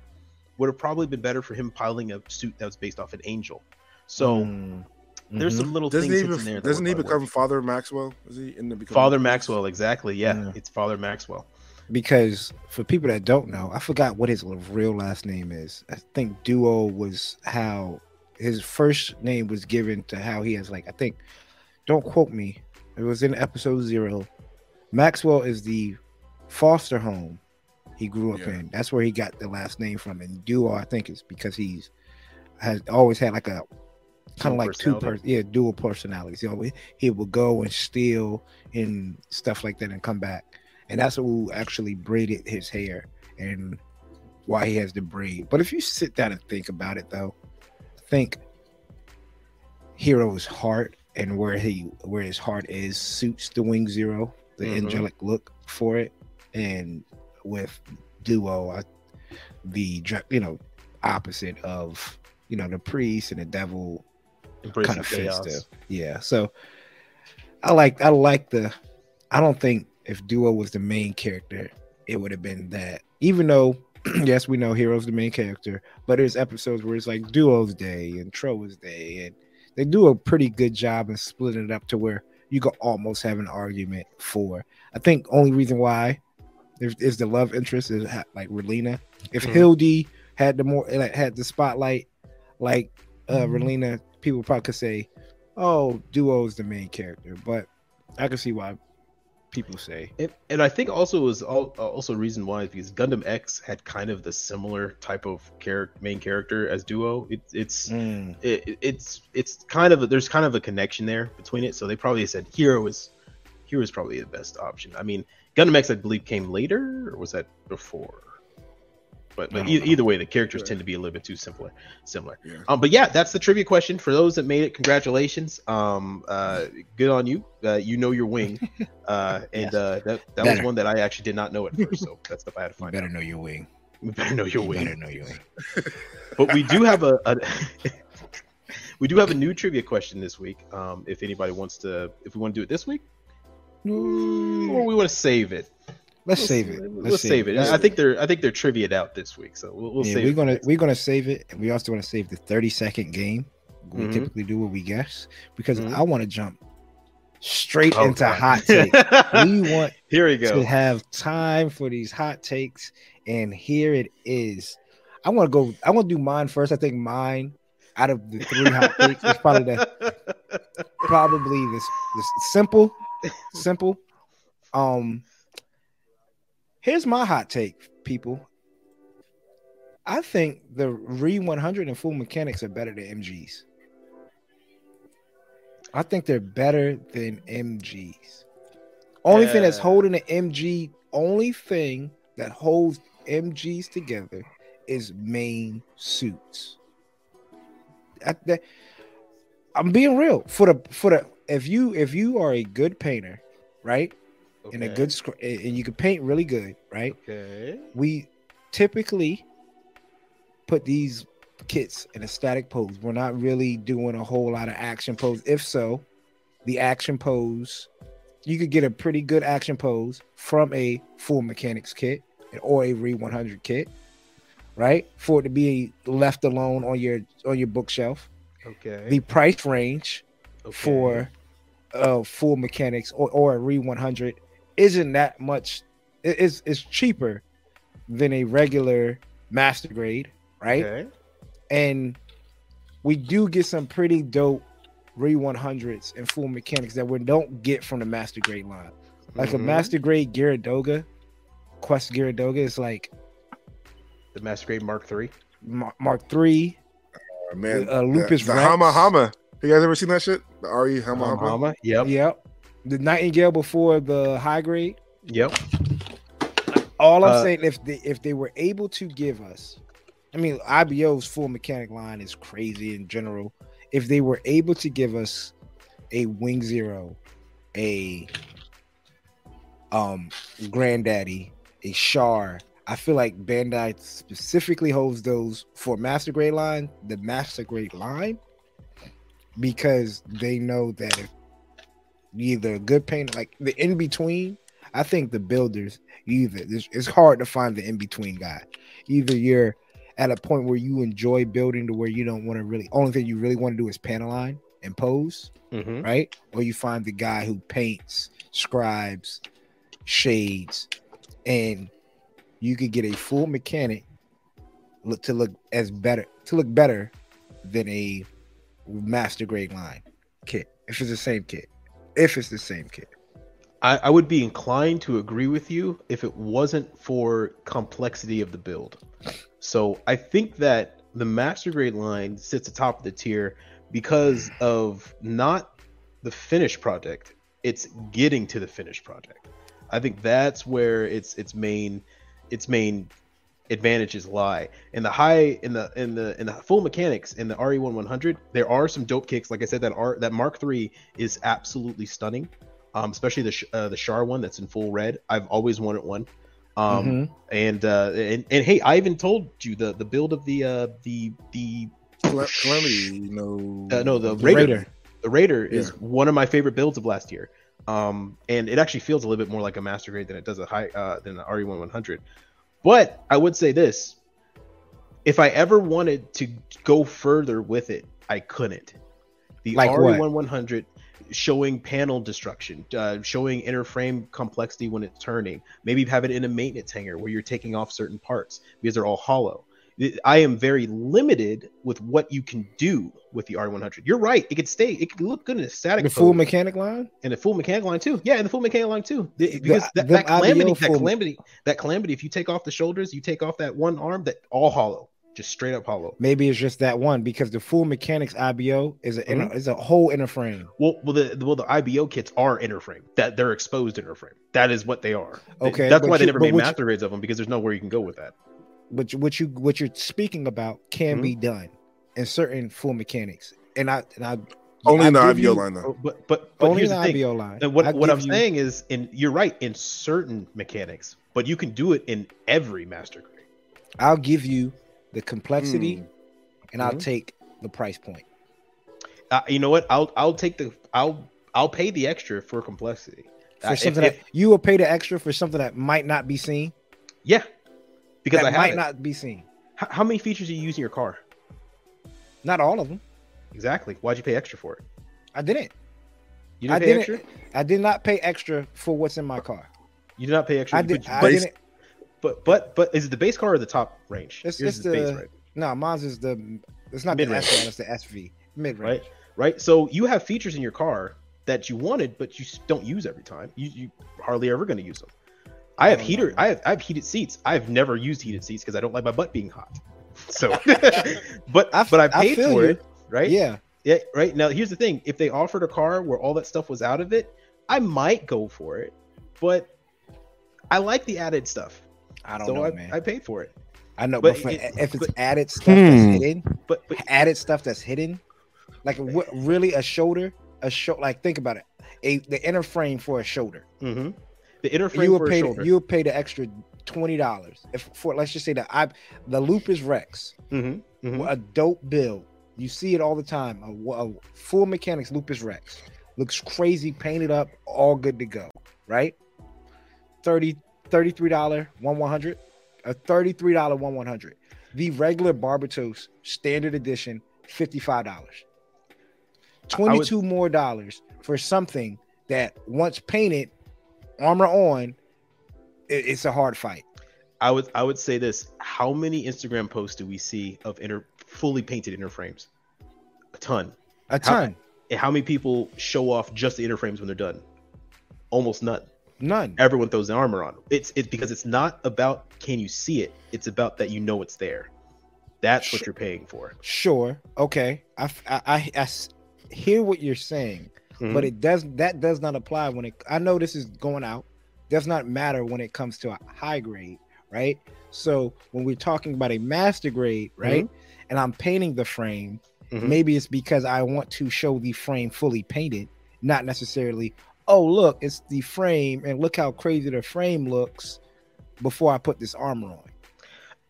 would have probably been better for him piloting a suit that was based off an angel. So Mm. there's Mhm. some little Doesn't things he, hidden in there. doesn't would he become work. Father Maxwell? Is he in the become Father Maxwell? Exactly. Yeah, Yeah. it's Father Maxwell. Because for people that don't know, I forgot what his real last name is. I think Duo was how his first name was given to how he has like I think. Don't quote me. It was in episode zero. Maxwell is the foster home he grew up Yeah. in. That's where he got the last name from. And Duo, I think, is because he's has always had like a kind of like two person, yeah dual personalities. You know, he- he would go and steal and stuff like that and come back, and that's who actually braided his hair and why he has the braid. But if you sit down and think about it, though, think Heero's heart and where he where his heart is suits the Wing Zero, the Mhm. angelic look for it, and with Duo, I, the you know opposite of you know the priest and the devil kind of fits chaos. the yeah. So I like I like the. I don't think if Duo was the main character, it would have been that. Even though [CLEARS THROAT] yes, we know Heero's the main character, but there's episodes where it's like Duo's day and Trowa's day, and they do a pretty good job in splitting it up to where you could almost have an argument for. I think only reason why is, is the love interest is like Relena. If Mhm. Hilde had the more like, had the spotlight, like uh Relena, people probably could say, "Oh, Duo is the main character," but I can see why people say. And, and I think also was al- also reason why is because Gundam X had kind of the similar type of character, main character as Duo. It, it's Mm, it- it's it's kind of a, there's kind of a connection there between it. So they probably said Heero is Heero is probably the best option. I mean, Gundam X I believe came later, or was that before? But, but e- either way, the characters Sure. tend to be a little bit too similar. Similar. Yeah. Um, but yeah, that's the trivia question for those that made it. Congratulations. Um, uh, good on you. Uh, you know your wing. [LAUGHS] Uh, and Yes. uh, that that was one that I actually did not know at first. So that's stuff I had to you find better out. know your wing. [LAUGHS] We better know your You wing. better know your wing. [LAUGHS] But we do have a, a we do have a new trivia question this week. Um, if anybody wants to, if we want to do it this week, or we want to save it. Let's We'll save it. Let's, save it. I I think they're I think they're triviaed out this week, so we'll, we'll yeah, save. we're gonna we're gonna save it, and we also want to save the thirty second game. We Mhm. typically do what we guess because Mhm. I want to jump straight Oh, into God. hot [LAUGHS] take. we want [LAUGHS] Here we go to have time for these hot takes, and here it is. I want to go. I want to do mine first. I think mine out of the three hot takes is probably the [LAUGHS] probably this this simple, simple. Um, here's my hot take, people. I think the Re 100 and Full Mechanics are better than MGs. I think they're better than MGs. Only thing that's holding the MG, only thing that holds MGs together is main suits. I, that, I'm being real for the for the if you if you are a good painter, right, and a good sc- and you can paint really good, right? Okay. we typically put these kits in a static pose. We're not really doing a whole lot of action pose. If so, the action pose, you could get a pretty good action pose from a full mechanics kit or a Re 100 kit, right? For it to be left alone on your on your bookshelf. Okay. The price range okay. for uh full mechanics or, or a re 100 isn't that much it's it's cheaper than a regular master grade right Okay. and we do get some pretty dope re 100s and full mechanics that we don't get from the master grade line like a Mhm. master grade Geara Doga quest Geara Doga is like the Master Grade Mark Three. Mar- mark 3 Uh, man, Uh, Lupus The, the Hama Hama. You guys ever seen that shit? The RE Hama Hama. Hama. Yep. yep the nightingale before the high grade Yep. All I'm Uh, saying, if they if they were able to give us, I mean, IBO's full mechanic line is crazy in general. If they were able to give us a Wing Zero, a um Granddaddy, a Char, I feel like Bandai specifically holds those for Master Grade line, the Master Grade line, because they know that if either a good painter, like the in between, I think the builders either it's, it's hard to find the in between guy. Either you're at a point where you enjoy building to where you don't want to really only thing you really want to do is panel line and pose, Mm-hmm. right? Or you find the guy who paints, scribes, shades, and you could get a full mechanic look to look as better to look better than a master grade line kit if it's the same kit. If it's the same kit. I, I would be inclined to agree with you if it wasn't for complexity of the build. So I think that the master grade line sits atop the tier because of not the finished project, it's getting to the finished project. I think that's where its its main its main advantages lie. In the high in the in the in the full mechanics in the RE1 100 there are some dope kicks. Like I said that are that Mark III is absolutely stunning um especially the uh, the Char one that's in full red. I've always wanted one. Um Mhm. and uh and, and hey I even told you the the build of the uh the the Cal- Calamity, no, uh, no the, The Raider. Raider. the Raider is one of my favorite builds of last year. Um and it actually feels a little bit more like a master grade than it does a high uh than the RE1 100 but I would say this: if I ever wanted to go further with it, I couldn't. The Like what? RE1 100 showing panel destruction, uh, showing inner frame complexity when it's turning, maybe have it in a maintenance hanger where you're taking off certain parts because they're all hollow. I am very limited with what you can do with the R100. You're right; it could stay, it could look good in a static The full pose mechanic line. and the full mechanic line too. Yeah, and the full mechanic line too. The- The- because that, that calamity, that calamity, that calamity. If you take off the shoulders, you take off that one arm, that all hollow, just straight up hollow. Maybe it's just that one because the full mechanics IBO is a inner, is a whole inner frame. Well, well, the well the IBO kits are inner frame. That they're exposed inner frame. That is what they are. Okay, that's why they never made master grades of them because there's nowhere you can go with that. But you- what you what you're speaking about can Mhm. be done in certain full mechanics, and I and I only I in the give IBO you- line though. But but but only here's in the the thing. Line. And what I what I'm you- saying is, in you're right in certain mechanics, but you can do it in every master grade. I'll give you the complexity, Hmm. and I'll Mhm. take the price point. Uh, you know what? I'll I'll take the I'll I'll pay the extra for complexity. For Uh, something if- that you will pay the extra for something that might not be seen. yeah, because that I might it. not be seen. H- How many features do you use in your car? Not all of them. Exactly. Why'd you pay extra for it? I didn't. You didn't I pay didn't. extra. I did not pay extra for what's in my car. You did not pay extra. I did. But, I but, didn't. but but but is it the base car or the top range? It's- it's base, the- right? No, mine's is the. It's not the Mid-range. S. It's the SV mid range. right? Right. So you have features in your car that you wanted, but you don't use every time. You you hardly ever going to use them. I have Oh, heater. I have I have heated seats. I've never used heated seats because I don't like my butt being hot. So, [LAUGHS] [LAUGHS] but I- but I I paid feel for you. it, right? Yeah. Yeah, right. Now here's the thing: if they offered a car where all that stuff was out of it, I might go for it. But I like the added stuff, I don't so know, I, man. I paid for it. I know, but but, for, it- if it's but- added stuff that's Hmm. hidden, But but added stuff that's hidden, like what really a shoulder, a show. Like think about it, a the inner frame for a shoulder. mhm. The inner frame you would pay you would pay the extra twenty dollars if for let's just say that I the Lupus Rex, Mhm, mhm. a dope build. You see it all the time. A, a full mechanics Lupus Rex looks crazy, painted up, all good to go. Right? 30 $33 one 100 a $33 one 100 the regular barbatos standard edition $55 22 more dollars for something that once painted armor on it- it's a hard fight I would I would say this: How many Instagram posts do we see of inner fully painted inner frames? A ton. a ton And how many people show off just the inner frames when they're done? Almost none. none Everyone throws the armor on. It's it's because it's not about can you see it. It's about that you know it's there. That's what you're paying for. sure okay I I I hear what you're saying Mhm. but it does that does not apply when it i know this is going out does not matter when it comes to a high grade right so when we're talking about a master grade right and i'm painting the frame Mhm. maybe it's because i want to show the frame fully painted not necessarily oh look it's the frame and look how crazy the frame looks before i put this armor on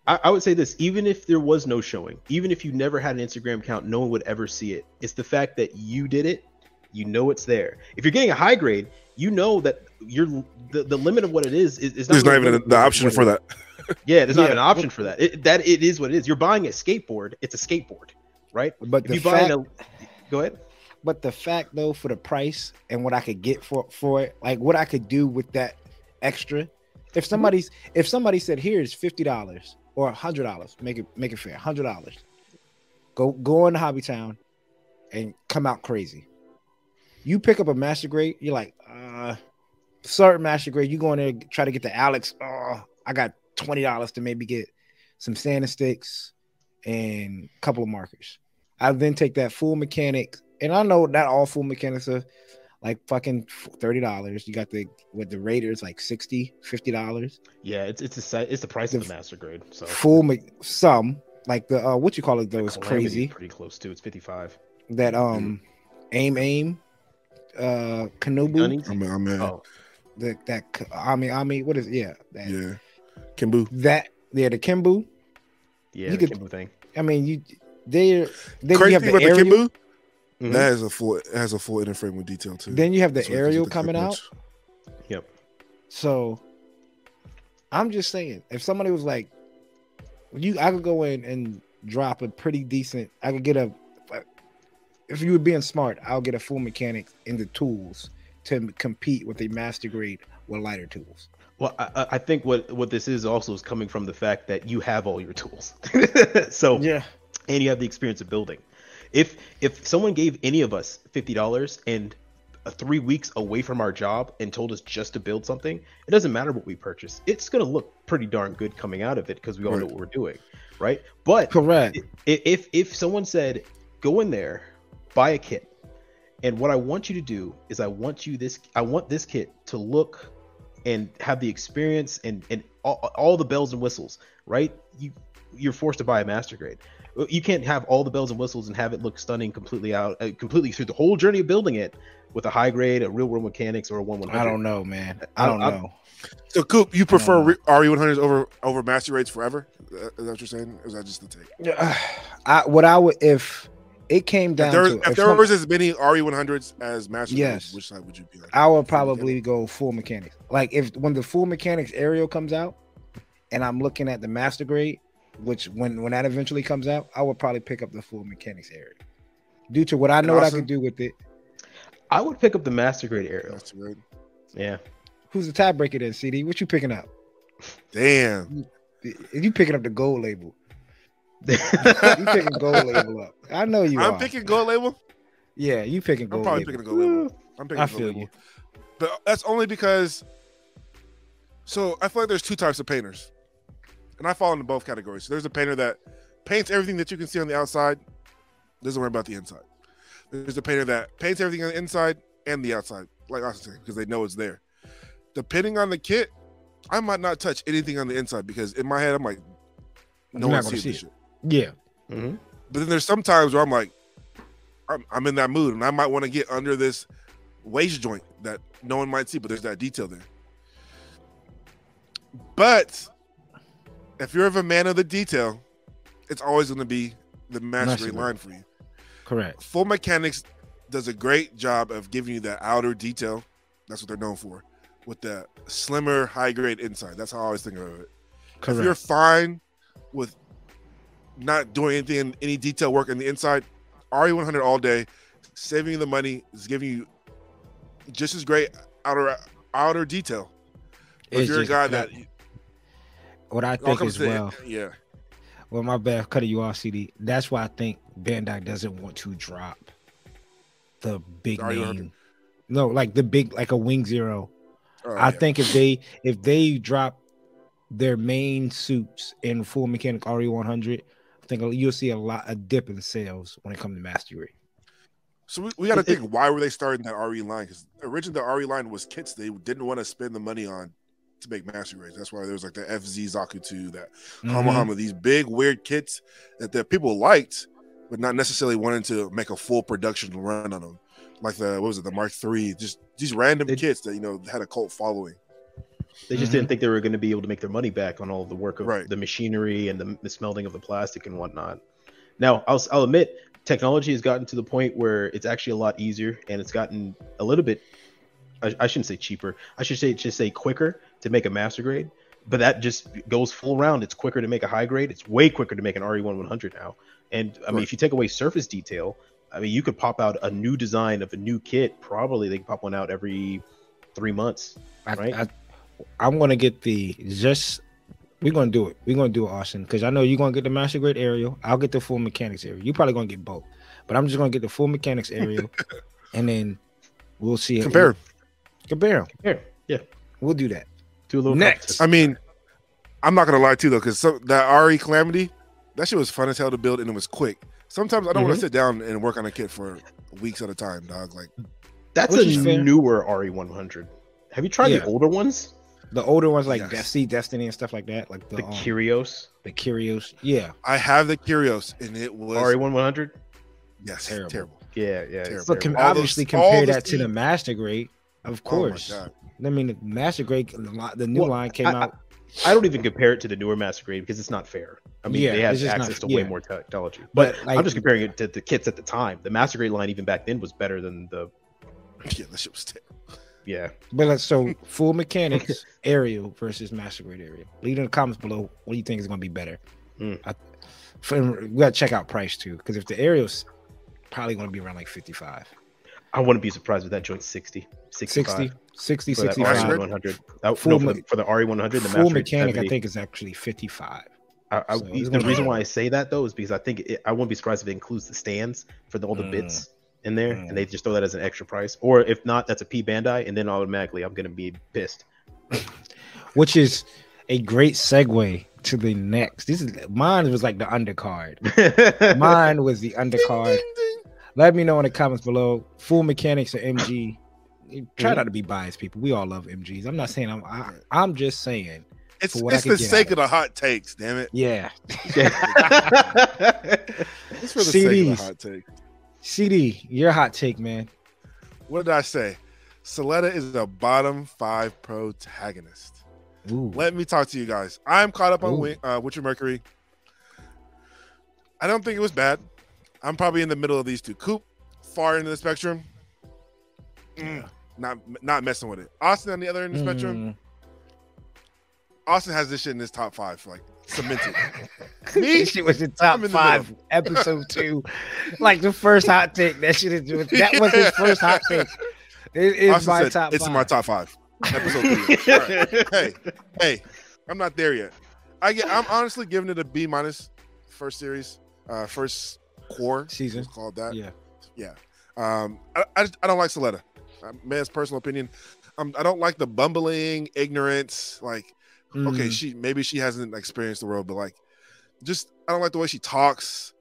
I, I would say this: even if there was no showing, even if you never had an Instagram account, no one would ever see it. It's the fact that you did it. You know it's there. If you're getting a high grade, you know that you're the, the limit of what it is is, is There's not even what- the option for that. Yeah, there's not Yeah. an option for that. It, that it is what it is. You're buying a skateboard. It's a skateboard, right? but If the you buy fact, a, go ahead. but the fact though for the price and what i could get for for it like what i could do with that extra if somebody's if somebody said here's $50 or $100 make it make it fair $100 go go in the hobby town and come out crazy you pick up a master grade you're like uh certain master grade you go in there try to get the alex oh i got $20 to maybe get some sanding sticks and a couple of markers i then take that full mechanic and I know not all full mechanics are like fucking thirty dollars. You got the with the Raiders like 60 50 dollars. Yeah, it's it's a it's the price of The the master grade. So Full ma- some like the uh what you call it though Calamity crazy pretty close to It's fifty five. that um aim aim uh Kanobu I'm, I'm. Oh, the, that I mean I mean what is yeah that Yeah. Kimbu. that yeah the Kimbu. yeah, You the could- Kimbo thing. I mean you they then Crazy you have thing the about the aerial. Kimbu, Mhm. that has a full it has a full inner frame with detail too. Then you have the That's why it gives aerial the coming out. Yep. So I'm just saying, if somebody was like, you, I could go in and drop a pretty decent. I could get a. If you were being smart, I'll get a full mechanic in the tools to compete with a master grade with lighter tools. Well, I, I- think what what this is also is coming from the fact that you have all your tools. [LAUGHS] so Yeah, and you have the experience of building. If if someone gave any of us fifty dollars and uh, three weeks away from our job and told us just to build something, it doesn't matter what we purchase. It's gonna look pretty darn good coming out of it because we all know what we're doing, right? But correct. i- if if someone said go in there buy a kit and what i want you to do is i want you this i want this kit to look and have the experience and and all, all the bells and whistles right you you're forced to buy a master grade you can't have all the bells and whistles and have it look stunning completely out uh, completely through the whole journey of building it with a high grade a real world mechanics or a 1 100 I don't know, man. I don't I'm- know. So Coop, you prefer re- RE100s over over master rates forever? Is that what you're saying? Or is that just the take? [SIGHS] I what I would if it came If down there, to if if there some- was as many RE100s as master Yes. which side would you be like? I would probably mechanic? go full mechanics. Like if when the full mechanics aerial comes out, and I'm looking at the master grade, which when when that eventually comes out, I would probably pick up the full mechanics area, due to what I know what I can do with it. i would pick up the master grade aerial Master grade. yeah Who's the tiebreaker then, CD? What you picking up? Damn. If You picking up the gold label? [LAUGHS] You picking gold label up? I know you I'm are. picking gold label. Yeah, you picking gold. I'm probably label. picking a gold label. I'm picking I a gold feel label. you. But that's only because. So I feel like there's two types of painters, and I fall into both categories. There's a painter that paints everything that you can see on the outside, doesn't worry about the inside. There's a painter that paints everything on the inside and the outside, like I said, because they know it's there. Depending on the kit, I might not touch anything on the inside because in my head I'm like, no You're one not gonna sees see this it. shit. Yeah, Mhm. But then there's some times where I'm like, I'm, I'm in that mood and I might want to get under this waist joint that no one might see, but there's that detail there. But if you're of a man of the detail, it's always going to be the mastery line for you. correct. Full Mechanics does a great job of giving you that outer detail. That's what they're known for, with the slimmer, high grade inside. That's how I always think of it. If you're fine with not doing anything, any detail work on the inside, RE100 all day, saving you the money, is giving you just as great outer outer detail. If you're a guy that- that What I think as well. yeah, Well, my bad, cutting you off, CD. That's why I think Bandai doesn't want to drop the big Are name. No, like the big, like a Wing Zero. Oh, I yeah. think if they if they drop their main suits in full mechanic RE100, I think you'll see a lot a dip in sales when it comes to mastery. So we, we got to It- it- think why were they starting that RE line? Because originally the RE line was kits they didn't want to spend the money on to make master grades. That's why there was like the FZ Zaku 2, that Mhm. Hama Hama, these big weird kits that the people liked, but not necessarily wanting to make a full production run on them. Like the what was it, the Mark III, just these random They- kits that you know had a cult following. They just Mhm. didn't think they were going to be able to make their money back on all the work of Right. the machinery and the, the smelting of the plastic and whatnot. Now, I'll, I'll admit, technology has gotten to the point where it's actually a lot easier and it's gotten a little bit, I, I shouldn't say cheaper, I should say just say quicker to make a master grade. But that just goes full round. It's quicker to make a high grade. It's way quicker to make an RE1 100 now. And I mean, if you take away surface detail, I mean, you could pop out a new design of a new kit. Probably they can pop one out every three months. I, Right. I, I'm gonna get the just. We're gonna do it. We're gonna do it, Austen, because I know you're gonna get the master grade aerial. I'll get the full mechanics aerial. You're probably gonna get both, but I'm just gonna get the full mechanics aerial, [LAUGHS] and then we'll see. it. Compare. compare 'em. Here, yeah. We'll do that. Do a little Next. contest. I mean, I'm not gonna lie to you though, because that RE Calamity, that shit was fun as hell to build and it was quick. Sometimes I don't want Mhm. to sit down and work on a kit for weeks at a time, dog. Like That's a newer RE100. Have you tried Yeah. the older ones? The older ones like Yes. Destiny, Destiny and stuff like that, like the The um, Kyrios the Kyrios. Yeah, I have the Kyrios, and it was RE100. yes, Terrible. terrible. Yeah, yeah. Terrible. but com- All obviously those- compare that to the Master Grade, of course. Oh my god. I mean, the Master Grade, the, the new Well, line came I- I- out. I don't even compare it to the newer Master Grade because it's not fair. I mean, Yeah, they have it's just not- access to way more technology. But, But, like- I'm just comparing it to the kits at the time. The Master Grade line, even back then, was better than the. [LAUGHS] Yeah, that shit was terrible. Yeah. But let's so [LAUGHS] full mechanics aerial versus Master Grade aerial. Leave in the comments below. What do you think is going to be better? Hmm. I, for, we got to check out price too, because if the aerial's probably going to be around like 55, I wouldn't be surprised with that joint 60, 65 60, 60, for 65. RE100. That, Full no, for, the, for the RE100, the Full mechanic, I think, is actually 55. I, I, So the reason why I say that though is because I think it, I wouldn't be surprised if it includes the stands for the, all the Mm. bits in there, Mm. and they just throw that as an extra price. Or if not, that's a P Bandai, and then automatically I'm gonna be pissed. [LAUGHS] Which is a great segue to the next. This is mine was like the undercard. [LAUGHS] Mine was the undercard. Ding, ding, ding. Let me know in the comments below. Full mechanics or MG. Try Mhm. not to be biased, people. We all love MGs. I'm not saying I'm. I, I'm just saying. It's, For it's the sake of the hot takes, damn it. Yeah. [LAUGHS] It's for the sake of the hot take. CD, your hot take, man. What did I say? Suletta is a bottom five protagonist. Ooh. Let me talk to you guys. I'm caught up on Ooh. Wi- uh, Witcher Mercury. I don't think it was bad. I'm probably in the middle of these two. Coop, far into the spectrum. Mm, not not messing with it. Austen on the other end of the spectrum. Mm. Austen has this shit in his top five, like cemented. [LAUGHS] Me? This shit was the top in five, episode two. Like the first hot take. That shit is [LAUGHS] that was his first hot take. It is my said, top it's in five. my top five. Episode three. [LAUGHS] Right. Hey, hey, I'm not there yet. I get. I'm honestly giving it a B minus. First series, uh, first core Season. Called that. Yeah. Yeah. Um, I, I, just- I don't like Suletta. Uh, man's personal opinion. Um, I don't like the bumbling, ignorance. Like, okay, Mm. she maybe she hasn't experienced the world, but like, just I don't like the way she talks.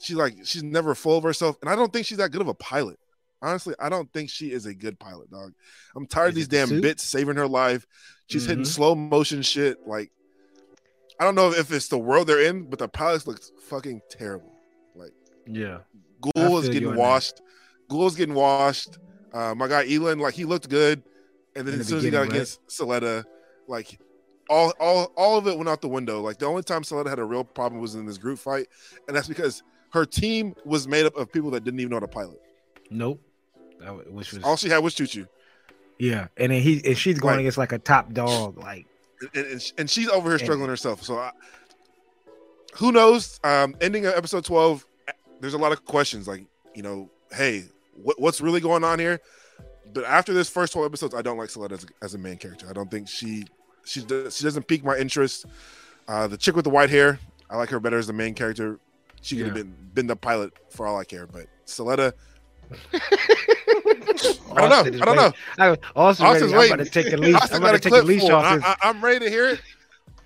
She's like she's never full of herself, and I don't think she's that good of a pilot. Honestly, I don't think she is a good pilot, dog. I'm tired of these damn suit? bits saving her life. She's hitting Mhm. slow motion shit. Like, I don't know if it's the world they're in, but the pilots look fucking terrible. Like, Yeah. Guel is getting washed. Guel's is getting washed. Uh, my guy Elan, like he looked good, and then the as soon as he got right? against Suletta, like all all all of it went out the window. Like the only time Suletta had a real problem was in this group fight, and that's because her team was made up of people that didn't even know how to pilot. Nope. That, which was All she had was Chuchu, yeah, and then he and she's going Like- against like a top dog. Like and, and, and she's over here And- struggling herself. So I, who knows? Um, ending of episode twelve, there's a lot of questions. Like you know, hey, what, what's really going on here? But after this first 12 episodes, I don't like Suletta as, as a main character. I don't think she she does, she doesn't pique my interest. Uh, the chick with the white hair, I like her better as the main character. She could have Yeah. been been the pilot for all I care. But Suletta, [LAUGHS] I don't know. Austen is I don't know. I, Austen Austen's ready. I'm about to take the leash. Austen I'm about to take the leash off. I, his- I, I'm ready to hear it.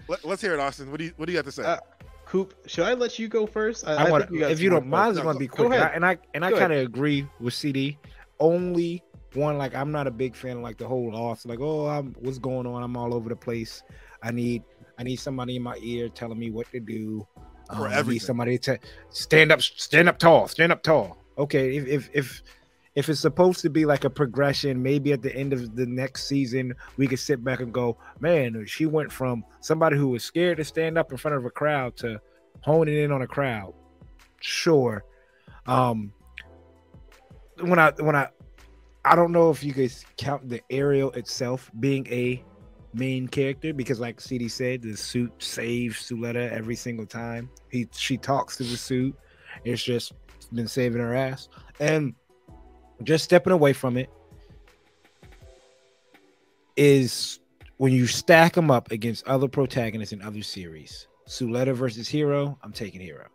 Let, us hear it, Austen. What do you What do you got to say? Uh, Coop, should I let you go first? I, I, I want think you got if you don't mind, points. it's gonna be Go quick. And I and I Go ahead. kind of agree with CD. Only one, like I'm not a big fan of like the whole loss. Like, oh, I'm what's going on? I'm all over the place. I need I need somebody in my ear telling me what to do. Um, I need somebody to stand up, stand up tall, stand up tall. Okay, if if if if it's supposed to be like a progression, maybe at the end of the next season, we could sit back and go, man, she went from somebody who was scared to stand up in front of a crowd to honing in on a crowd. Sure. Um when I when I I don't know if you guys count the Aerial itself being a main character because like CD said, the suit saves Suletta every single time. He she talks to the suit. It's just been saving her ass. And just stepping away from it is when you stack them up against other protagonists in other series. Suletta versus Heero, I'm taking Heero.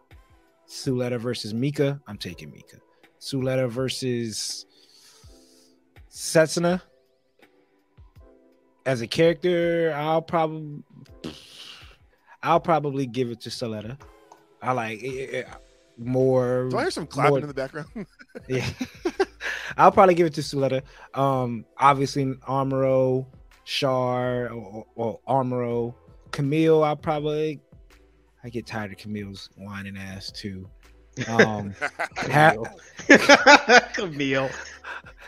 Suletta versus Mika, I'm taking Mika. Suletta versus Setsuna. As a character, I'll probably I'll probably give it to Suletta. I like it, it- more do I hear some clapping more- in the background? [LAUGHS] yeah. [LAUGHS] I'll probably give it to Suletta. Um, obviously Amuro, Char, or, or Amuro, Camille. I'll probably. I get tired of Camille's whining ass too. Um, [LAUGHS] ha- Camille.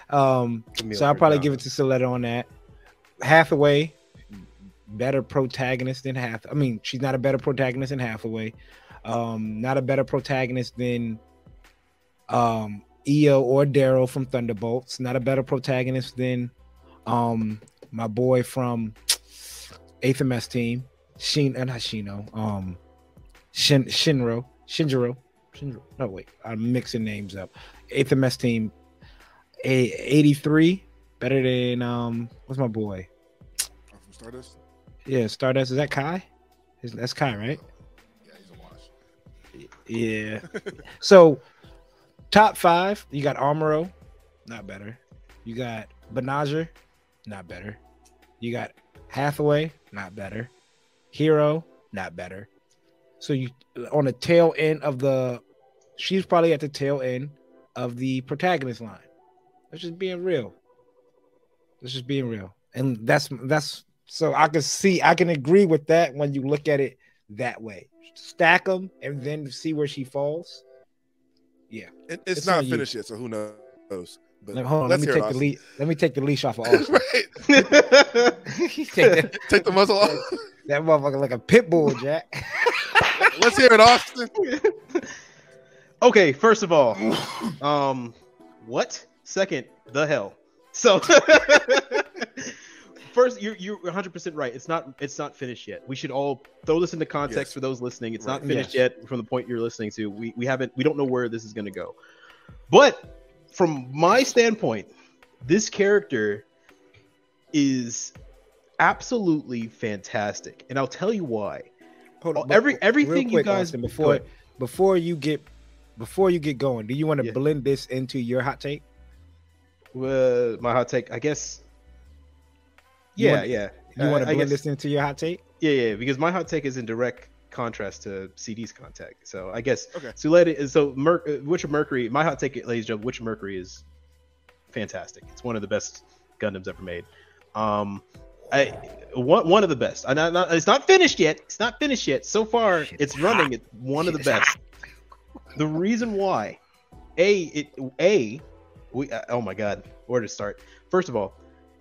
Um, so I'll probably give it to Suletta on that. Hathaway, better protagonist than Hath. I mean, she's not a better protagonist than Hathaway. Um, not a better protagonist than um Io or Daryl from Thunderbolts. Not a better protagonist than um my boy from Eighth MS team, Shin uh, not Shino, um Shin Shinro, Shinjiro, Shinjiro. No, wait, I'm mixing names up. Eighth MS team, 83, better than um what's my boy? From Stardust? Yeah, Stardust. Is that Kai? Is that's Kai, right? Yeah, he's a wash. Yeah. [LAUGHS] so top five, you got Amuro, not better. You got Banagher, not better. You got Hathaway, not better. Heero, not better. So you on the tail end of the she's probably at the tail end of the protagonist line. That's just being real. That's just being real. And that's that's so I can see I can agree with that when you look at it that way. Stack them and then see where she falls. It, it's, It's not on you. finished yet, so who knows? But Like, hold on, let me take it, the leash. Let me take the leash off of [LAUGHS] Austen. Austen. [LAUGHS] take that, Take the muzzle off. [LAUGHS] that motherfucker like a pit bull, Jack. Let's hear it, Austen. okay, first of all, um, what? Second, the hell. So, [LAUGHS] first, you're you're 100 percent right. It's not it's not finished yet. We should all throw this into context Yes. for those listening. It's not finished Yes. yet from the point you're listening to. We we haven't we don't know where this is gonna go. But from my standpoint, this character is absolutely fantastic, and I'll tell you why. Hold on. Uh, every- everything you guys- Austen, before before you get before you get going, do you want to Yeah. blend this into your hot take? Uh, my hot take, I guess. You Yeah, want- yeah. You Uh, want to I blend guess- this into your hot take? Yeah, yeah, because my hot take is in direct contrast to CD's contact. So I guess Okay. Suletta is so Mer- uh, Witch of Mercury. My hot take, ladies and gentlemen, Witch of Mercury is fantastic. It's one of the best Gundams ever made. Um, I one one of the best. I not, not it's not finished yet. It's not finished yet. So far, Shit it's is running. hot. It's one of the Shit is best. The reason why, a it a we uh, oh my god, where to start? First of all,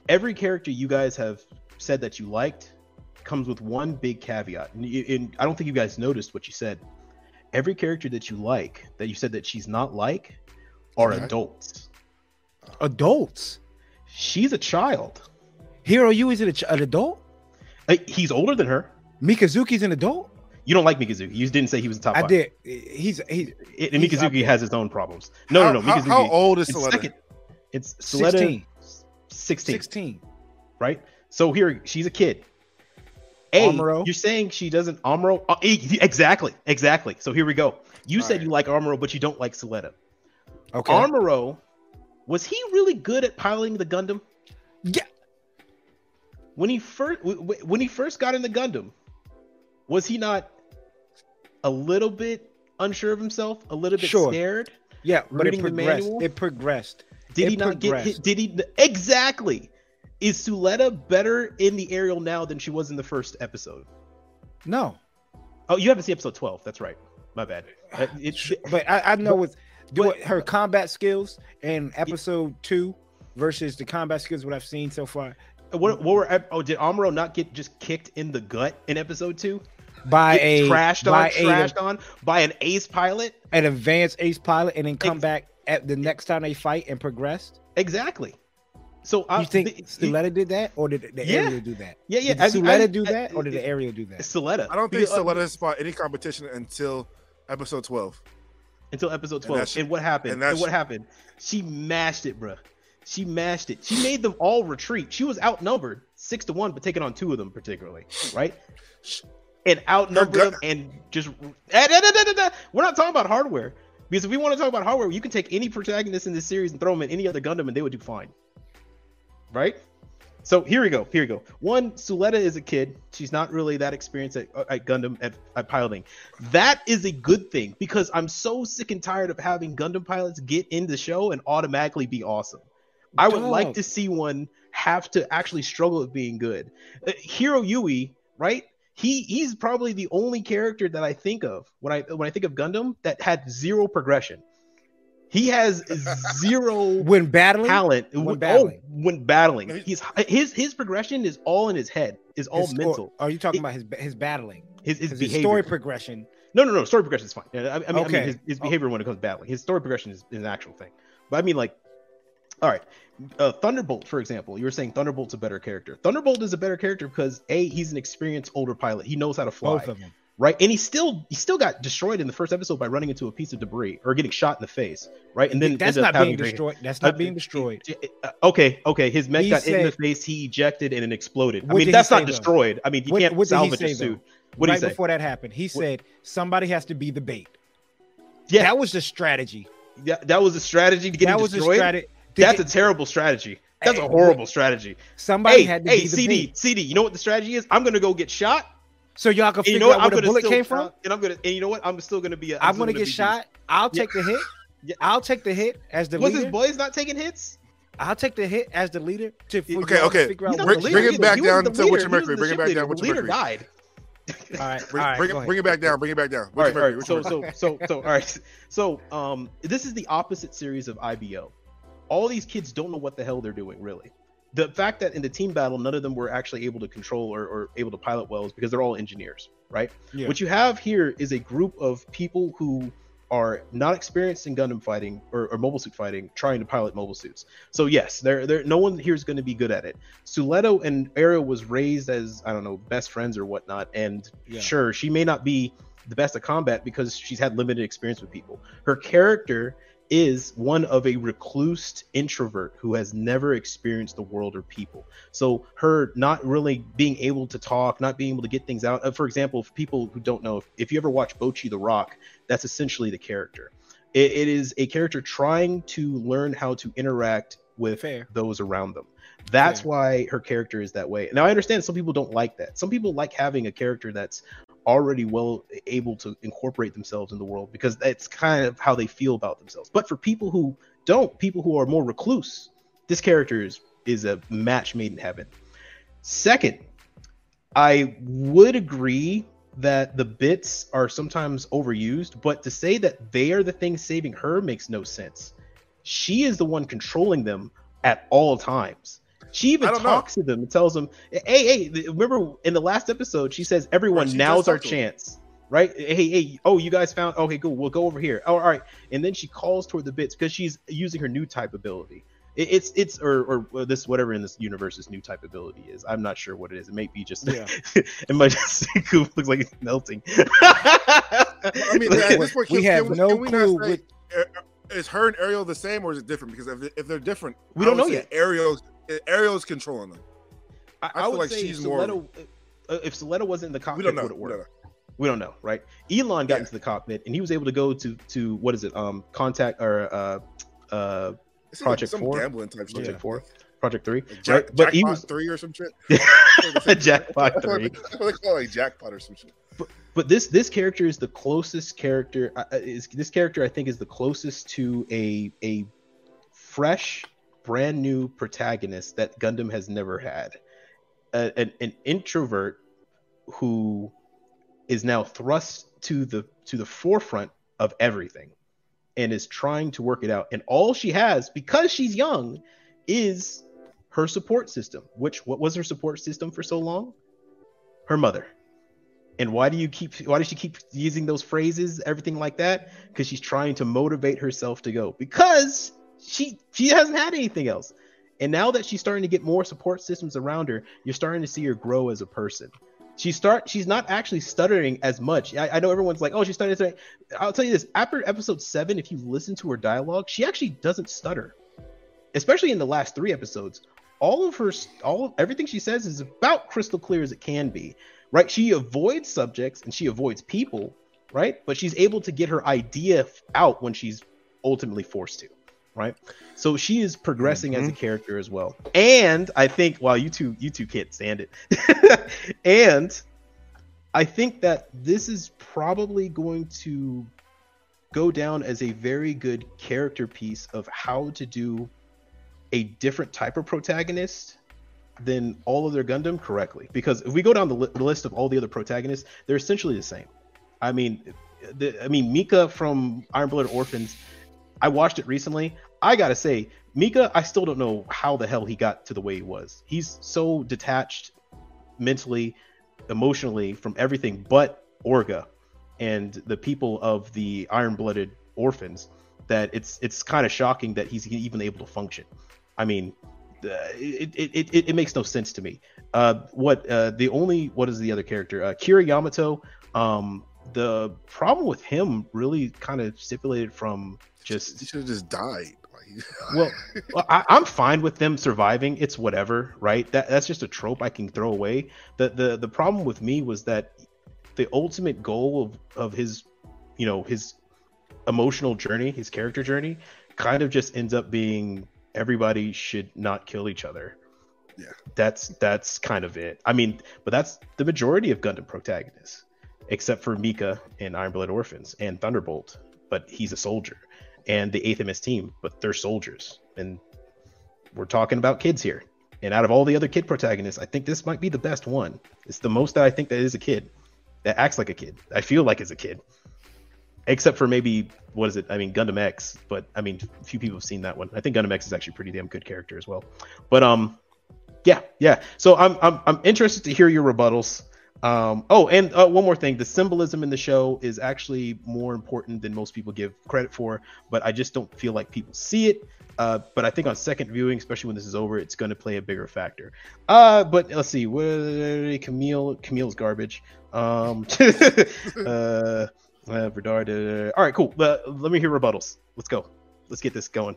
every character you guys have said that you liked comes with one big caveat. And, you- and I don't think you guys noticed what you said. Every character that you like, that you said that she's not like, are Okay. adults. Adults. She's a child. Heero Yuy is it a ch- an adult? Uh, He's older than her. Mikazuki's an adult. You don't like Mikazuki. You didn't say he was the top I five. did. He's he's It- and He's Mikazuki has his own problems. No, how, no, no. how- Mikazuki. How, old is it's second. It's Suletta 16. 16. 16. right? So here, she's a kid. A, Amuro. you're saying she doesn't Amuro? Uh, exactly, exactly. So here we go. You said Alright. you like Amuro, but you don't like Suletta. Okay. Amuro, was he really good at piloting the Gundam? Yeah. When he first when he first got in the Gundam, was he not a little bit unsure of himself, a little bit Sure. scared? Yeah, but it progressed. It progressed. Did It he not get hit? Did he exactly? Is Suletta better in the Aerial now than she was in the first episode? No, Oh, you haven't seen episode 12. That's right. My bad. Uh, [SIGHS] it- but I, I know But- with doing but- her combat skills in episode two versus the combat skills what I've seen so far what, what were oh did Amuro not get just kicked in the gut in episode two? By Get a trashed on, by a, trashed on by an ace pilot? an advanced ace pilot and then come Ex- back at the next time they fight and progressed. Exactly. So I You think the- Suletta did that, or did the Yeah. Aerial do that? Yeah, yeah. Did I I- do I- that, or did the Aerial do that? Suletta. I don't think Because, uh, fought any competition until episode 12. until episode 12. that's- And, what happened? and And, what happened? She mashed it, bruh. She mashed it. She made them all retreat. She was outnumbered six to one, but taking on two of them particularly, right? And outnumbered Her them and just. Eh, da, da, da. We're not talking about hardware because if we want to talk about hardware, you can take any protagonist in this series and throw them in any other Gundam and they would do fine, right? So here we go. Here we go. One, Suletta is a kid. She's not really that experienced at, at Gundam at, at piloting. That is a good thing because I'm so sick and tired of having Gundam pilots get in the show and automatically be awesome. I would like to see one have to actually struggle with being good. Uh, Heero Yuy, right? He he's probably the only character that I think of when I when I think of Gundam that had zero progression. He has [LAUGHS] zero When battling, talent When when battling. Oh, when battling. No, he's- He's his his progression is all in his head. Is all his- or- mental. Are you talking It- about his his battling? His his 'Cause his story progression. no, no, no. Story progression is fine. I, I mean, I mean Okay. his, his Oh. behavior when it comes to battling. His story progression is, is an actual thing. But I mean, like, all right, uh, Thunderbolt, for example. You were saying Thunderbolt's a better character. Thunderbolt is a better character because a he's an experienced older pilot. He knows how to fly. Both of them. right? And he still he still got destroyed in the first episode by running into a piece of debris or getting shot in the face, right? And then that's [LAUGHS] not being destroyed. That's not Uh, being destroyed. Uh, Okay, okay. His mech He got hit in the face. He ejected and it exploded. I mean, that's not though? destroyed. I mean, you What- can't what salvage say, a suit. though? What right before that happened, he said somebody has to be the bait. Yeah, That was the strategy. yeah, that was a strategy to get that him was the destroyed. strategy. That's a terrible strategy. That's a horrible strategy. somebody Hey, had to hey, be the CD, bait. CD. You know what the strategy is? I'm gonna go get shot, So y'all can and you figure know what? out I'm where the gonna bullet still came from. and I'm gonna, and you know what? I'm still gonna be. A, I'm still gonna get be shot. I'll Yeah. take the hit. Yeah. I'll take the hit as the Was leader. his boys not taking hits? I'll take the hit as the leader to for Okay, y'all okay. figure out Bring- the what- leader. bring it back down the to leader. Witch of Mercury. Bring it back down, The Witcher leader Mercury. died. [LAUGHS] All right, Bring, all right, bring, it, bring it back down. Bring it back down. all Witcher right, all Mercury, right. So, so, so, so, all right. So, um, this is the opposite series of IBO. All these kids don't know what the hell they're doing, really. The fact that in the team battle, none of them were actually able to control or, or able to pilot well is because they're all engineers, right? Yeah. What you have here is a group of people who are not experienced in Gundam fighting or, or mobile suit fighting, trying to pilot mobile suits. So yes, there, there, no one here is going to be good at it. Suletta and Aerial was raised as I don't know best friends or whatnot, and Yeah. sure, she may not be the best at combat because she's had limited experience with people. Her character is one of a recluse introvert who has never experienced the world or people. So her not really being able to talk, not being able to get things out. Uh, for example, for people who don't know, if, if you ever watch Bocchi the Rock, that's essentially the character. It, it is a character trying to learn how to interact with Fair. those around them. That's Fair. why her character is that way. Now I understand some people don't like that. Some people like having a character that's already well able to incorporate themselves in the world because that's kind of how they feel about themselves. But for people who don't, people who are more recluse, this character is, is a match made in heaven. Second, I would agree that the bits are sometimes overused, but to say that they are the thing saving her makes no sense. She is the one controlling them at all times. She even I don't know. talks to them and tells them, "Hey, hey!" th- Remember in the last episode, she says, "Everyone, Right, she now's our talked to 'em. chance." Right? Hey, hey! Oh, you guys found? Okay, cool. We'll go over here. Oh, all right. And then she calls toward the bits because she's using her new type ability. It, it's it's or or this whatever in this universe's new type ability is. I'm not sure what it is. It may be just Yeah. [LAUGHS] it might just [LAUGHS] Coop looks like it's melting. [LAUGHS] I mean, at this point, We have can no can we not clue say, with- Is her and Aerial the same, or is it different? Because if, if they're different, We don't know yet. Aerial's Aerial's controlling them. I, I feel would like say she's if more- uh, if Suletta wasn't in the We don't know. would it We don't know. We don't know, right? Elan got Yeah. into the cockpit and he was able to go to to what is it? Um, contact or uh, uh, Project like some Four? gambling type. Project Four, Project Three, Like Jack, right? But he Jackpot was three or some shit. [LAUGHS] [LAUGHS] Jackpot Three. they- that's what they call it, like jackpot or some shit. but this this character is the closest character uh, uh, is this character I think is the closest to a a fresh brand new protagonist that Gundam has never had. A, an, an introvert who is now thrust to the to the forefront of everything and is trying to work it out. And all she has because she's young is her support system which what was her support system for so long? Her mother. And why do you keep why does she keep using those phrases everything like that? Because she's trying to motivate herself to go. Because she she hasn't had anything else. And now that she's starting to get more support systems around her you're starting to see her grow as a person. She start she's not actually stuttering as much. I, I know everyone's like oh she's starting to i'll tell you this after episode 7 if you listen to her dialogue she actually doesn't stutter. Especially in the last three episodes. All of her all everything she says is about crystal clear as it can be right? She avoids subjects and she avoids people right? But she's able to get her idea out when she's ultimately forced to right? So she is progressing as a Mm-hmm. character as well. And I think, wow, you two, you two can't stand it. [LAUGHS] and I think that this is probably going to go down as a very good character piece of how to do a different type of protagonist than all of their Gundam correctly. Because if we go down the, li- the list of all the other protagonists, they're essentially the same. I mean, the, I mean Mika from Iron Blooded Orphans. I watched it recently. I gotta say, Mika, I still don't know how the hell he got to the way he was. He's so detached mentally, emotionally from everything but Orga and the people of the Iron Blooded Orphans that it's it's kind of shocking that he's even able to function. I mean, uh, it, it, it, it makes no sense to me. Uh, what uh, the only what is the other character? Uh, Kira Yamato. Um, the problem with him really kind of stipulated from just He should have just died. Well, well, I, I'm fine with them surviving. It's whatever, right? That that's just a trope I can throw away. The the the problem with me was that the ultimate goal of of his, you know, his emotional journey, his character journey, kind of just ends up being everybody should not kill each other. Yeah. That's that's kind of it. I mean, but that's the majority of Gundam protagonists, except for Mika and Iron Blood Orphans and Thunderbolt. But he's a soldier, and the Eighth MS team, but they're soldiers, and we're talking about kids here. And out of all the other kid protagonists, I think this might be the best one. It's the most that I think that is a kid, that acts like a kid. I feel like is a kid, except for maybe what is it? I mean Gundam X, but I mean few people have seen that one. I think Gundam X is actually pretty damn good character as well. But um, yeah, yeah. So I'm I'm I'm interested to hear your rebuttals. Um, oh, and uh, one more thing: the symbolism in the show is actually more important than most people give credit for. But I just don't feel like people see it. Uh, but I think on second viewing, especially when this is over, it's going to play a bigger factor. Uh, but let's see, what, Kamille, Kamille's garbage. Um, [LAUGHS] uh, uh, Bernard, uh, all right, cool. Uh, let me hear rebuttals. Let's go. Let's get this going.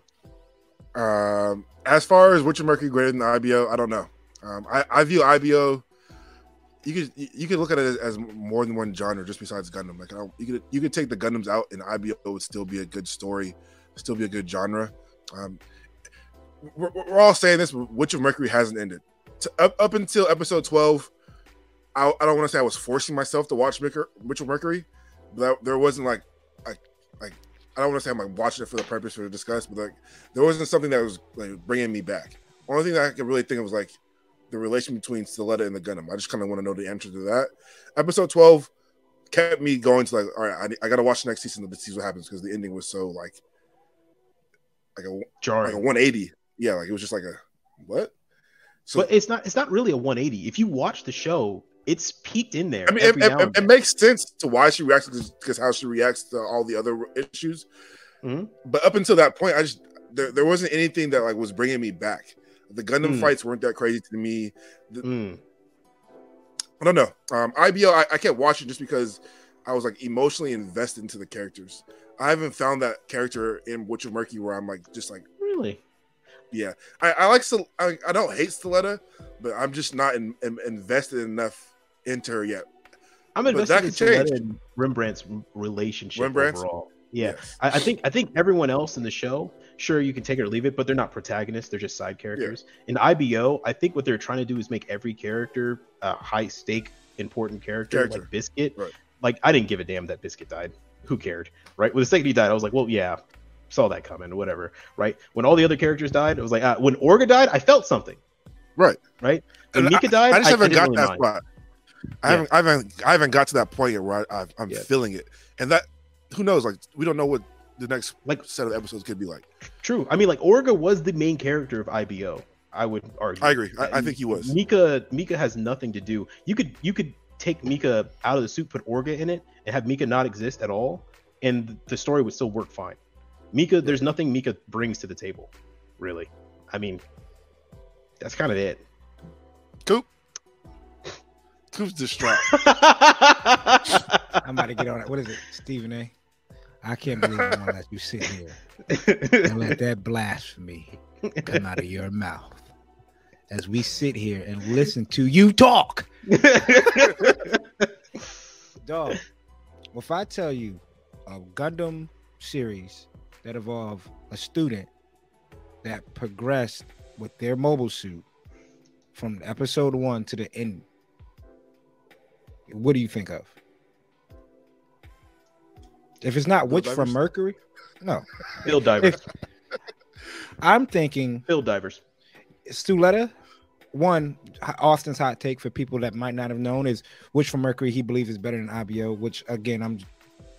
Um, as far as Witch of Mercury greater than IBO, I don't know. Um, I, I view IBO. You could you could look at it as, more than one genre, just besides Gundam. Like you could you could take the Gundams out, and IBO would still be a good story, still be a good genre. Um, we're, we're all saying this, but Witch of Mercury hasn't ended. To, up up until episode twelve, I, I don't want to say I was forcing myself to watch Witcher, Witch of Mercury, but there wasn't like like like I don't want to say I'm like watching it for the purpose for the discuss, but like there wasn't something that was like bringing me back. Only thing that I could really think of was like the relation between Suletta and the Gundam. I just kind of want to know the answer to that. Episode 12 kept me going to like, all right, I, I got to watch the next season to see what happens because the ending was so like, like a, like a Jarring. 180. Yeah, like it was just like a what? So but it's not. It's not really a 180. If you watch the show, it's peaked in there. I mean, it, it, it, and it then. makes sense to why she reacts because how she reacts to all the other issues. Mhm. But up until that point, I just there, there wasn't anything that like was bringing me back. The Gundam Mm. fights weren't that crazy to me. Mm. I don't know. Um, IBO, I, I kept watching just because I was like emotionally invested into the characters. I haven't found that character in Witch of Mercury where I'm like just like Really? yeah. I, I like Stil- I, I don't hate Suletta, but I'm just not in, in- invested enough into her yet. I'm invested in. Suletta and Rembran's relationship Rembran's? overall. Yeah, Yes. I, I think I think everyone else in the show, sure you can take it or leave it, but they're not protagonists; they're just side characters. In IBO, I think what they're trying to do is make every character a high stake, important character, Character. like Biscuit. Right. Like I didn't give a damn that Biscuit died. Who cared, right? When the second he died, I was like, well, yeah, saw that coming, whatever, right? When all the other characters died, I was like, uh, when Orga died, I felt something, Right. right? When And Mika died, I just haven't didn't got really that mind. spot. I Yeah. haven't, I haven't, I haven't got to that point yet where I, I, I'm Yeah. feeling it, and that who knows? Like we don't know what the next Like- set of episodes could be like. True. I mean, like Orga was the main character of IBO. I would argue. I agree. I, I think he was. Mika Mika has nothing to do. You could you could take Mika out of the suit, put Orga in it, and have Mika not exist at all, and the story would still work fine. Mika, there's nothing Mika brings to the table, really. I mean, that's kind of it. Coop. Coop's distraught. I'm about to get on it. What is it, Stephen A? I can't believe I'm gonna let you sit here and let that [LAUGHS] blasphemy come out of your mouth as we sit here and listen to you talk. Dog, if I tell you a Gundam series that involve a student that progressed with their mobile suit from episode one to the end. What do you think of? If it's not Bill Witch from Mercury, no. Build Divers. I'm thinking Build Divers. Suletta. One, Austin's hot take for people that might not have known is Witch from Mercury. He believes is better than IBO, which again, I'm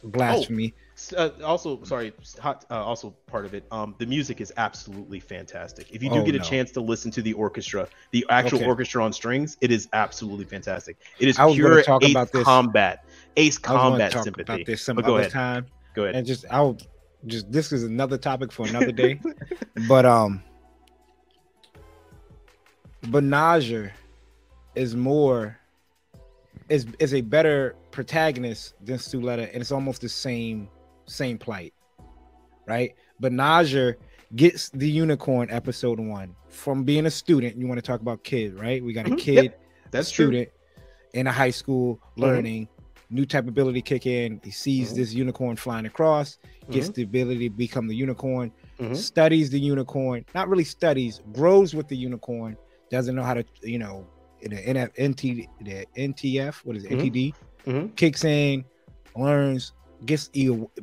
blasphemy. S- Uh, also, sorry, hot. Uh, also, part of it. Um, the music is absolutely fantastic. If you do Oh, get a no. chance to listen to the orchestra, the actual Okay. orchestra on strings, it is absolutely fantastic. It is pure talk Ace about this. combat, Ace combat talk sympathy. about this some But go other ahead. time. Go ahead. and just I'll just this is another topic for another day. [LAUGHS] but um Banagher is more is is a better protagonist than Suletta, and it's almost the same same plight. Right? Banagher gets the unicorn episode one from being a student. You want to talk about kid, right? We got a Mhm, kid yep, That's true. student in a high school Mhm. learning new type ability kick in he sees Mhm. this unicorn flying across gets Mhm. the ability to become the unicorn Mhm. studies the unicorn not really studies grows with the unicorn doesn't know how to you know in the NF, NT, the ntf what is it Mhm. NT-D Mhm. kicks in learns gets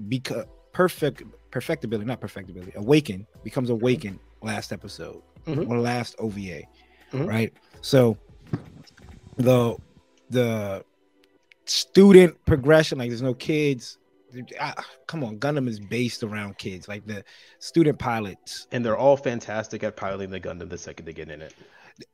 because perfect perfectability not perfectability awaken becomes awakened last episode or last ova right so the the student progression like there's no kids Ah, come on gundam is based around kids like the student pilots And they're all fantastic at piloting the Gundam the second they get in it.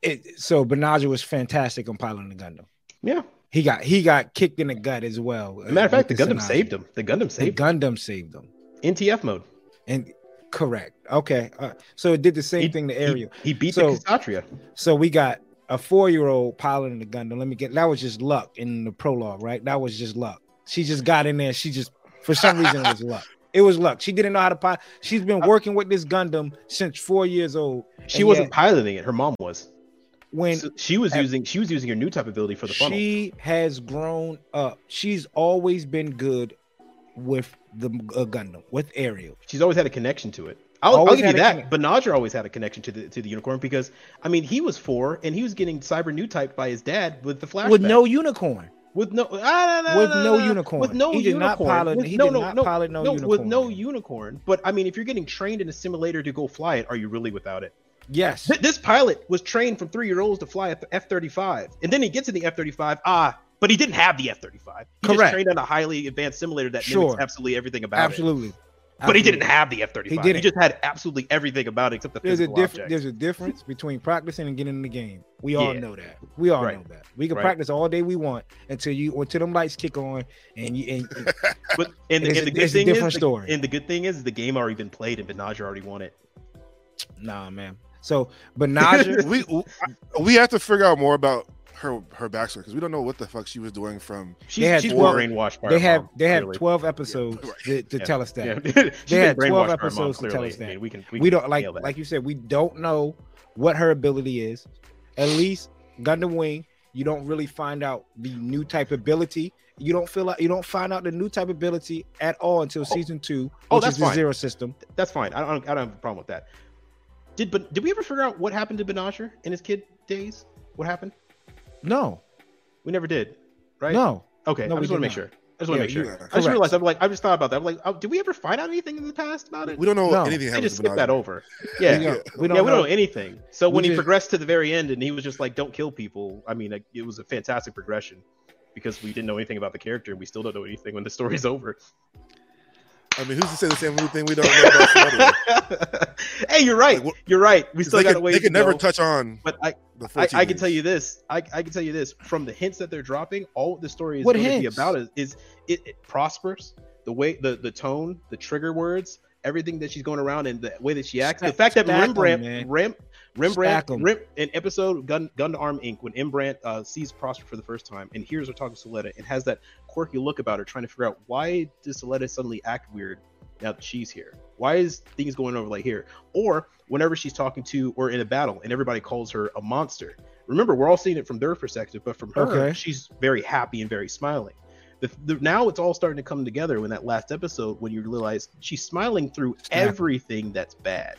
it, so Banagher was fantastic on piloting the gundam Yeah. he got he got kicked in the gut as well As matter of fact, the Gundam Sanage. saved him. The Gundam saved him. gundam saved him NTF mode. and correct okay uh, so it did the same He- thing to he- Aerial He, beat So- the Kshatriya. So we got a four-year-old piloting the Gundam. Let me get that was just luck in the prologue, right? That was just luck. She just got in there. She just for some reason it was [LAUGHS] luck. It was luck. She didn't know how to pilot. She's been working with this Gundam since four years old. She wasn't yet piloting it. Her mom was. when So she was at- using she was using her new type ability for the funnel. she has grown up. She's always been good with the uh, Gundam with Ariel. She's always had a connection to it. I'll, I'll give you that. But Nadra always had a connection to the to the unicorn because I mean he was four and he was getting cyber new typed by his dad with the flashback. With no unicorn. with no ah, no, no, with no, no no, unicorn. with no He did not unicorn. pilot- with, he no, did no, not no, pilot no unicorn with no unicorn. But I mean, if you're getting trained in a simulator to go fly it, are you really without it? Yes. Th- this pilot was trained from three year olds to fly at the F thirty five, and then he gets in the F thirty five. Ah, but he didn't have the F thirty five. He just Correct. trained on a highly advanced simulator that Sure. mimics absolutely everything about it. Absolutely. But he didn't have the F thirty five. He He didn't. just had absolutely everything about it except the There's a physical difference. object. There's a difference between practicing and getting in the game. We all Yeah. know that. We all Right. know that. We can Right. practice all day we want until you until them lights kick on and you and [LAUGHS] But and, the- It's and the good it's a thing different is, the- story. and the good thing is, the game already been played, and Benaj already won it. nah, man. So, but Naja, [LAUGHS] we we have to figure out more about her her backstory because we don't know what the fuck she was doing from. She's, had she's twelve- been brainwashed by they her have mom, they have clearly. 12 episodes [LAUGHS] right. to, to Yeah. tell us that. Yeah. [LAUGHS] They had 12 brainwashed by her mom, episodes to tell us that. I mean, we can, We, can don't like that. like you said, we don't know what her ability is. At least Gundam Wing, you don't really find out the new type ability. You don't feel like you don't find out the new type ability at all until oh. season two, Oh, which that's is the fine. zero system. That's fine. I don't, I don't have a problem with that. Did but did we ever figure out what happened to Banagher in his kid days? What happened? No, We never did, right? no. Okay, No, I just want to make not. sure. I just want to Yeah, make sure. I just realized I'm like I just thought about that. I'm like, oh, did we ever find out anything in the past about it? We don't know No. anything. I just skipped that Banagher. over. Yeah, We yeah, don't, we we don't don't know. know anything. So We when he progressed to the very end and he was just like, "Don't kill people," I mean, like, it was a fantastic progression because we didn't know anything about the character and we still don't know anything when the story's [LAUGHS] over. I mean, who's to say the same thing we don't know about somebody? [LAUGHS] hey, you're right. Like, you're right. We still got a could, way they to could never go. touch on But I, the I, I can tell you this. I, I can tell you this from the hints that they're dropping. All the story is What going to be about is, is it, it prospers. The way, the the tone, the trigger words, everything that she's going around, and the way that she acts. the fact that stack 'em, Rembran. Rem, Rembran. Rem, in episode Gun Gun to Arm Inc. when Rembran uh, sees Prosper for the first time and hears her talking to Suletta and has that quirky look about her, trying to figure out why does Suletta suddenly act weird now that she's here? Why is things going over like here? Or whenever she's talking to or in a battle and everybody calls her a monster. Remember, we're all seeing it from their perspective, but from her, Okay. she's very happy and very smiling. The, the, now it's all starting to come together when that last episode when you realize she's smiling through Snap. everything that's bad.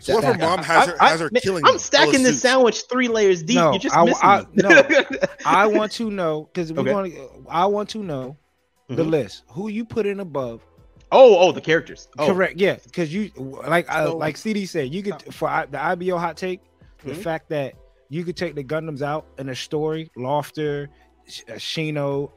So what if her mom has her I- has her man, killing? I'm stacking this sandwich three layers deep. No, You're just I- missing I- me. [LAUGHS] no. I want to know because we Okay. want to. I want to know the Mhm. list. Who you put in above? oh, oh, the characters. Oh, Correct. Yeah, because you like uh, like CD said, you could for I, the IBO hot take, the Mhm. fact that you could take the Gundams out in a story, Lafter, Sh- uh, Uh, Shino,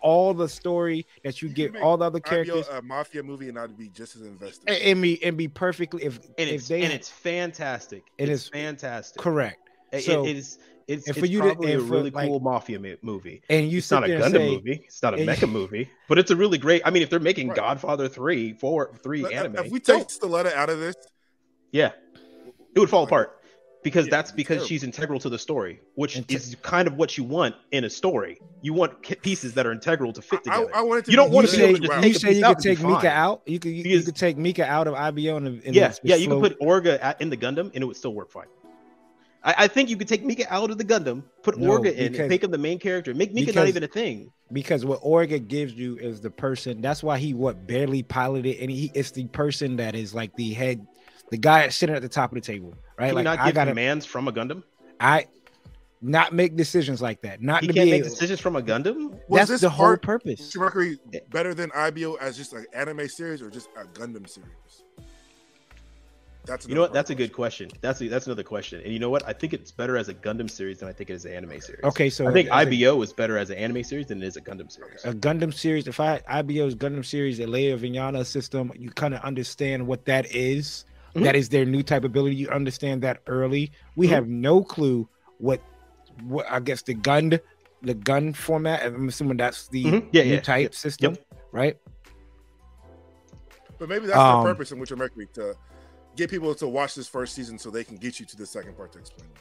all the, story that you You get, make all the other characters, a mafia movie, and I'd be just as invested. and, and be and be perfectly if and if it's they and it's fantastic. It it's is fantastic. correct. It- So- it is. It's, and it's for you to- probably and a for, really like- cool mafia movie. And you It's not a there Gundam say, movie. It's not a and- mecha [LAUGHS] movie, but it's a really great. I mean, if they're making Right. Godfather three, four, three But uh, anime, if we go. take Suletta out of this, yeah, it would fall Like, apart because yeah, that's because terrible. she's integral to the story, which Inte- is kind of what you want in a story. You want ki- pieces that are integral to fit I, together. I wanted to You don't wanna you be able say to just you take say you could take Mika fine. out. You could you, you could take Mika out of IBO and, and yeah, yeah, you slow- could put Orga at, in the Gundam and it would still work fine. I, I think you could take Mika out of the Gundam, put No, Orga in, because- and make him the main character. Make Mika not even a thing. because what Orga gives you is the person. That's why he what barely piloted, and he it's the person that is like the head, the guy sitting at the top of the table, right? Can like you not I give gotta, commands from a Gundam? I not make decisions like that. Not He to can't be make able, decisions from a Gundam. Was that's this the whole purpose. Mercury eh. better than IBO as just an anime series or just a Gundam series? That's You know what? another That's a good question. That's a, that's another question. And you know what? I think it's better as a Gundam series than I think it is an anime series. Okay, so I think as a- IBO is better as an anime series than it is a Gundam series. a Gundam series, if I IBO's Gundam series, the Alaya-Vijnana system, you kind of understand what that is. Mhm. That is their new type ability. You understand that early. We Mhm. have no clue what, what I guess the gun, the GUND-format. I'm assuming that's the Mhm. Yeah, new yeah, type yep, system, right? But maybe that's Um, the purpose in Witch of Mercury to get people to watch this first season so they can get you to the second part to explain it.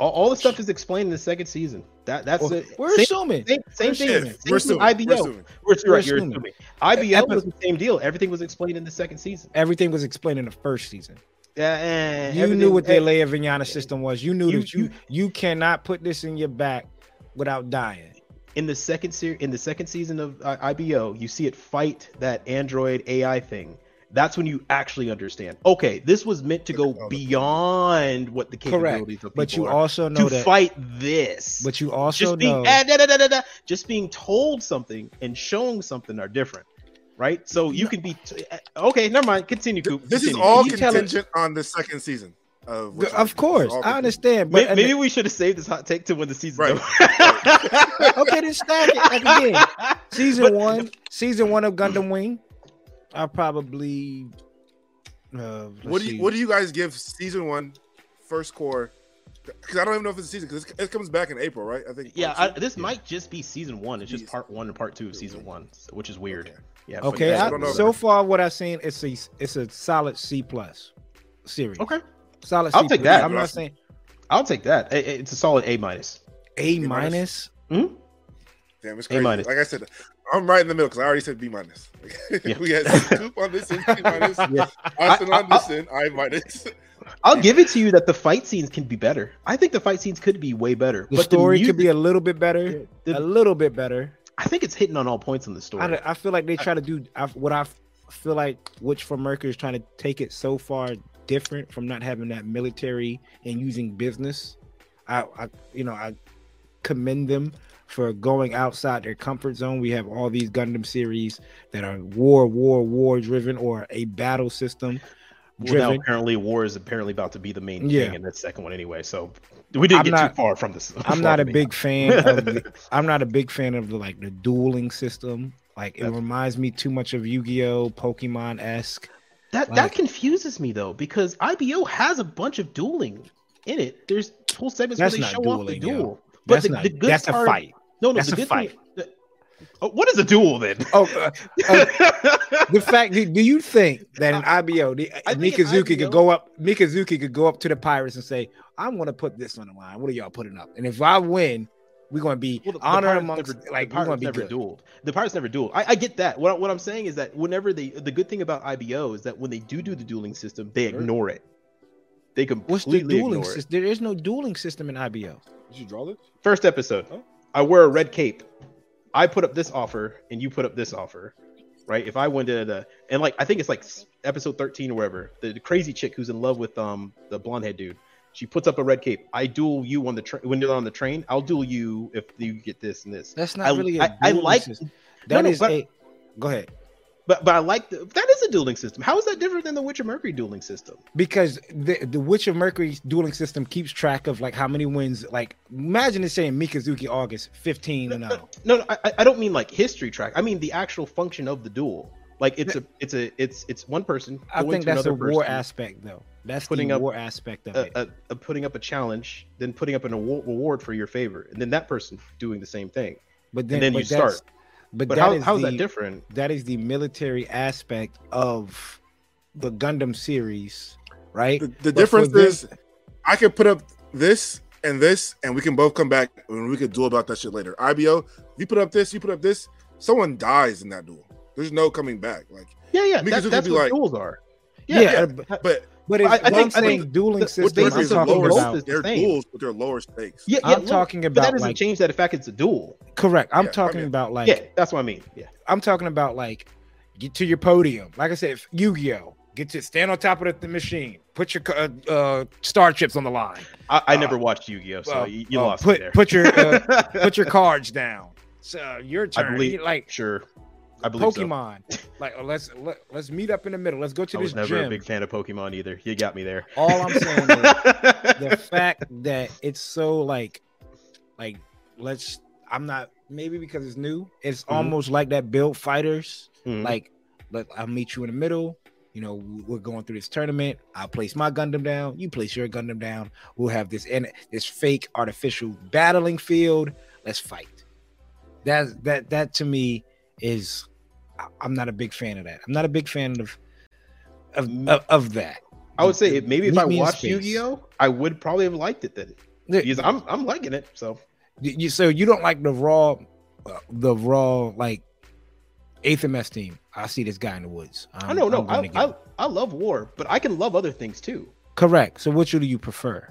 All, all the stuff is explained in the second season. That that's Well, it. we're Same, assuming. same, same thing. Same We're assuming. We're IBO. assuming. We're, We're right, you're assuming. assuming. IBO Epi- was the same deal. Everything was explained in the second season. Everything was explained in the first season. Yeah, and You knew what eh, Alaya-Vijnana system was. You knew You- that you you cannot put this in your back without dying. in the second series in the second season of uh, IBO, you see it fight that android AI thing. That's when you actually understand. Okay, this was meant to go beyond what the Correct. capabilities of people But you are also know to that. fight this. But you also just being know. ah, da, da, da, da, da, just being told something and showing something are different, right? So you can be t- eh, okay. Never mind. Continue, Coop. This is all You tell contingent on the second season of Of course, This is all I understand, but Maybe, maybe we should have saved this hot take to when the season. Right. [LAUGHS] okay, then stack it like again. [LAUGHS] Season But- one, season one of Gundam Wing. I probably. Uh, What do see. you What do you guys give season one, first core? Because I don't even know if it's a season because it comes back in April, right? I think. Yeah, I, part two? this might just be season one. It's just part one and part two of season one, which is weird. Okay. Yeah. Okay, I I, so far what I've seen, it's a it's a solid C plus series. okay, solid. I'll C take plus. that. I'm not saying I'll take that. I- I- It's a solid A minus. A minus? minus. Hmm? Damn, it's A crazy. minus. Like I said, I'm right in the middle because I already said B minus. [LAUGHS] Yeah. we had Coop on this end, B minus. [LAUGHS] Yeah. Austin I- on this end, I minus. [LAUGHS] I'll give it to you that the fight scenes can be better. I think the fight scenes could be way better. The but story the could be a little bit better. the- a little bit better. I think it's hitting on all points in the story. I, I feel like they try to do I, what I feel like which for Mercury is trying to take it so far different from not having that military and using business. I, I you know I commend them for going outside their comfort zone. We have all these Gundam series that are war, war, war driven or a battle system well, now apparently war is apparently about to be the main Yeah. thing in that second one anyway. So we didn't I'm get not- too far from this. I'm not [LAUGHS] a from big fan of the, [LAUGHS] I'm not a big fan of the like the dueling system. Like it That's- reminds me too much of Yu-Gi-Oh, Pokemon esque. That Like- that confuses me though because IBO has a bunch of dueling in it. There's whole segments where they show off the dueling, yo. duel. But That's the, not. the good that's a fight. No, no, That's a good fight. Thing, the- oh, what is a duel then? Oh, uh, uh, the fact. Do, do you think that in IBO, the, I Mikazuki IBO could go up? Mikazuki could go up to the pirates and say, "I'm going to put this on the line. What are y'all putting up? And if I win, we're going to be Well, the- the honor pirates amongst never, like the we're going pirates to be never good." dueled. The pirates never dueled. I, I get that. What, what I'm saying is that whenever they, the good thing about IBO is that when they do do the dueling system, they ignore it. They What's the completely dueling ignore it. system? There is no dueling system in IBO. Did you draw this? First episode, Oh. I wear a red cape. I put up this offer, and you put up this offer. right? If I went to the and like I think it's like episode 13 or wherever, the, the crazy chick who's in love with um the blonde head dude. She puts up a red cape. I duel you on the train when you're on the train. I'll duel you if you get this and this. That's not I, really. I, a I dueling like. That no, is but- a. Go ahead. but but I like the, that dueling system. How is that different than the Witch of Mercury dueling system? because the the Witch of Mercury's dueling system keeps track of like how many wins. Like imagine it saying Mikazuki August fifteen and oh. zero. No, no, I, I don't mean like history track. I mean the actual function of the duel. Like it's a it's a it's it's one person. I think that's a war aspect though. That's Putting the up war aspect of uh, it. uh, uh, putting up a challenge, then putting up an award, reward for your favor, and then that person doing the same thing. but then, then but you start. But, But that how, is how is the, that different? That is the military aspect of the Gundam series, right? The, the But for difference this- is, I can put up this and this, and we can both come back and we could duel about that shit later. IBO, you put up this, you put up this, someone dies in that duel. There's no coming back. Like, Yeah, yeah, Mikazuki that, that's be what like- duels are. yeah, Yeah, yeah. but, but but it's, I- I think- I'm think saying dueling the- system. with I'm talking lower, both about is they're same. duels, but they're lower stakes. Yeah, yeah, I'm no, talking but that about doesn't like change that the fact it's a duel. correct. I'm Yeah, talking okay. about like yeah, that's what I mean. Yeah, I'm talking about like get to your podium. Like I said, Yu-Gi-Oh. Get to stand on top of the, the machine. Put your uh, uh, star chips on the line. I, I Uh, never watched Yu-Gi-Oh, so you, you lost put me there. put your uh, [LAUGHS] put your cards down. So your turn. believe- like sure. I believe so. Pokemon. like oh, let's let, let's meet up in the middle. Let's go to I was this never gym. a big fan of Pokemon either. You got me there. All I'm saying is [LAUGHS] the fact that it's so like like let's I'm not maybe because it's new. It's Mhm. almost like that build fighters. Mhm. Like let I'll meet you in the middle. You know, we're going through this tournament. I'll place my Gundam down. You place your Gundam down. We'll have this and this fake artificial battling field. Let's fight. That that that to me is I- I'm not a big fan of that. I'm not a big fan of of of, of that. I would say maybe if Meet I watched. Yu-Gi-Oh, I would probably have liked it then. Because I'm I'm liking it. So You, so you don't like the raw, uh, the raw like eighth MS team. I see this guy in the woods. I know, no, I'm gonna I, I. I love war, but I can love other things too. correct. So which do you prefer?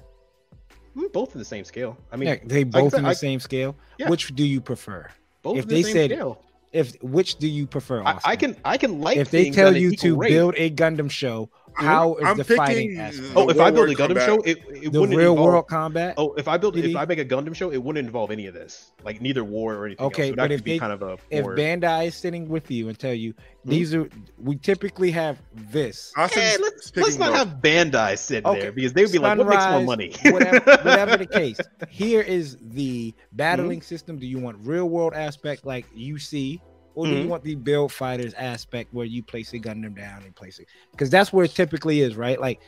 Mm, Both in the same scale. I mean, yeah, they I both in the I- same scale. Yeah. Which do you prefer? both if in the they same said- scale. If which do you prefer? I, I can I can like If they tell you to rate. build a Gundam show, how is I'm the picking fighting the- aspect? Oh, if I build a Gundam combat. show, it, it the wouldn't real involve, world combat. Oh, if I build if I make a Gundam show, it wouldn't involve any of this. Like neither war or anything. Okay, else. It but if be they- kind of a if more- Bandai is sitting with you and tell you Hmm? these are we typically have this. Austin's Hey, let's picking let's not both. have Bandai sitting Okay, there because they would be like, what makes more money? [LAUGHS] whatever, whatever the [LAUGHS] case. Here is the Mm-hmm. battling system. Do you want real world aspect like you see, or do you Mhm. want the build fighters aspect where you place a Gundam down and place it? Because that's where it typically is, right? Like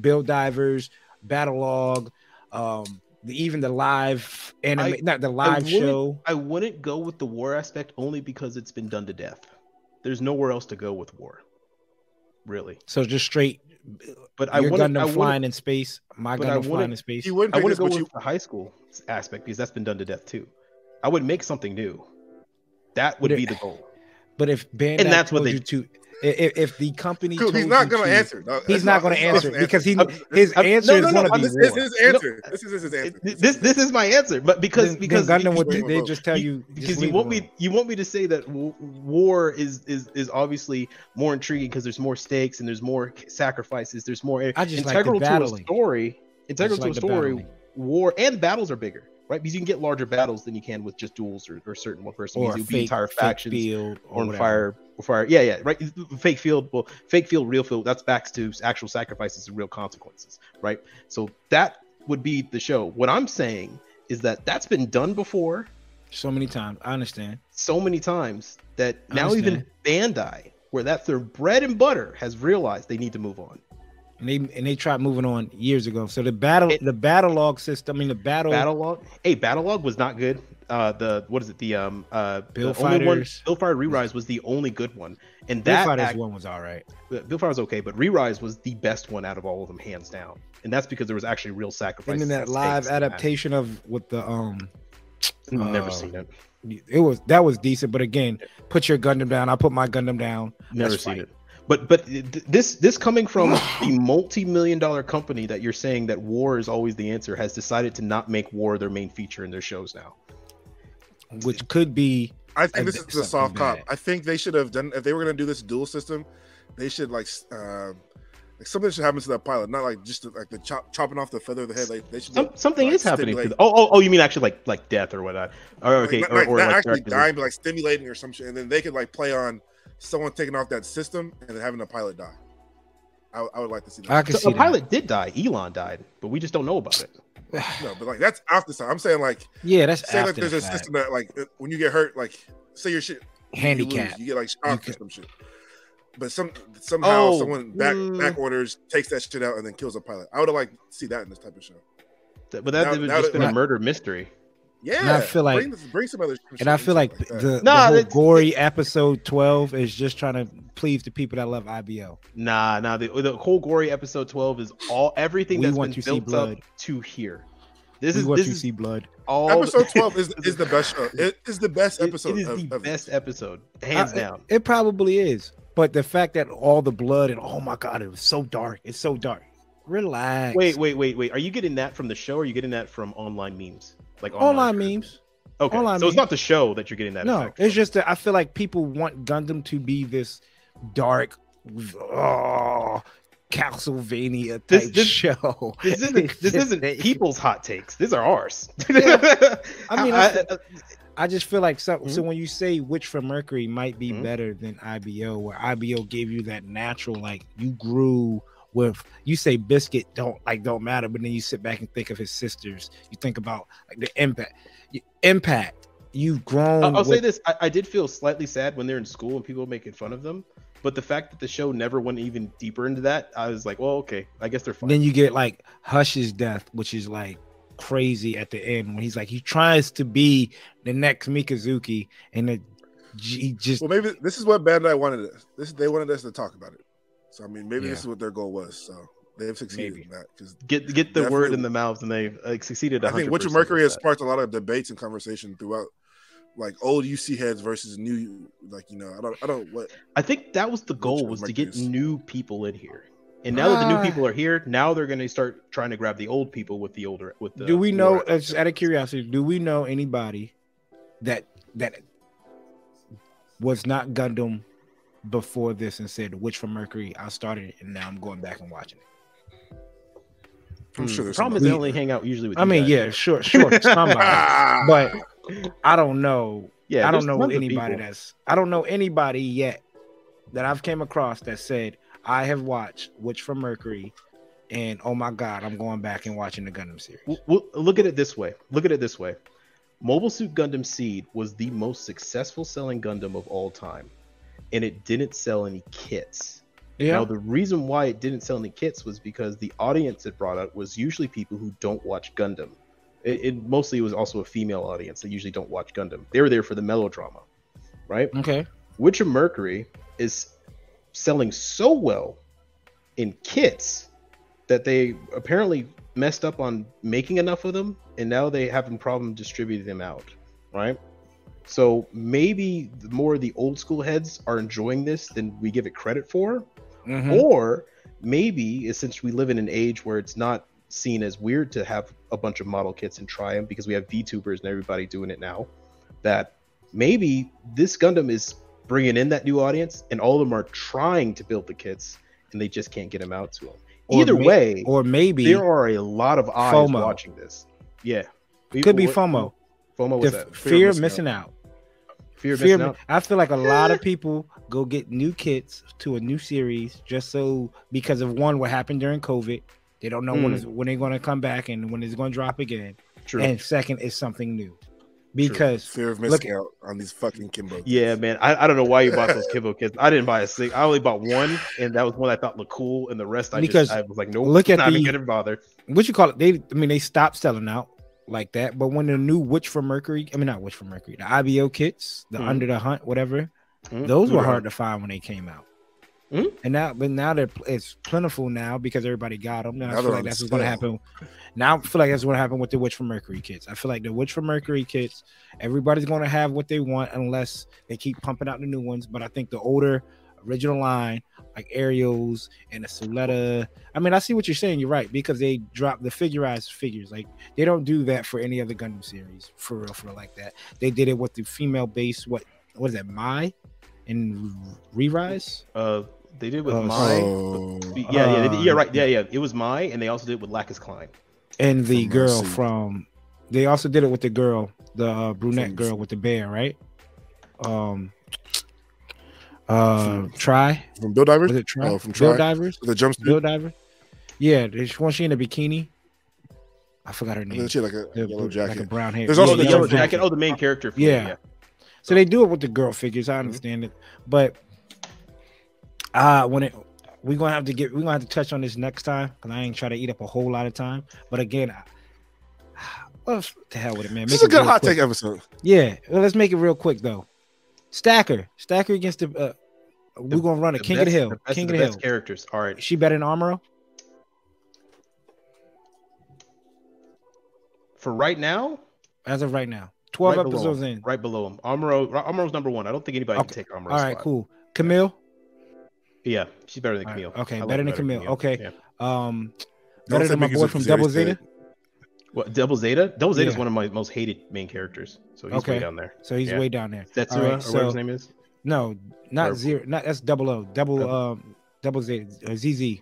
build divers, Battlogue, um, the, even the live anime, I- not the live wouldn't- show. I wouldn't go with the war aspect only because it's been done to death. There's nowhere else to go with war, really. So just straight, But I your want Gundam I flying in space, my but Gundam wouldn't- flying in space. You wouldn't I pick want this, to go with you, the high school aspect because that's been done to death too. I would make something new. That would But it- be the goal. But if Bandai And that's what told they- you to, if, if the company, Cool, he's not going to to- answer. No, He's that's not going to answer because he I'm- his I'm- answer no, is no, going no, to I'm be This is his answer. This is his answer. This this is my answer, but because Then- because then Gundam you- would you- they just tell you because you want me you want me to say that war is is is obviously more intriguing because there's more stakes and there's more sacrifices there's more I just like the integral to a story integral just to a the story war and battles are bigger right? Because you can get larger battles than you can with just duels or, or certain one person. Or a you'll be fake, entire factions field or on fire or fire yeah yeah right? Fake field well fake field real field that's back to actual sacrifices and real consequences right? So that would be the show. What i'm saying is that that's been done before. So many times. I understand. so many times that now even Bandai, where that's their bread and butter, has realized they need to move on. And they and they tried moving on years ago. So the battle, It- the Battlogue system. I mean, the battle. Battle log, hey, Battlogue was not good. Uh, the what is it? The um uh Bill the only one, Fighters. Bill Fire Re-Rise was the only good one, and Bill that Fighters act- one was all right. Bill Fire was okay, but Re-Rise was the best one out of all of them, hands down. And that's because there was actually real sacrifice. And then that live in that. adaptation of with the um, I've Never uh, seen it. it was that was decent. But again, put your Gundam down. I put my Gundam down. Never seen fight. it. But but this this coming from the multi-million dollar company that you're saying that war is always the answer has decided to not make war their main feature in their shows now. which could be I think this is a soft cop. I think they should have done if they were going to do this duel system. They should like uh, like something should happen to that pilot, not like just like the chop, chopping off the feather of the head. Like they should Some, something like, is happening. To the, oh, oh, oh, you mean actually like like death or whatnot? Or okay, like, or, like, or not like actually dying, but like stimulating or some shit, and then they could like play on someone taking off that system and then having a pilot die. I, I would like to see that. I can So see a pilot did die. Elon died, but we just don't know about it. [SIGHS] no, but like that's after time. I'm saying like Yeah, that's say after like there's the a fact. system that like when you get hurt, like say your shit you handicap. lose, you get like You shocked or some shit. But some somehow Oh, someone back mm. back orders takes that shit out and then kills a pilot. I would have liked to see that in this type of show. But that Now- would now just that- been a murder mystery. Yeah, and I feel like- bring, bring some other. And I feel like that. the, the Nah, whole it's- gory episode 12 is just trying to please the people that love IBO. Nah, nah. The, the whole gory episode twelve is all everything We that's want been to see built up to here. This we is want this to is see blood. all episode [LAUGHS] twelve is, is the best show. It is the best It- episode. it is of, the of best episode, hands I- down. It probably is. But the fact that all the blood and oh my god, it was so dark. It's so dark. Relax. Wait, wait, wait, wait. Are you getting that from the show? or Are you getting that from online memes? Like Online content? memes. Okay, online so it's memes. not the show that you're getting that. No, effect it's just that I feel like people want Gundam to be this dark, oh, Castlevania type This- this- show. This isn't [LAUGHS] this isn't people's hot takes. These are ours. [LAUGHS] I mean, I- I- I just feel like so. So Mhm. when you say Witch from Mercury might be Mhm. better than IBO, where IBO gave you that natural, like you grew with. You say Biscuit don't like don't matter, but then you sit back and think of his sisters. You think about like the impact. You- Impact. You've grown. I'll, I'll say this: I, I did feel slightly sad when they're in school and people making fun of them. But the fact that the show never went even deeper into that, I was like, well, okay, I guess they're fine. Then you get like Hush's death, which is like crazy at the end when he's like he tries to be the next Mikazuki, and it, he just Well, maybe this is what Bandai wanted us. This they wanted us to talk about it. So I mean, maybe Yeah. this is what their goal was. So they've succeeded Maybe. in that because get get the word in the mouth, and they like succeeded. I think 100% Witch of Mercury has sparked a lot of debates and conversation throughout, like old UC heads versus new. Like you know, I don't, I don't what. I think that was the goal Witcher was to get Mercury's- new people in here. And now that the new Ah. people are here, now they're going to start trying to grab the old people with the older with the. do we know episodes. as out of curiosity do we know anybody that that was not gundam before this and said witch from mercury i started it and now i'm going back and watching it I'm Hmm. sure there's problem is they only hang out usually with. i mean guys. yeah sure sure somebody [LAUGHS] but i don't know yeah, i don't know anybody that's i don't know anybody yet that i've came across that said i have watched witch from mercury and oh my god i'm going back and watching the gundam series Well, well, look at it this way. Look at it this way. Mobile Suit Gundam Seed was the most successful selling Gundam of all time, and it didn't sell any kits. Yeah. Now, the reason why it didn't sell any kits was because the audience it brought out was usually people who don't watch Gundam. It, it mostly was also a female audience that usually don't watch Gundam. They were there for the melodrama, right? okay Witch of Mercury is selling so well in kits that they apparently messed up on making enough of them and now they having problem distributing them out right so maybe more of the old school heads are enjoying this than we give it credit for Mhm. or maybe since we live in an age where it's not seen as weird to have a bunch of model kits and try them because we have VTubers and everybody doing it now, that maybe this Gundam is bringing in that new audience and all of them are trying to build the kits and they just can't get them out to them. Or Either may- way, or maybe there are a lot of eyes FOMO. watching this. Yeah. could be FOMO. FOMO the was that? fear, of missing out. Fear of Fear, missing out. I feel like a lot of [LAUGHS] people go get new kits to a new series just so because of one what happened during COVID. They don't know when Mm. it's, when they're going to come back and when it's going to drop again. True. And second is something new because fear of look- missing out on these fucking Kimbo. Yeah, man. I, I don't know why you bought those Kimbo kits. I didn't buy a sing. I only bought one, and that was one I thought looked cool, and the rest I Because just I was like, nope. look at not even the- gonna bother. what you call it? They I mean they stopped selling out like that. But when the new Witch from Mercury, I mean not Witch from Mercury, the IBO kits, the Mhm. Under the Hunt, whatever, Mhm. those were hard to find when they came out. Mhm. And now, but now they're it's plentiful now because everybody got them. And I Now feel like that's what's going to happen. Now I feel like that's what happened with the Witch from Mercury kits. I feel like the Witch from Mercury kits, everybody's going to have what they want unless they keep pumping out the new ones. But I think the older original line, like Aerial's and the Suletta. I mean, I see what you're saying. You're right because they drop the Figure-rise figures. Like they don't do that for any other Gundam series for real, for real like that. They did it with the female base. What what is that? Mei and Re-Rise. Uh, they did with Oh, my. Oh, yeah, yeah, they did- yeah, uh, right. Yeah, yeah. It was my, and they also did it with Lacus Clyne. and the From girl Mercy. from they also did it with the girl the uh, brunette From- girl with the bear right um uh try from Build Divers. was it try Oh, from Build Divers The jumpsuit. Build Diver yeah there's one she in a bikini i forgot her name then she had like a The- yellow like a brown hair There's also Oh, the the yellow yellow jacket. Oh, the main character. from- Yeah. so they do it with the girl figures Mm-hmm. i understand it but uh when it we're gonna have to get we're gonna have to touch on this next time because i ain't trying to eat up a whole lot of time but again I, [SIGHS] well, the hell with it, man. This is a good hot quick. take episode. Yeah, well, let's make it real quick though. Stacker, Stacker against the. Uh, The- we're gonna run a King best- of the Hill. The best King of of the the Hill. characters. All right. Is she better than Amuro? For right now, As of right now, twelve right episodes him, in. Right below him. Amuro. Amuro's number one. I don't think anybody Okay. can take Amuro. All right, cool. Kamille, Yeah, she's better than All right, Kamille. okay, I like better than Kamille. Okay. Yeah. um, better than my boy from Double dead. Zeta. What, Double Zeta? Double Zeta is Yeah. one of my most hated main characters. So he's Okay. way down there. So he's Yeah. way down there. That's right, so his name is. no, not Or- zero. Not that's double O. Double Double- um, double Zeta. Uh, ZZ.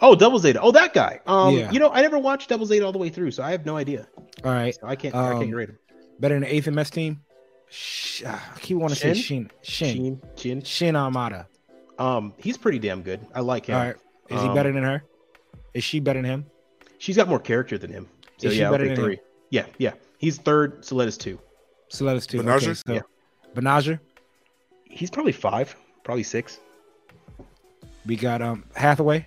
Oh, Double Zeta. Oh, that guy. Um, Yeah. you know, I never watched Double Zeta all the way through, so I have no idea. All right, So I can't. I Um, can't rate him. better than the eighth MS team. Sh- uh, I keep to say Shin. Shin. Shin. Shin. Shin Armada. Um, he's pretty damn good. I like him. All right. Is he Um, better than her? Is she better than him? She's got more character than him. So Is yeah, better okay, than him? three. Yeah, yeah. He's third. Suletta's two. So two. Banagher? Okay, so Yeah. Banagher. He's probably five, probably six. We got um Hathaway.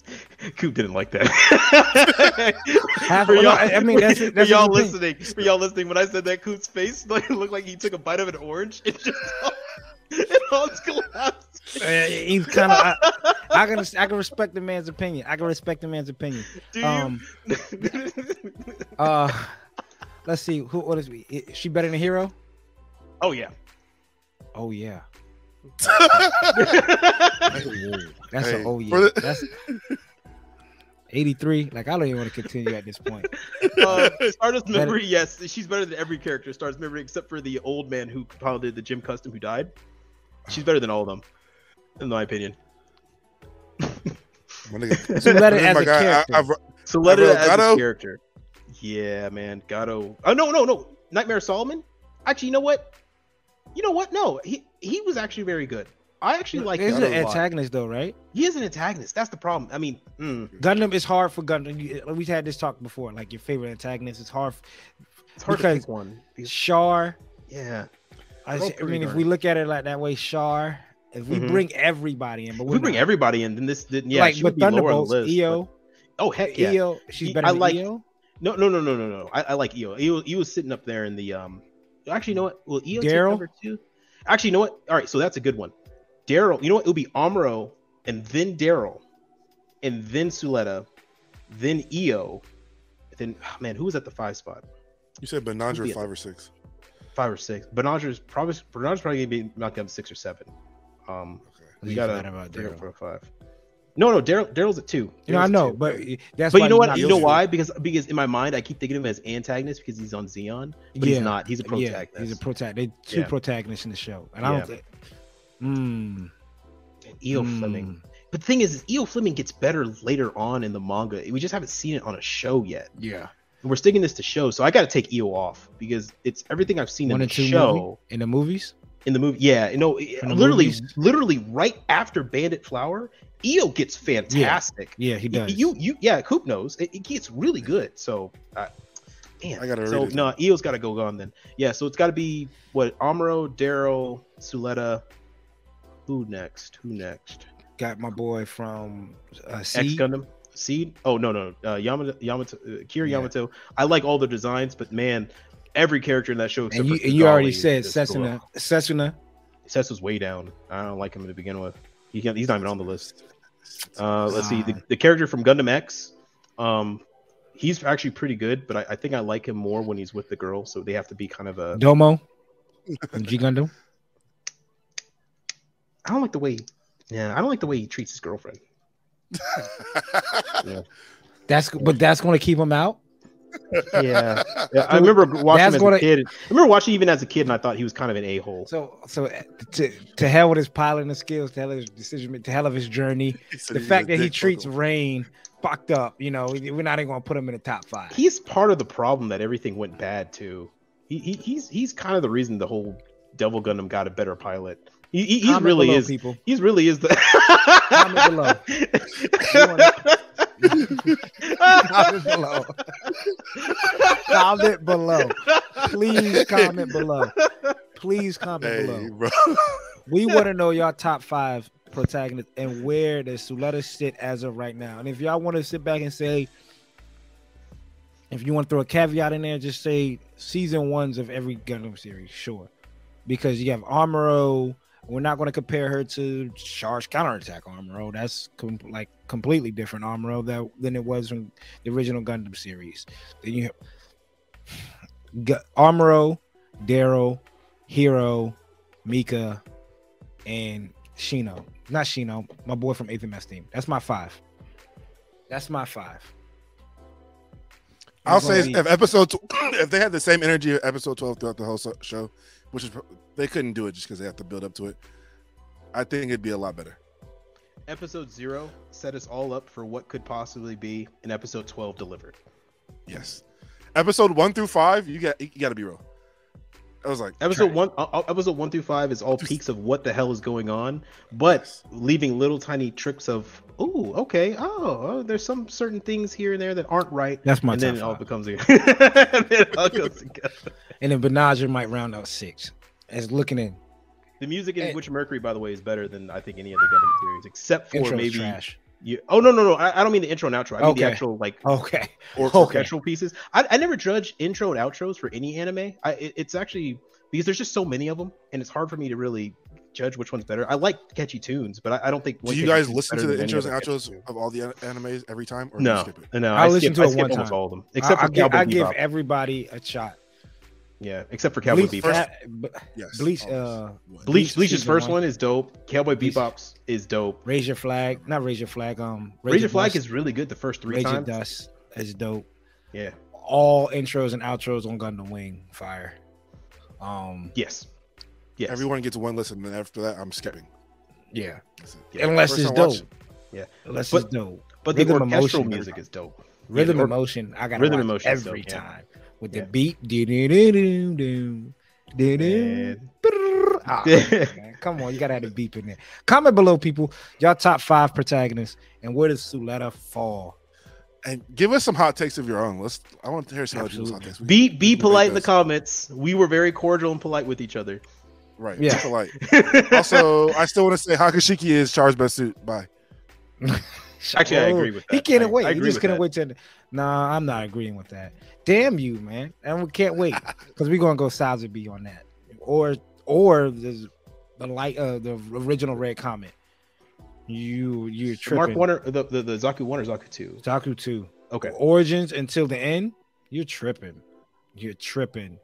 [LAUGHS] Coop didn't like that. [LAUGHS] Half- for y'all, I- I mean, that's- for that's y'all the thing. listening. For y'all listening, when I said that, Coop's face like, [LAUGHS] looked like he took a bite of an orange. It just it [LAUGHS] all collapsed. Uh, he's kind of. I, I can I can respect the man's opinion. I can respect the man's opinion. Do you? Um. [LAUGHS] Uh, let's see. Who? What is? Is she better than Heero? oh yeah. Oh yeah. [LAUGHS] Hey, That's Hey, a oh for yeah. the- That's. 83 like i don't even want to continue at this point Uh, Stardust Better- memory, yes, she's better than every character. Stardust memory, except for the old man who piloted the GM Custom who died. She's better than all of them, in my opinion. [LAUGHS] Nigga. So better This as a guy. Character. I've- So let it Gato? as a character. Yeah, man, Gato. Oh no, no, no, Nightmare Solomon. Actually, you know what? You know what? No, he he was actually very good. I actually like. he's an antagonist though right He is an antagonist. That's the problem. I mean, mm, gundam is hard for gundam we've had this talk before like your favorite antagonist is hard it's hard Because- to pick one. Because, Char yeah, I, They're all s- I pretty mean, if we look at it like that way, Char. If we Mhm. bring everybody in, but we're bring not. everybody in, then this, then yeah, like she would be lower on the Thunderbolts, list. EO, but- oh heck yeah. EO, she's better I than like- EO. No, no, no, no, no, no. I, I like EO. EO. EO was sitting up there in the um. Actually, you know what? Will EO take Daryl? number two? Actually, you know what? All right, so that's a good one. Daryl. You know what? It'll be Amuro, and then Daryl, and then Suletta, then EO, then oh, man, who was at the five spot? You said Banagher Yeah. five or six. Five or six. Banagher's probably Banagher's probably gonna be knocked down to six or seven. Um, we got forgot a about three, Daryl. four, five. No, no, Daryl. Daryl's at two. You know, I know, two. but that's But why you know what? You know why? Because because in my mind, I keep thinking of him as antagonist because he's on Zeon, but yeah, he's not. He's a yeah, protagonist. he's a protagonist. They two Yeah. protagonists in the show, and I don't think. Mm, Io mm. Fleming. But the thing is, is Io Fleming gets better later on in the manga. We just haven't seen it on a show yet. Yeah, And we're sticking this to show, so I got to take EO off because it's everything I've seen one in the two show. movie, in the movies. In the movie, yeah, you know, literally, movies. literally right after Bandit Flower, EO gets fantastic. Yeah, he does. You, you, yeah, Coop knows it, it gets really good. So, uh, man, I gotta so read it. no, EO's got to go on then. Yeah, so it's got to be what Amuro, Daryl, Suletta. Who next? Who next? got my boy from uh, X C. Gundam Seed. Oh no no uh, Yamato Yamato uh, Kira Yeah. Yamato. I like all the designs, but man, every character in that show and you you already said is- Setsuna. Setsuna. Sess was way down. I don't like him to begin with. He can't, he's not even on the list. Uh, let's see the, the character from Gundam X. Um, he's actually pretty good, but I, I think I like him more when he's with the girl. So they have to be kind of a. Domon from [LAUGHS] G Gundam. I don't like the way Yeah, I don't like the way he treats his girlfriend. [LAUGHS] That's but that's going to keep him out. Yeah, yeah [LAUGHS] I remember watching That's him as gonna- a kid. I remember watching even as a kid, and I thought he was kind of an a hole. So so uh, to, to hell with his piloting skills, to hell of his decision, to hell of his journey. [LAUGHS] The fact that he treats buckle. Rain fucked up, you know, we're not even going to put him in the top five. He's part of the problem that everything went bad too. He, he he's he's kind of the reason the whole Devil Gundam got a better pilot. He, he, he really below, is. people. He's really is the. Comment below. [LAUGHS] Comment below. comment below. Please comment below. Please comment below. Bro. We want to know your top five protagonists and where does Suletta sit as of right now. And if y'all want to sit back and say, if you want to throw a caveat in there, just say season ones of every Gundam series, sure. Because you have Amuro. We're not going to compare her to Char's Counterattack Amuro. Oh, that's com- like completely different Amuro oh, that, than it was from the original Gundam series. Then you have G- Amuro, Daryl, Heero, Mika, and Shino. Not Shino, my boy from 8th MS team. That's my five. That's my five. I'll say be- if episode tw- [COUGHS] if they had the same energy of episode twelve throughout the whole so- show, which is they couldn't do it just because they have to build up to it. I think it'd be a lot better. episode zero set us all up for what could possibly be an episode twelve delivered. Yes, episode one through five, you got you got to be real. I was like Episode trash. one, uh, uh, episode one through five is all peaks of what the hell is going on, but leaving little tiny tricks of, oh, okay, oh, oh, there's some certain things here and there that aren't right, That's my and then it all five. becomes [LAUGHS] and then it all goes [LAUGHS] together. And then Banagher might round out six. As looking in. The music in And- Witch Mercury, by the way, is better than I think any other Gundam series, except for maybe. trash. You, oh no no no! I, I don't mean the intro and outro. I mean the actual like Okay. Or- Okay. orchestral pieces. I, I never judge intro and outros for any anime. I it, it's actually because there's just so many of them, and it's hard for me to really judge which one's better. I like catchy tunes, but I, I don't think. Do you guys listen to the intros and catchy outros tune. of all the an- animes every time, or do you No, skip it? no, I I, listen skip, to I it skip one almost time. all of them, except I, for I give, Cowboy I give everybody a shot. Yeah, except for Cowboy Bleach, Bebop. Fa- B- Yes. Bleach, uh, Bleach, Bleach Bleach's first one. one is dope. Cowboy Bleach- Bebop's is dope. Raise your flag. Not raise your flag. Um, Raise Your Flag Dust. is really good the first three Raise Your times. Dust is dope. Yeah. All intros and outros on Gundam Wing fire. Um, Yes. Yes. Everyone gets one listen, and then after that, I'm skipping. yeah. Yeah. Unless First it's dope. watching. Yeah. Unless But- it's dope. But the Rhythm orchestral Emotion. music is dope. Rhythm or- emotion. I got Rhythm rhythm Emotion every dope, yeah. With Yeah. the beat. Man. Man, Come on, you gotta have the beep in there. Comment below, people. Y'all top five protagonists, and where does Suletta fall? And give us some hot takes of your own. Let's. I want to hear some hot takes. We Be be polite in the comments. We were very cordial and polite with each other. Right. Yeah. Polite. also, I still want to say Hyaku Shiki is Char's best suit. Bye. Actually, I Oh, agree with that. He can't I- wait. I he just couldn't that. wait to. Nah, I'm not agreeing with that. Damn you, man. And we can't wait because we're gonna go Sazabi on that, or or the the light uh the original red comet. You you're The Mark tripping. one or the, the the Zaku one or Zaku two. Zaku two. Okay. Origins until the end. You're tripping. You're tripping.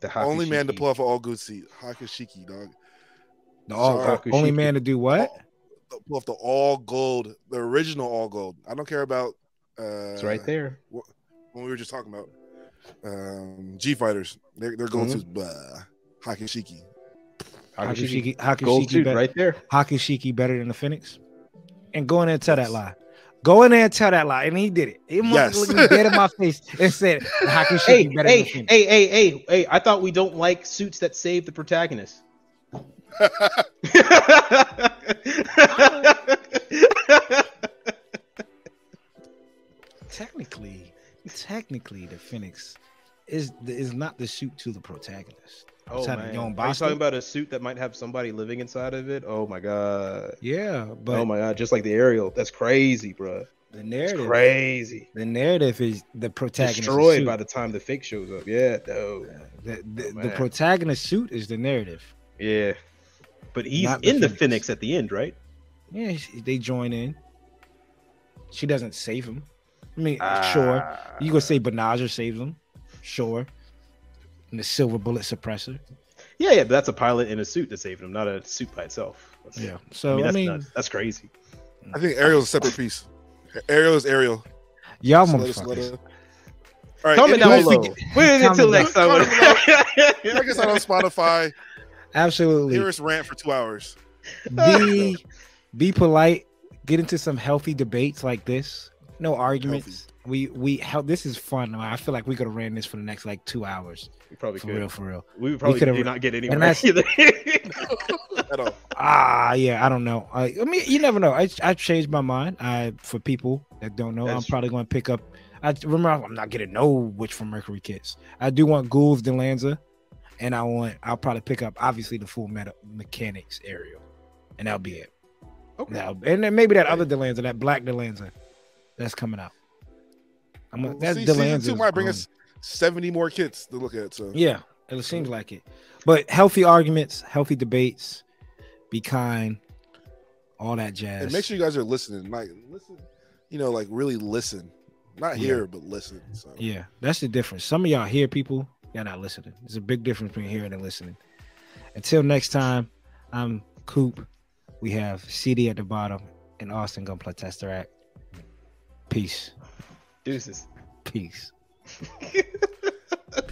The Only man to pull off an all good seat. Hyaku Shiki, dog. The all, Zaku only man to do what? Pull off the all gold, the original all gold. I don't care about. Uh, It's right there. When we were just talking about um, G fighters, they're, they're going Mhm. to uh, Hyaku Shiki. Hakushiki. Hyaku Shiki, Gold Hyaku Shiki, better, right there. Hyaku Shiki better than the Phoenix. And go in there and tell that lie. Go in there and tell that lie. And he did it. He must Yes. looked me dead in my face and said Hyaku Shiki Hey, better hey, than the Phoenix. hey, hey, hey, hey! I thought we don't like suits that save the protagonist. [LAUGHS] [LAUGHS] Technically, technically, the Phoenix is is not the suit to the protagonist. oh It's man, are you talking about a suit that might have somebody living inside of it? Oh my god! Yeah, but oh my god! Just like the Aerial, that's crazy, bro. the It's narrative, crazy. the narrative is the protagonist Destroyed suit. by the time the fake shows up. Yeah, no. the, the, Oh, the protagonist suit is the narrative. Yeah, but he's Not in the Phoenix. Phoenix at the end, right? Yeah, they join in. She doesn't save him. I mean, sure. You gonna say Banagher saves him? Sure. And the silver bullet suppressor. Yeah, yeah, but that's a pilot in a suit that's saving him, not a suit by itself. That's, Yeah. I So mean, I that's mean, nuts. that's crazy. I think Aerial's a separate piece. Aerial is Ariel. y'all So let us- let motherfuckers. All right, Comment down anyways, below. Wait until next time. down. Check us out on Spotify. Absolutely. Hear us rant for two hours. be be polite get into some healthy debates like this no arguments. We we how this is fun i feel like we could have ran this for the next like two hours. We probably for could. real for real. We probably could've- did not get and anywhere that's- either. [LAUGHS] At all. ah yeah i don't know. I, I mean you never know. I i changed my mind i for people that don't know i'm probably going to pick up i remember i'm not getting no witch from mercury kits. I do want Guel's Dilanza and i want i'll probably pick up obviously the full meta mechanics aerial and that'll be it. Okay. Now, and then maybe that other Dilanza, that black Delanza, that's coming out. I'm Well, a, that see, season two might bring um, us 70 more kits to look at. So Yeah, it seems like it. But healthy arguments, healthy debates, be kind, all that jazz. and make sure you guys are listening. Like listen, you know, like really listen. Not Yeah. hear, but listen. So Yeah, that's the difference. Some of y'all hear people, y'all not listening. There's a big difference between hearing and listening. Until next time, I'm Coop. We have CD at the bottom, and Austen gonna play Tesseract. Peace. Deuces. Peace. [LAUGHS]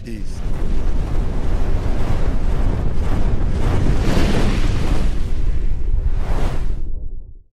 peace.